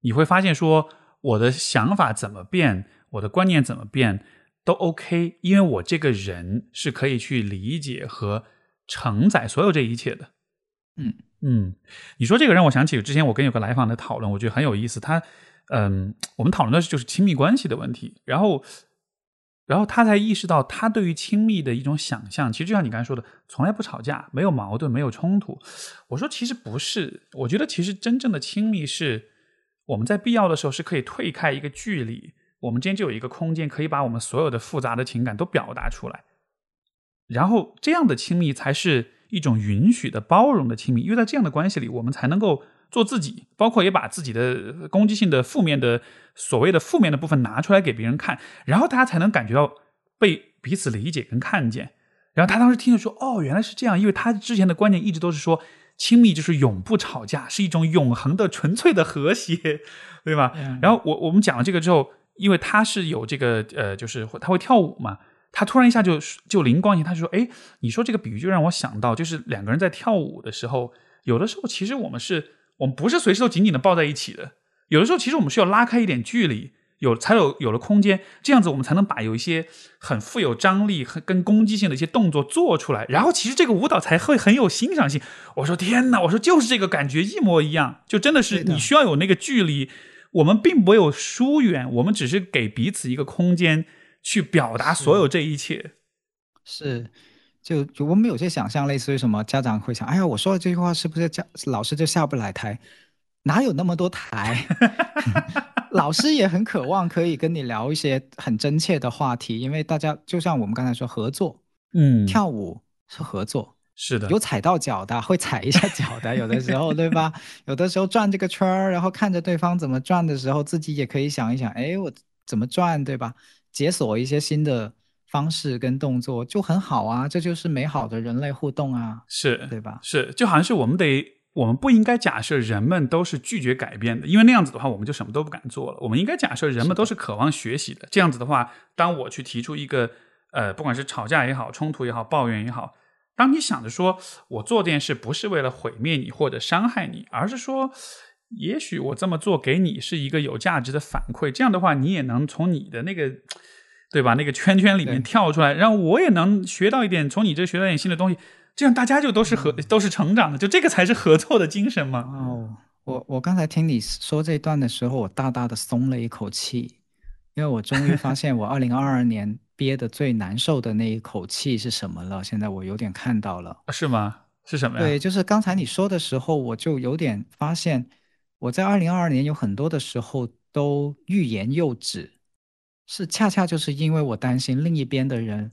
你会发现说我的想法怎么变，我的观念怎么变都 OK，因为我这个人是可以去理解和承载所有这一切的。嗯嗯，你说这个让我想起之前我跟有个来访的讨论，我觉得很有意思。他嗯，我们讨论的是就是亲密关系的问题，然后然后他才意识到他对于亲密的一种想象，其实就像你刚才说的，从来不吵架，没有矛盾，没有冲突。我说其实不是，我觉得其实真正的亲密是我们在必要的时候是可以退开一个距离，我们之间就有一个空间，可以把我们所有的复杂的情感都表达出来。然后这样的亲密才是一种允许的、包容的亲密，因为在这样的关系里，我们才能够做自己，包括也把自己的攻击性的、负面的、所谓的负面的部分拿出来给别人看，然后大家才能感觉到被彼此理解跟看见。然后他当时听着说：“哦，原来是这样。”因为他之前的观念一直都是说，亲密就是永不吵架，是一种永恒的、纯粹的和谐，对吧？然后我我们讲了这个之后，因为他是有这个呃，就是他会跳舞嘛，他突然一下就就灵光一现，他就说：“哎，你说这个比喻就让我想到，就是两个人在跳舞的时候，有的时候其实我们是我们不是随时都紧紧的抱在一起的，有的时候其实我们需要拉开一点距离。”有才有有了空间，这样子我们才能把有一些很富有张力和跟攻击性的一些动作做出来，然后其实这个舞蹈才会很有欣赏性。我说天哪，我说就是这个感觉一模一样，就真的是你需要有那个距离，我们并没有疏远，我们只是给彼此一个空间去表达所有这一切。是，就就我们有些想象，类似于什么家长会想，哎呀，我说的这句话是不是家老师就下不来台？哪有那么多台？*laughs* 老师也很渴望可以跟你聊一些很真切的话题，因为大家就像我们刚才说合作，嗯，跳舞是合作，是的，有踩到脚的，会踩一下脚的，有的时候对吧？有的时候转这个圈儿，然后看着对方怎么转的时候，自己也可以想一想，哎，我怎么转，对吧？解锁一些新的方式跟动作就很好啊，这就是美好的人类互动啊，是对吧？是，就好像是我们得。我们不应该假设人们都是拒绝改变的，因为那样子的话，我们就什么都不敢做了。我们应该假设人们都是渴望学习的。这样子的话，当我去提出一个，呃，不管是吵架也好、冲突也好、抱怨也好，当你想着说我做这件事不是为了毁灭你或者伤害你，而是说，也许我这么做给你是一个有价值的反馈，这样的话，你也能从你的那个，对吧？那个圈圈里面跳出来，让我也能学到一点，从你这学到点新的东西。这样大家就都是合都是成长的，就这个才是合作的精神嘛。哦，我我刚才听你说这段的时候，我大大的松了一口气，因为我终于发现我二零二二年憋的最难受的那一口气是什么了。现在我有点看到了，是吗？是什么呀？对，就是刚才你说的时候，我就有点发现，我在二零二二年有很多的时候都欲言又止，是恰恰就是因为我担心另一边的人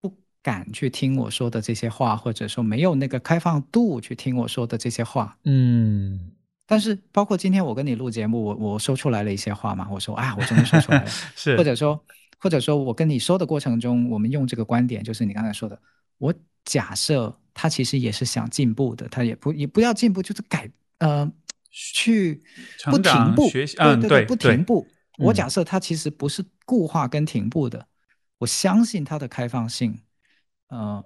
不。敢去听我说的这些话，或者说没有那个开放度去听我说的这些话，嗯。但是包括今天我跟你录节目，我我说出来了一些话嘛，我说啊，我终于说出来了，*laughs* 是。或者说，或者说我跟你说的过程中，我们用这个观点，就是你刚才说的，我假设他其实也是想进步的，他也不也不要进步，就是改呃去不停步，学习，嗯，对，不停步。我假设它其实不是固化跟停步的，我相信它的开放性。呃，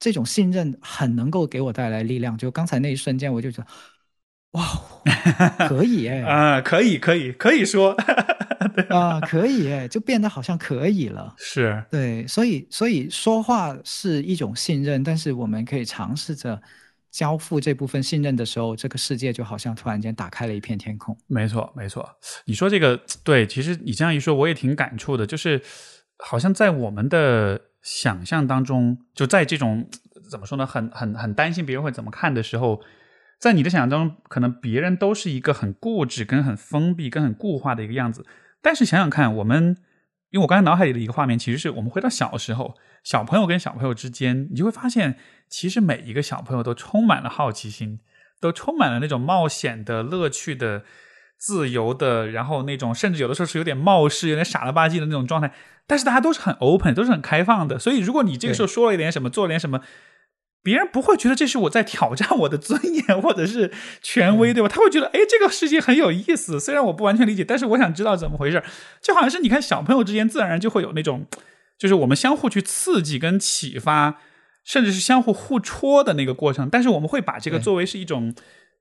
这种信任很能够给我带来力量。就刚才那一瞬间，我就觉得，哇，*laughs* 可以哎，啊，可以，可以，可以说，*laughs* 啊，可以哎，就变得好像可以了。是对，所以，所以说话是一种信任，但是我们可以尝试着交付这部分信任的时候，这个世界就好像突然间打开了一片天空。没错，没错。你说这个对，其实你这样一说，我也挺感触的，就是好像在我们的。想象当中，就在这种怎么说呢，很很很担心别人会怎么看的时候，在你的想象中，可能别人都是一个很固执、跟很封闭、跟很固化的一个样子。但是想想看，我们，因为我刚才脑海里的一个画面，其实是我们回到小时候，小朋友跟小朋友之间，你就会发现，其实每一个小朋友都充满了好奇心，都充满了那种冒险的乐趣的。自由的，然后那种甚至有的时候是有点冒失、有点傻了吧唧的那种状态，但是大家都是很 open，都是很开放的。所以，如果你这个时候说了一点什么，做了点什么，别人不会觉得这是我在挑战我的尊严或者是权威，对吧？他会觉得，哎，这个世界很有意思。虽然我不完全理解，但是我想知道怎么回事。就好像是你看，小朋友之间自然而然就会有那种，就是我们相互去刺激跟启发，甚至是相互互戳的那个过程。但是我们会把这个作为是一种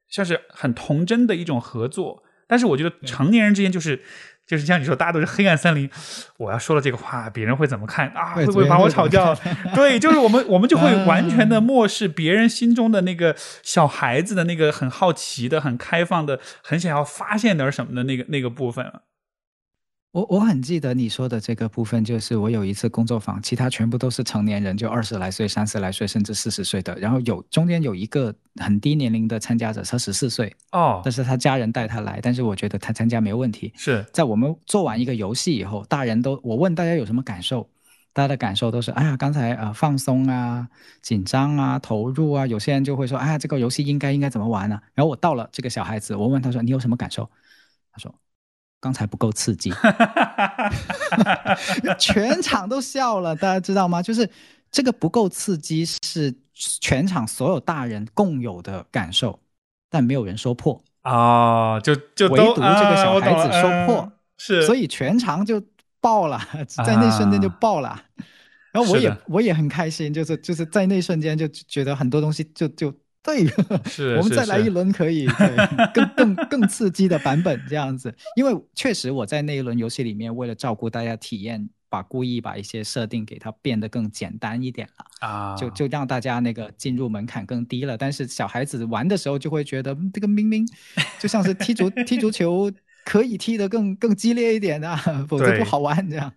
像是很童真的一种合作。但是我觉得成年人之间就是就是像你说，大家都是黑暗森林。我要说了这个话，别人会怎么看啊？会不会把我吵掉？*laughs* 对，就是我们我们就会完全的漠视别人心中的那个小孩子的那个很好奇的、很开放的、很想要发现点什么的那个那个部分了。我我很记得你说的这个部分，就是我有一次工作坊，其他全部都是成年人，就二十来岁、三十来岁，甚至四十岁的。然后有中间有一个很低年龄的参加者，他十四岁哦，但是他家人带他来，但是我觉得他参加没问题。是在我们做完一个游戏以后，大人都我问大家有什么感受，大家的感受都是哎呀，刚才呃放松啊、紧张啊、投入啊，有些人就会说哎呀，这个游戏应该应该怎么玩呢？然后我到了这个小孩子，我问他说你有什么感受？他说。刚才不够刺激，*laughs* 全场都笑了，大家知道吗？就是这个不够刺激是全场所有大人共有的感受，但没有人说破。啊，就就唯独这个小孩子说破，是，所以全场就爆了，在那瞬间就爆了。然后我也我也很开心，就是就是在那瞬间就觉得很多东西就就对，是我们再来一轮可以，更更更刺激的版本这样子。因为确实我在那一轮游戏里面，为了照顾大家体验，把故意把一些设定给它变得更简单一点了啊，就就让大家那个进入门槛更低了。但是小孩子玩的时候就会觉得这个明明就像是踢足踢足球，可以踢得更更激烈一点的，否则不好玩这样。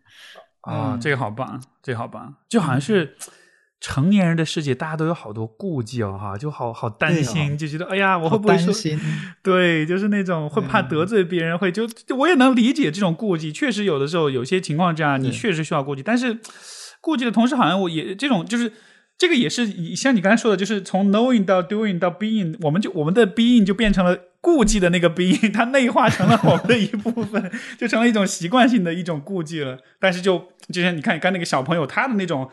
啊，这个好棒，这个好棒，就好像是成年人的世界，大家都有好多顾忌哦，哈，就好好担心，就觉得哎呀，我会不会说，*laughs* 对，就是那种会怕得罪别人，会就我也能理解这种顾忌，确实有的时候有些情况这样，你确实需要顾忌，但是顾忌的同时，好像我也这种就是这个也是像你刚才说的，就是从 knowing 到 doing 到 being，我们就我们的 being 就变成了。顾忌的那个 being，*laughs* 它内化成了我们的一部分，*laughs* 就成了一种习惯性的一种顾忌了。但是就就像你看，刚那个小朋友他的那种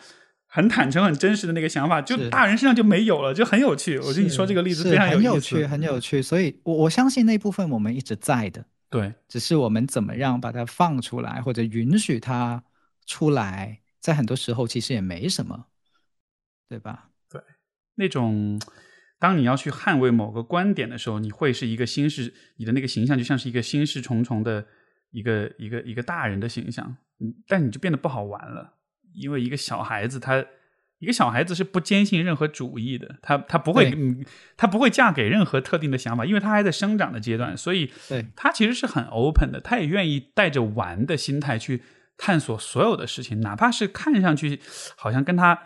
很坦诚、很真实的那个想法，就大人身上就没有了，就很有趣。我觉得你说这个例子非常有趣，很有趣。所以，我我相信那部分我们一直在的，对，只是我们怎么样把它放出来，或者允许它出来，在很多时候其实也没什么，对吧？对，那种。当你要去捍卫某个观点的时候，你会是一个心事，你的那个形象就像是一个心事重重的一个一个一个大人的形象，但你就变得不好玩了，因为一个小孩子他一个小孩子是不坚信任何主义的，他他不会他不会嫁给任何特定的想法，因为他还在生长的阶段，所以他其实是很 open 的，他也愿意带着玩的心态去探索所有的事情，哪怕是看上去好像跟他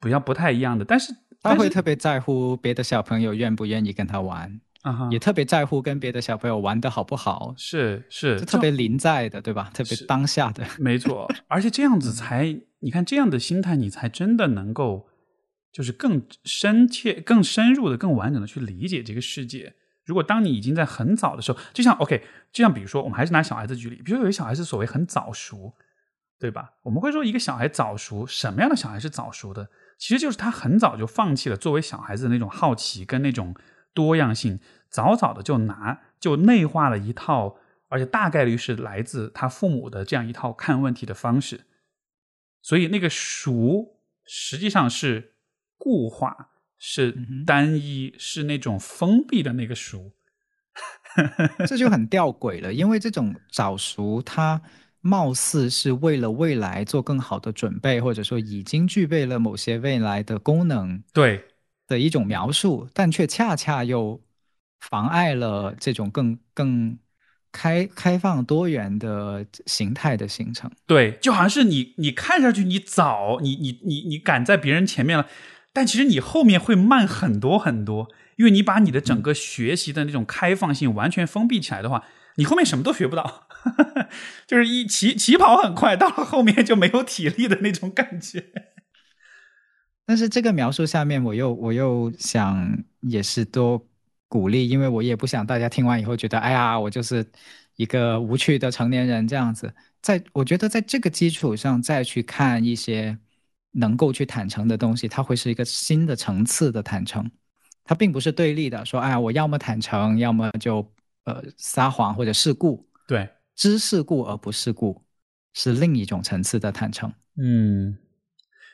不要不太一样的，但是。他会特别在乎别的小朋友愿不愿意跟他玩，也特别在乎跟别的小朋友玩的好不好。是是，特别临在的，对吧？特别当下的，没错。而且这样子才，你看这样的心态，你才真的能够，就是更深切、更深入的、更完整的去理解这个世界。如果当你已经在很早的时候，就像 OK，就像比如说，我们还是拿小孩子举例，比如有些小孩子所谓很早熟，对吧？我们会说一个小孩早熟，什么样的小孩是早熟的？其实就是他很早就放弃了作为小孩子的那种好奇跟那种多样性，早早的就拿就内化了一套，而且大概率是来自他父母的这样一套看问题的方式。所以那个熟实际上是固化，是单一，是那种封闭的那个熟。*laughs* *laughs* 这就很吊诡了，因为这种早熟它。貌似是为了未来做更好的准备，或者说已经具备了某些未来的功能，对的一种描述，但却恰恰又妨碍了这种更更开开放多元的形态的形成。对，就好像是你你看上去你早，你你你你赶在别人前面了，但其实你后面会慢很多很多，因为你把你的整个学习的那种开放性完全封闭起来的话，你后面什么都学不到。*laughs* 就是一起起跑很快，到了后面就没有体力的那种感觉。但是这个描述下面，我又我又想也是多鼓励，因为我也不想大家听完以后觉得，哎呀，我就是一个无趣的成年人这样子。在我觉得，在这个基础上再去看一些能够去坦诚的东西，它会是一个新的层次的坦诚。它并不是对立的，说，哎呀，我要么坦诚，要么就呃撒谎或者事故。对。知世故而不世故，是另一种层次的坦诚。嗯，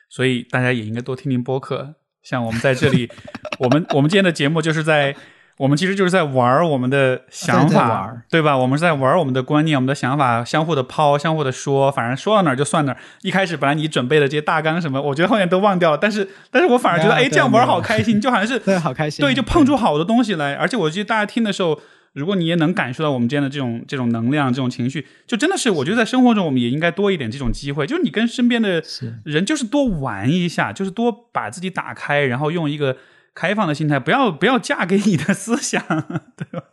所以大家也应该多听听播客。像我们在这里，我们我们今天的节目就是在，我们其实就是在玩我们的想法，对吧？我们是在玩我们的观念、我们的想法，相互的抛，相互的说，反正说到哪儿就算哪儿。一开始本来你准备的这些大纲什么，我觉得后面都忘掉了。但是，*laughs* 但是我反而觉得，哎，这样玩好开心，就好像是对，好开心，对，就碰出好多东西来。而且，我觉得大家听的时候。如果你也能感受到我们之间的这种这种能量、这种情绪，就真的是我觉得在生活中我们也应该多一点这种机会。就是你跟身边的人，就是多玩一下，就是多把自己打开，然后用一个开放的心态，不要不要嫁给你的思想，*laughs* 对吧？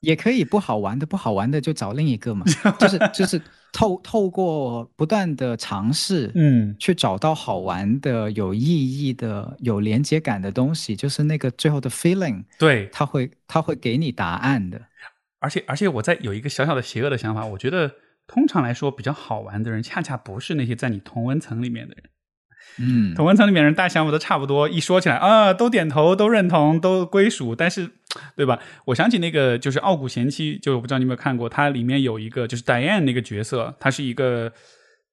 也可以不好玩的，不好玩的就找另一个嘛，就 *laughs* 是就是。透透过不断的尝试，嗯，去找到好玩的、有意义的、有连接感的东西，就是那个最后的 feeling。对，他会他会给你答案的。而且而且，我在有一个小小的邪恶的想法，我觉得通常来说比较好玩的人，恰恰不是那些在你同温层里面的人，嗯，同温层里面人大想法都差不多，一说起来啊，都点头，都认同，都归属，但是，*tsk* 对吧？我想起那个就是《傲骨贤妻》，就我不知道你有没有看过，它里面有一个就是 Diane 那个角色，她是一个，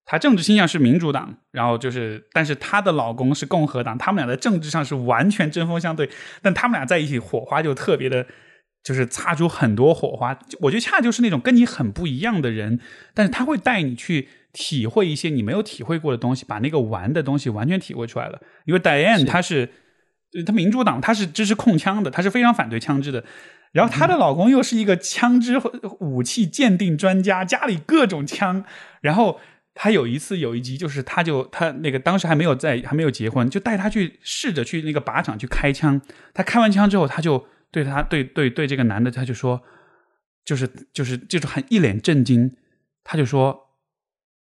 她政治倾向是民主党，然后就是，但是她的老公是共和党，他们俩在政治上是完全针锋相对，但他们俩在一起火花就特别的，就是擦出很多火花。我觉得恰就是那种跟你很不一样的人，但是他会带你去。体会一些你没有体会过的东西，把那个玩的东西完全体会出来了。因为 Diane 她是，她民主党，她是支持控枪的，她是非常反对枪支的。然后她的老公又是一个枪支武器鉴定专家，家里各种枪。然后她有一次有一集，就是她就她那个当时还没有在还没有结婚，就带她去试着去那个靶场去开枪。她开完枪之后，她就对他对对对这个男的，他就说，就是就是就是很一脸震惊，他就说。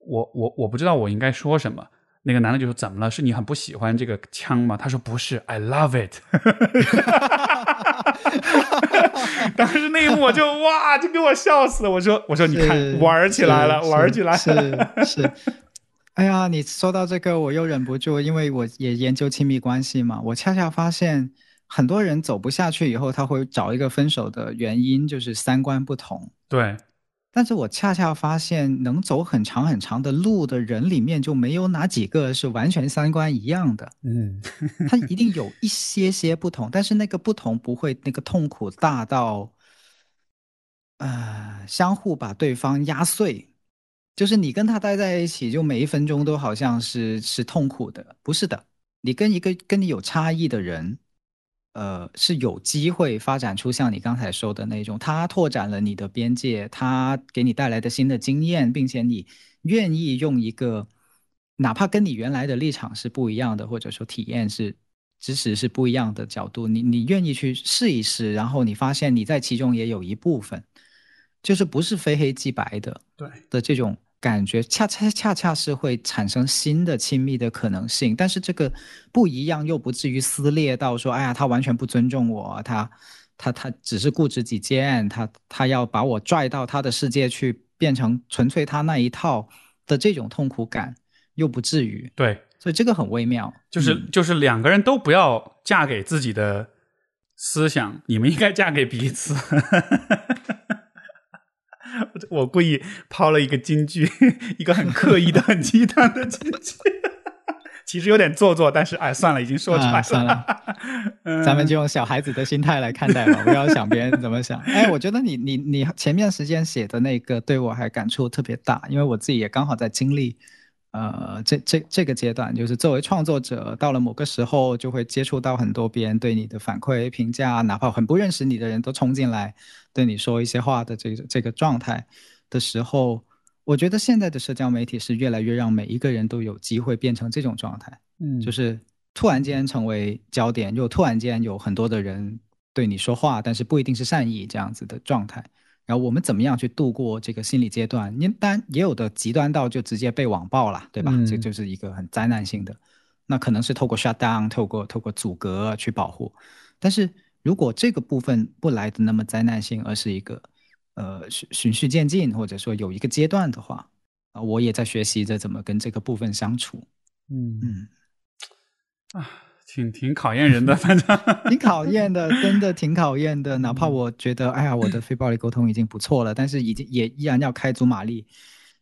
我我我不知道我应该说什么。那个男的就说：“怎么了？是你很不喜欢这个枪吗？”他说：“不是，I love it。*laughs* *laughs* ”当时那一幕我就哇，就给我笑死了。我说：“我说你看，玩起来了，玩起来了。”是是。哎呀，你说到这个，我又忍不住，因为我也研究亲密关系嘛。我恰恰发现，很多人走不下去以后，他会找一个分手的原因，就是三观不同。对。但是我恰恰发现，能走很长很长的路的人里面，就没有哪几个是完全三观一样的。嗯，*laughs* 他一定有一些些不同，但是那个不同不会那个痛苦大到，呃，相互把对方压碎。就是你跟他待在一起，就每一分钟都好像是是痛苦的，不是的。你跟一个跟你有差异的人。呃，是有机会发展出像你刚才说的那种，他拓展了你的边界，他给你带来的新的经验，并且你愿意用一个哪怕跟你原来的立场是不一样的，或者说体验是知识是不一样的角度，你你愿意去试一试，然后你发现你在其中也有一部分，就是不是非黑即白的，对的这种。感觉恰恰恰恰是会产生新的亲密的可能性，但是这个不一样又不至于撕裂到说，哎呀，他完全不尊重我，他他他只是固执己见，他他要把我拽到他的世界去，变成纯粹他那一套的这种痛苦感又不至于。对，所以这个很微妙，就是就是两个人都不要嫁给自己的思想，你们应该嫁给彼此。我故意抛了一个金句，*laughs* 一个很刻意的、很鸡汤的金句，*laughs* 其实有点做作，但是哎，算了，已经说出来算了。*laughs* 咱们就用小孩子的心态来看待吧，不要想别人怎么想。哎，我觉得你你你前面时间写的那个对我还感触特别大，因为我自己也刚好在经历。呃，这这这个阶段，就是作为创作者，到了某个时候，就会接触到很多别人对你的反馈、评价，哪怕很不认识你的人都冲进来对你说一些话的这个这个状态的时候，我觉得现在的社交媒体是越来越让每一个人都有机会变成这种状态，嗯，就是突然间成为焦点，又突然间有很多的人对你说话，但是不一定是善意这样子的状态。然后我们怎么样去度过这个心理阶段？您当然也有的极端到就直接被网暴了，对吧？这就是一个很灾难性的。那可能是透过 shut down，透过透过阻隔去保护。但是如果这个部分不来的那么灾难性，而是一个呃循循序渐进，或者说有一个阶段的话，啊，我也在学习着怎么跟这个部分相处。嗯嗯啊。挺挺考验人的，*laughs* 反正 *laughs* 挺考验的，真的挺考验的。哪怕我觉得，哎呀，我的非暴力沟通已经不错了，但是已经也依然要开足马力，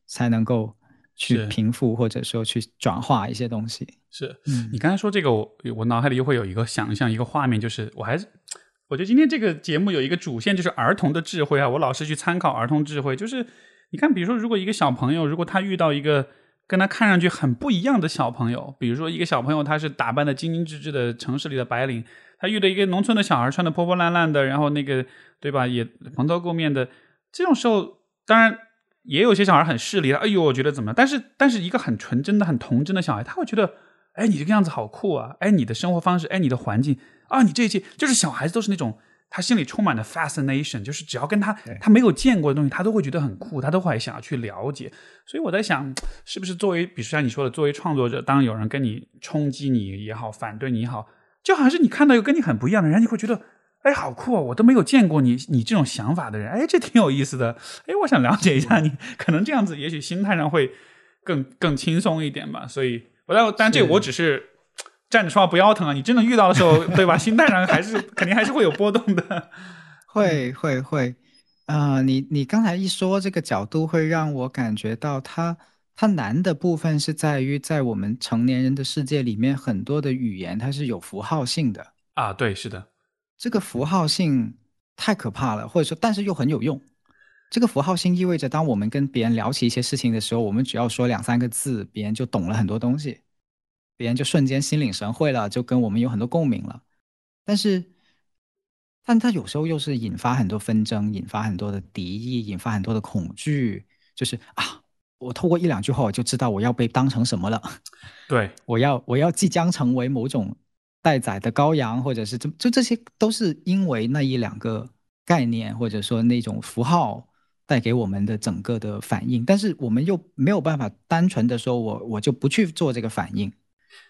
才能够去平复或者说去转化一些东西。是你刚才说这个，我我脑海里又会有一个想象，一个画面，就是我还是我觉得今天这个节目有一个主线，就是儿童的智慧啊。我老是去参考儿童智慧，就是你看，比如说，如果一个小朋友，如果他遇到一个。跟他看上去很不一样的小朋友，比如说一个小朋友，他是打扮的精精致致的城市里的白领，他遇到一个农村的小孩，穿的破破烂烂的，然后那个对吧，也蓬头垢面的，这种时候，当然也有些小孩很势利，哎呦，我觉得怎么？但是，但是一个很纯真的、很童真的小孩，他会觉得，哎，你这个样子好酷啊！哎，你的生活方式，哎，你的环境啊，你这一切，就是小孩子都是那种。他心里充满了 fascination，就是只要跟他他没有见过的东西，他都会觉得很酷，他都会想要去了解。所以我在想，是不是作为，比如像你说的，作为创作者，当有人跟你冲击你也好，反对你也好，就好像是你看到一个跟你很不一样的人，你会觉得，哎，好酷啊！我都没有见过你，你这种想法的人，哎，这挺有意思的。哎，我想了解一下你，可能这样子，也许心态上会更更轻松一点吧。所以但但这我只是站着说话不腰疼啊，你真的遇到的时候，对吧？心态上还是肯定还是会有波动的。会会会，啊，你你刚才一说这个角度，会让我感觉到它它难的部分是在于，在我们成年人的世界里面，很多的语言它是有符号性的啊。对，是的，这个符号性太可怕了，或者说，但是又很有用。这个符号性意味着，当我们跟别人聊起一些事情的时候，我们只要说两三个字，别人就懂了很多东西，别人就瞬间心领神会了，就跟我们有很多共鸣了。但是，但他有时候又是引发很多纷争，引发很多的敌意，引发很多的恐惧。就是啊，我透过一两句话，我就知道我要被当成什么了。对，*laughs* 我要我要即将成为某种待宰的羔羊，或者是这就这些都是因为那一两个概念，或者说那种符号。带给我们的整个的反应，但是我们又没有办法单纯的说，我我就不去做这个反应，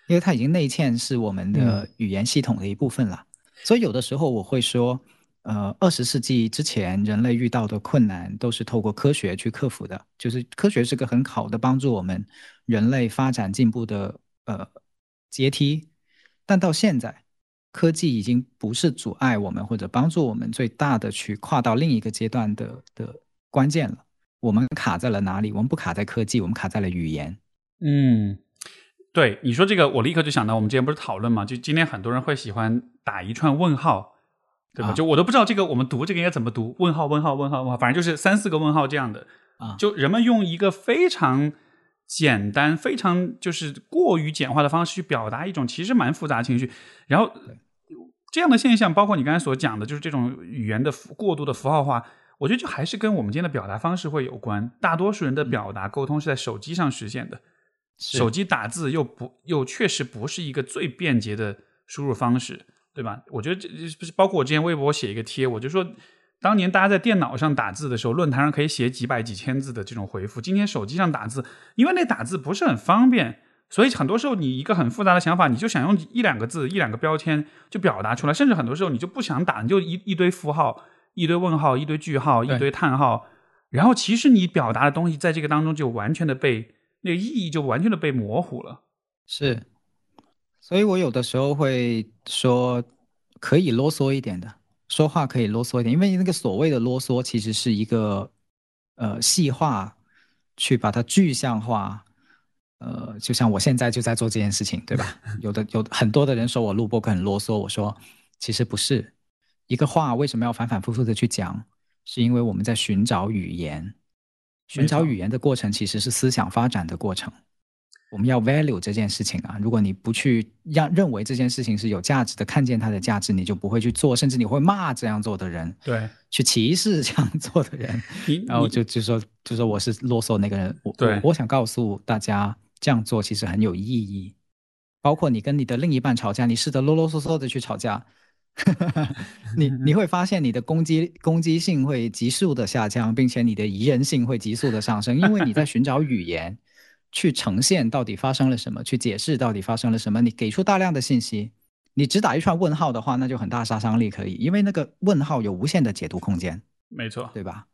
因为它已经内嵌是我们的语言系统的一部分了。所以有的时候我会说，呃，二十世纪之前人类遇到的困难都是透过科学去克服的，就是科学是个很好的帮助我们人类发展进步的呃阶梯。但到现在，科技已经不是阻碍我们或者帮助我们最大的去跨到另一个阶段的的。关键了，我们卡在了哪里？我们不卡在科技，我们卡在了语言。嗯，对，你说这个，我立刻就想到，我们之前不是讨论嘛？就今天很多人会喜欢打一串问号，对吧？就我都不知道这个我们读这个应该怎么读，问号问号问号问号，反正就是三四个问号这样的啊。就人们用一个非常简单、非常就是过于简化的方式去表达一种其实蛮复杂情绪，然后这样的现象，包括你刚才所讲的，就是这种语言的过度的符号化。我觉得就还是跟我们今天的表达方式会有关。大多数人的表达沟通是在手机上实现的，手机打字又不又确实不是一个最便捷的输入方式，对吧？我觉得这不是包括我之前微博写一个贴，我就说，当年大家在电脑上打字的时候，论坛上可以写几百几千字的这种回复，今天手机上打字，因为那打字不是很方便，所以很多时候你一个很复杂的想法，你就想用一两个字、一两个标签就表达出来，甚至很多时候你就不想打，你就一一堆符号。一堆问号，一堆句号，一堆叹号，然后其实你表达的东西在这个当中就完全的被那个意义就完全的被模糊了。是，所以我有的时候会说可以啰嗦一点的，说话可以啰嗦一点，因为那个所谓的啰嗦其实是一个呃细化，去把它具象化。呃，就像我现在就在做这件事情，对吧？有的有很多的人说我录播客很啰嗦，我说其实不是。一个话为什么要反反复复的去讲？是因为我们在寻找语言，寻找语言的过程其实是思想发展的过程。我们要 value 这件事情啊，如果你不去让认为这件事情是有价值的，看见它的价值，你就不会去做，甚至你会骂这样做的人，对，*laughs* 去歧视这样做的人，然后就就说就说我是啰嗦那个人。我对，我想告诉大家，这样做其实很有意义。包括你跟你的另一半吵架，你试着啰啰嗦嗦的去吵架。*laughs* 你你会发现你的攻击攻击性会急速的下降，并且你的宜人性会急速的上升，因为你在寻找语言去呈现到底发生了什么，去解释到底发生了什么。你给出大量的信息，你只打一串问号的话，那就很大杀伤力可以，因为那个问号有无限的解读空间。没错，对吧？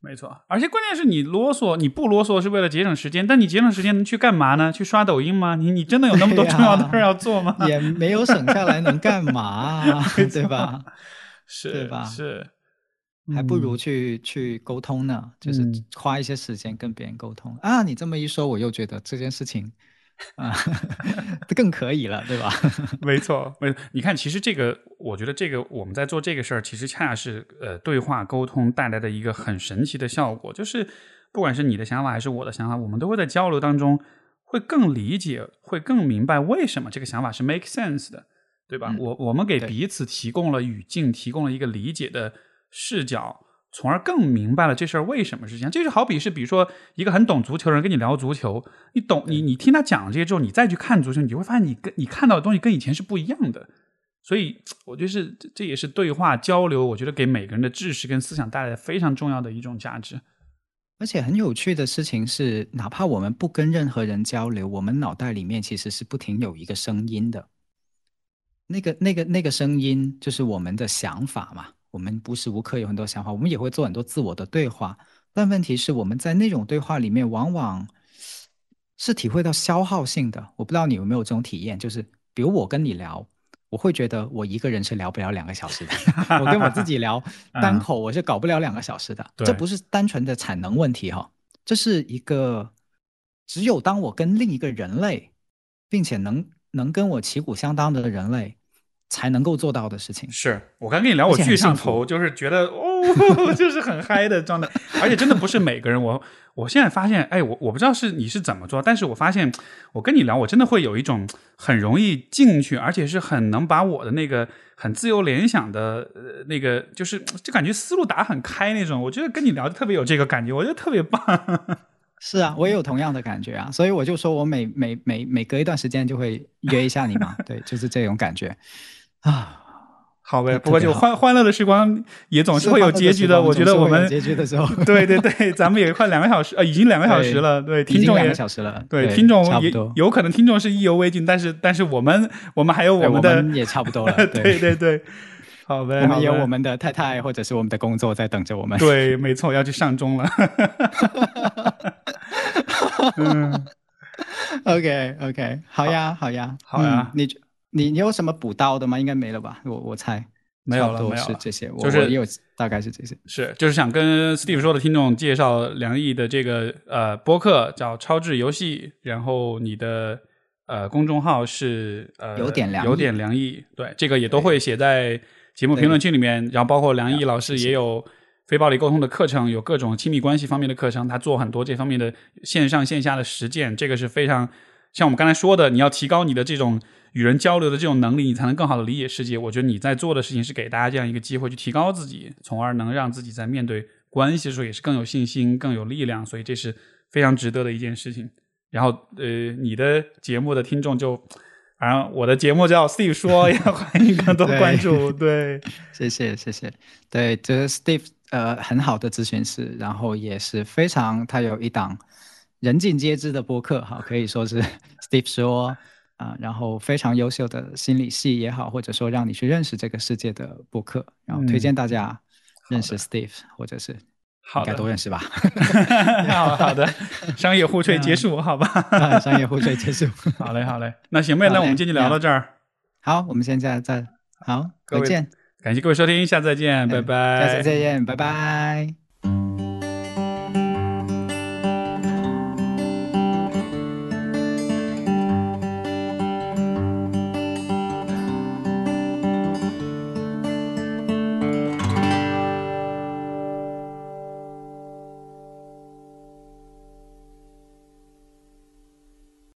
没错，而且关键是你啰嗦，你不啰嗦是为了节省时间，但你节省时间能去干嘛呢？去刷抖音吗？你你真的有那么多重要的事儿要做吗？*laughs* 也没有省下来能干嘛，*laughs* 对吧？是，对吧？是，还不如去去沟通呢，就是花一些时间跟别人沟通啊。你这么一说，我又觉得这件事情。*laughs* 啊，这更可以了，对吧？*laughs* 没错，没错。你看，其实这个，我觉得这个我们在做这个事儿，其实恰恰是呃，对话沟通带来的一个很神奇的效果。就是不管是你的想法还是我的想法，我们都会在交流当中会更理解，会更明白为什么这个想法是 make sense 的，对吧？我我们给彼此提供了语境，提供了一个理解的视角。从而更明白了这事儿为什么是这样。这就好比是，比如说一个很懂足球的人跟你聊足球，你懂你你听他讲这些之后，你再去看足球，你就会发现你跟你看到的东西跟以前是不一样的。所以我觉得是这也是对话交流，我觉得给每个人的知识跟思想带来非常重要的一种价值。而且很有趣的事情是，哪怕我们不跟任何人交流，我们脑袋里面其实是不停有一个声音的。那个那个那个声音就是我们的想法嘛。我们无时无刻有很多想法，我们也会做很多自我的对话，但问题是我们在那种对话里面，往往是体会到消耗性的。我不知道你有没有这种体验，就是比如我跟你聊，我会觉得我一个人是聊不了两个小时的，*laughs* 我跟我自己聊 *laughs* 单口我是搞不了两个小时的。这不是单纯的产能问题哈，这是一个只有当我跟另一个人类，并且能能跟我旗鼓相当的人类。才能够做到的事情。是我刚跟你聊，我巨上头，就是觉得哦，*laughs* 就是很嗨的状态。而且真的不是每个人，我我现在发现，哎，我我不知道是你是怎么做，但是我发现我跟你聊，我真的会有一种很容易进去，而且是很能把我的那个很自由联想的呃那个，就是就感觉思路打很开那种。我觉得跟你聊特别有这个感觉，我觉得特别棒。*laughs* 是啊，我也有同样的感觉啊，所以我就说我每每每每隔一段时间就会约一下你嘛，*laughs* 对，就是这种感觉。啊，好呗，不过就欢欢乐的时光也总是会有结局的。我觉得我们结局的时候，*laughs* 对对对，咱们也快两个小时，呃，已经两个小时了。对，听众两个小时了。对，听众也有可能听众是意犹未尽，但是但是我们我们还有我们的也差不多了。*laughs* 对对对，好呗，我们有我们的太太或者是我们的工作在等着我们。对，没错，要去上钟了。*laughs* 嗯，OK OK，好呀好呀好呀，你。你你有什么补刀的吗？应该没了吧？我我猜没有了，没有是这些，就是有大概是这些。是就是想跟 Steve 说的听众介绍梁毅的这个呃播客叫超智游戏，然后你的呃公众号是呃有点梁有点梁毅，对这个也都会写在节目评论区里面。然后包括梁毅老师也有非暴力沟通的课程，有各种亲密关系方面的课程，他做很多这方面的线上线下的实践，这个是非常像我们刚才说的，你要提高你的这种。与人交流的这种能力，你才能更好的理解世界。我觉得你在做的事情是给大家这样一个机会去提高自己，从而能让自己在面对关系的时候也是更有信心、更有力量。所以这是非常值得的一件事情。然后，呃，你的节目的听众就，反正我的节目叫 Steve 说，也 *laughs* 欢迎更多关注。对，*laughs* 谢谢，谢谢。对，这是 Steve，呃，很好的咨询师，然后也是非常，他有一档人尽皆知的播客，哈，可以说是 *laughs* Steve 说。啊，然后非常优秀的心理系也好，或者说让你去认识这个世界的博客，然后推荐大家认识 Steve，或者是应该都认识吧？*laughs* 好好的，*laughs* 商业互吹结束，好吧？商业互吹结束，*laughs* 好嘞，好嘞。那行呗，那我们今天就聊到这儿。好，我们现在再好，再见，感谢各位收听，下次再见，拜拜。下次再见，拜拜。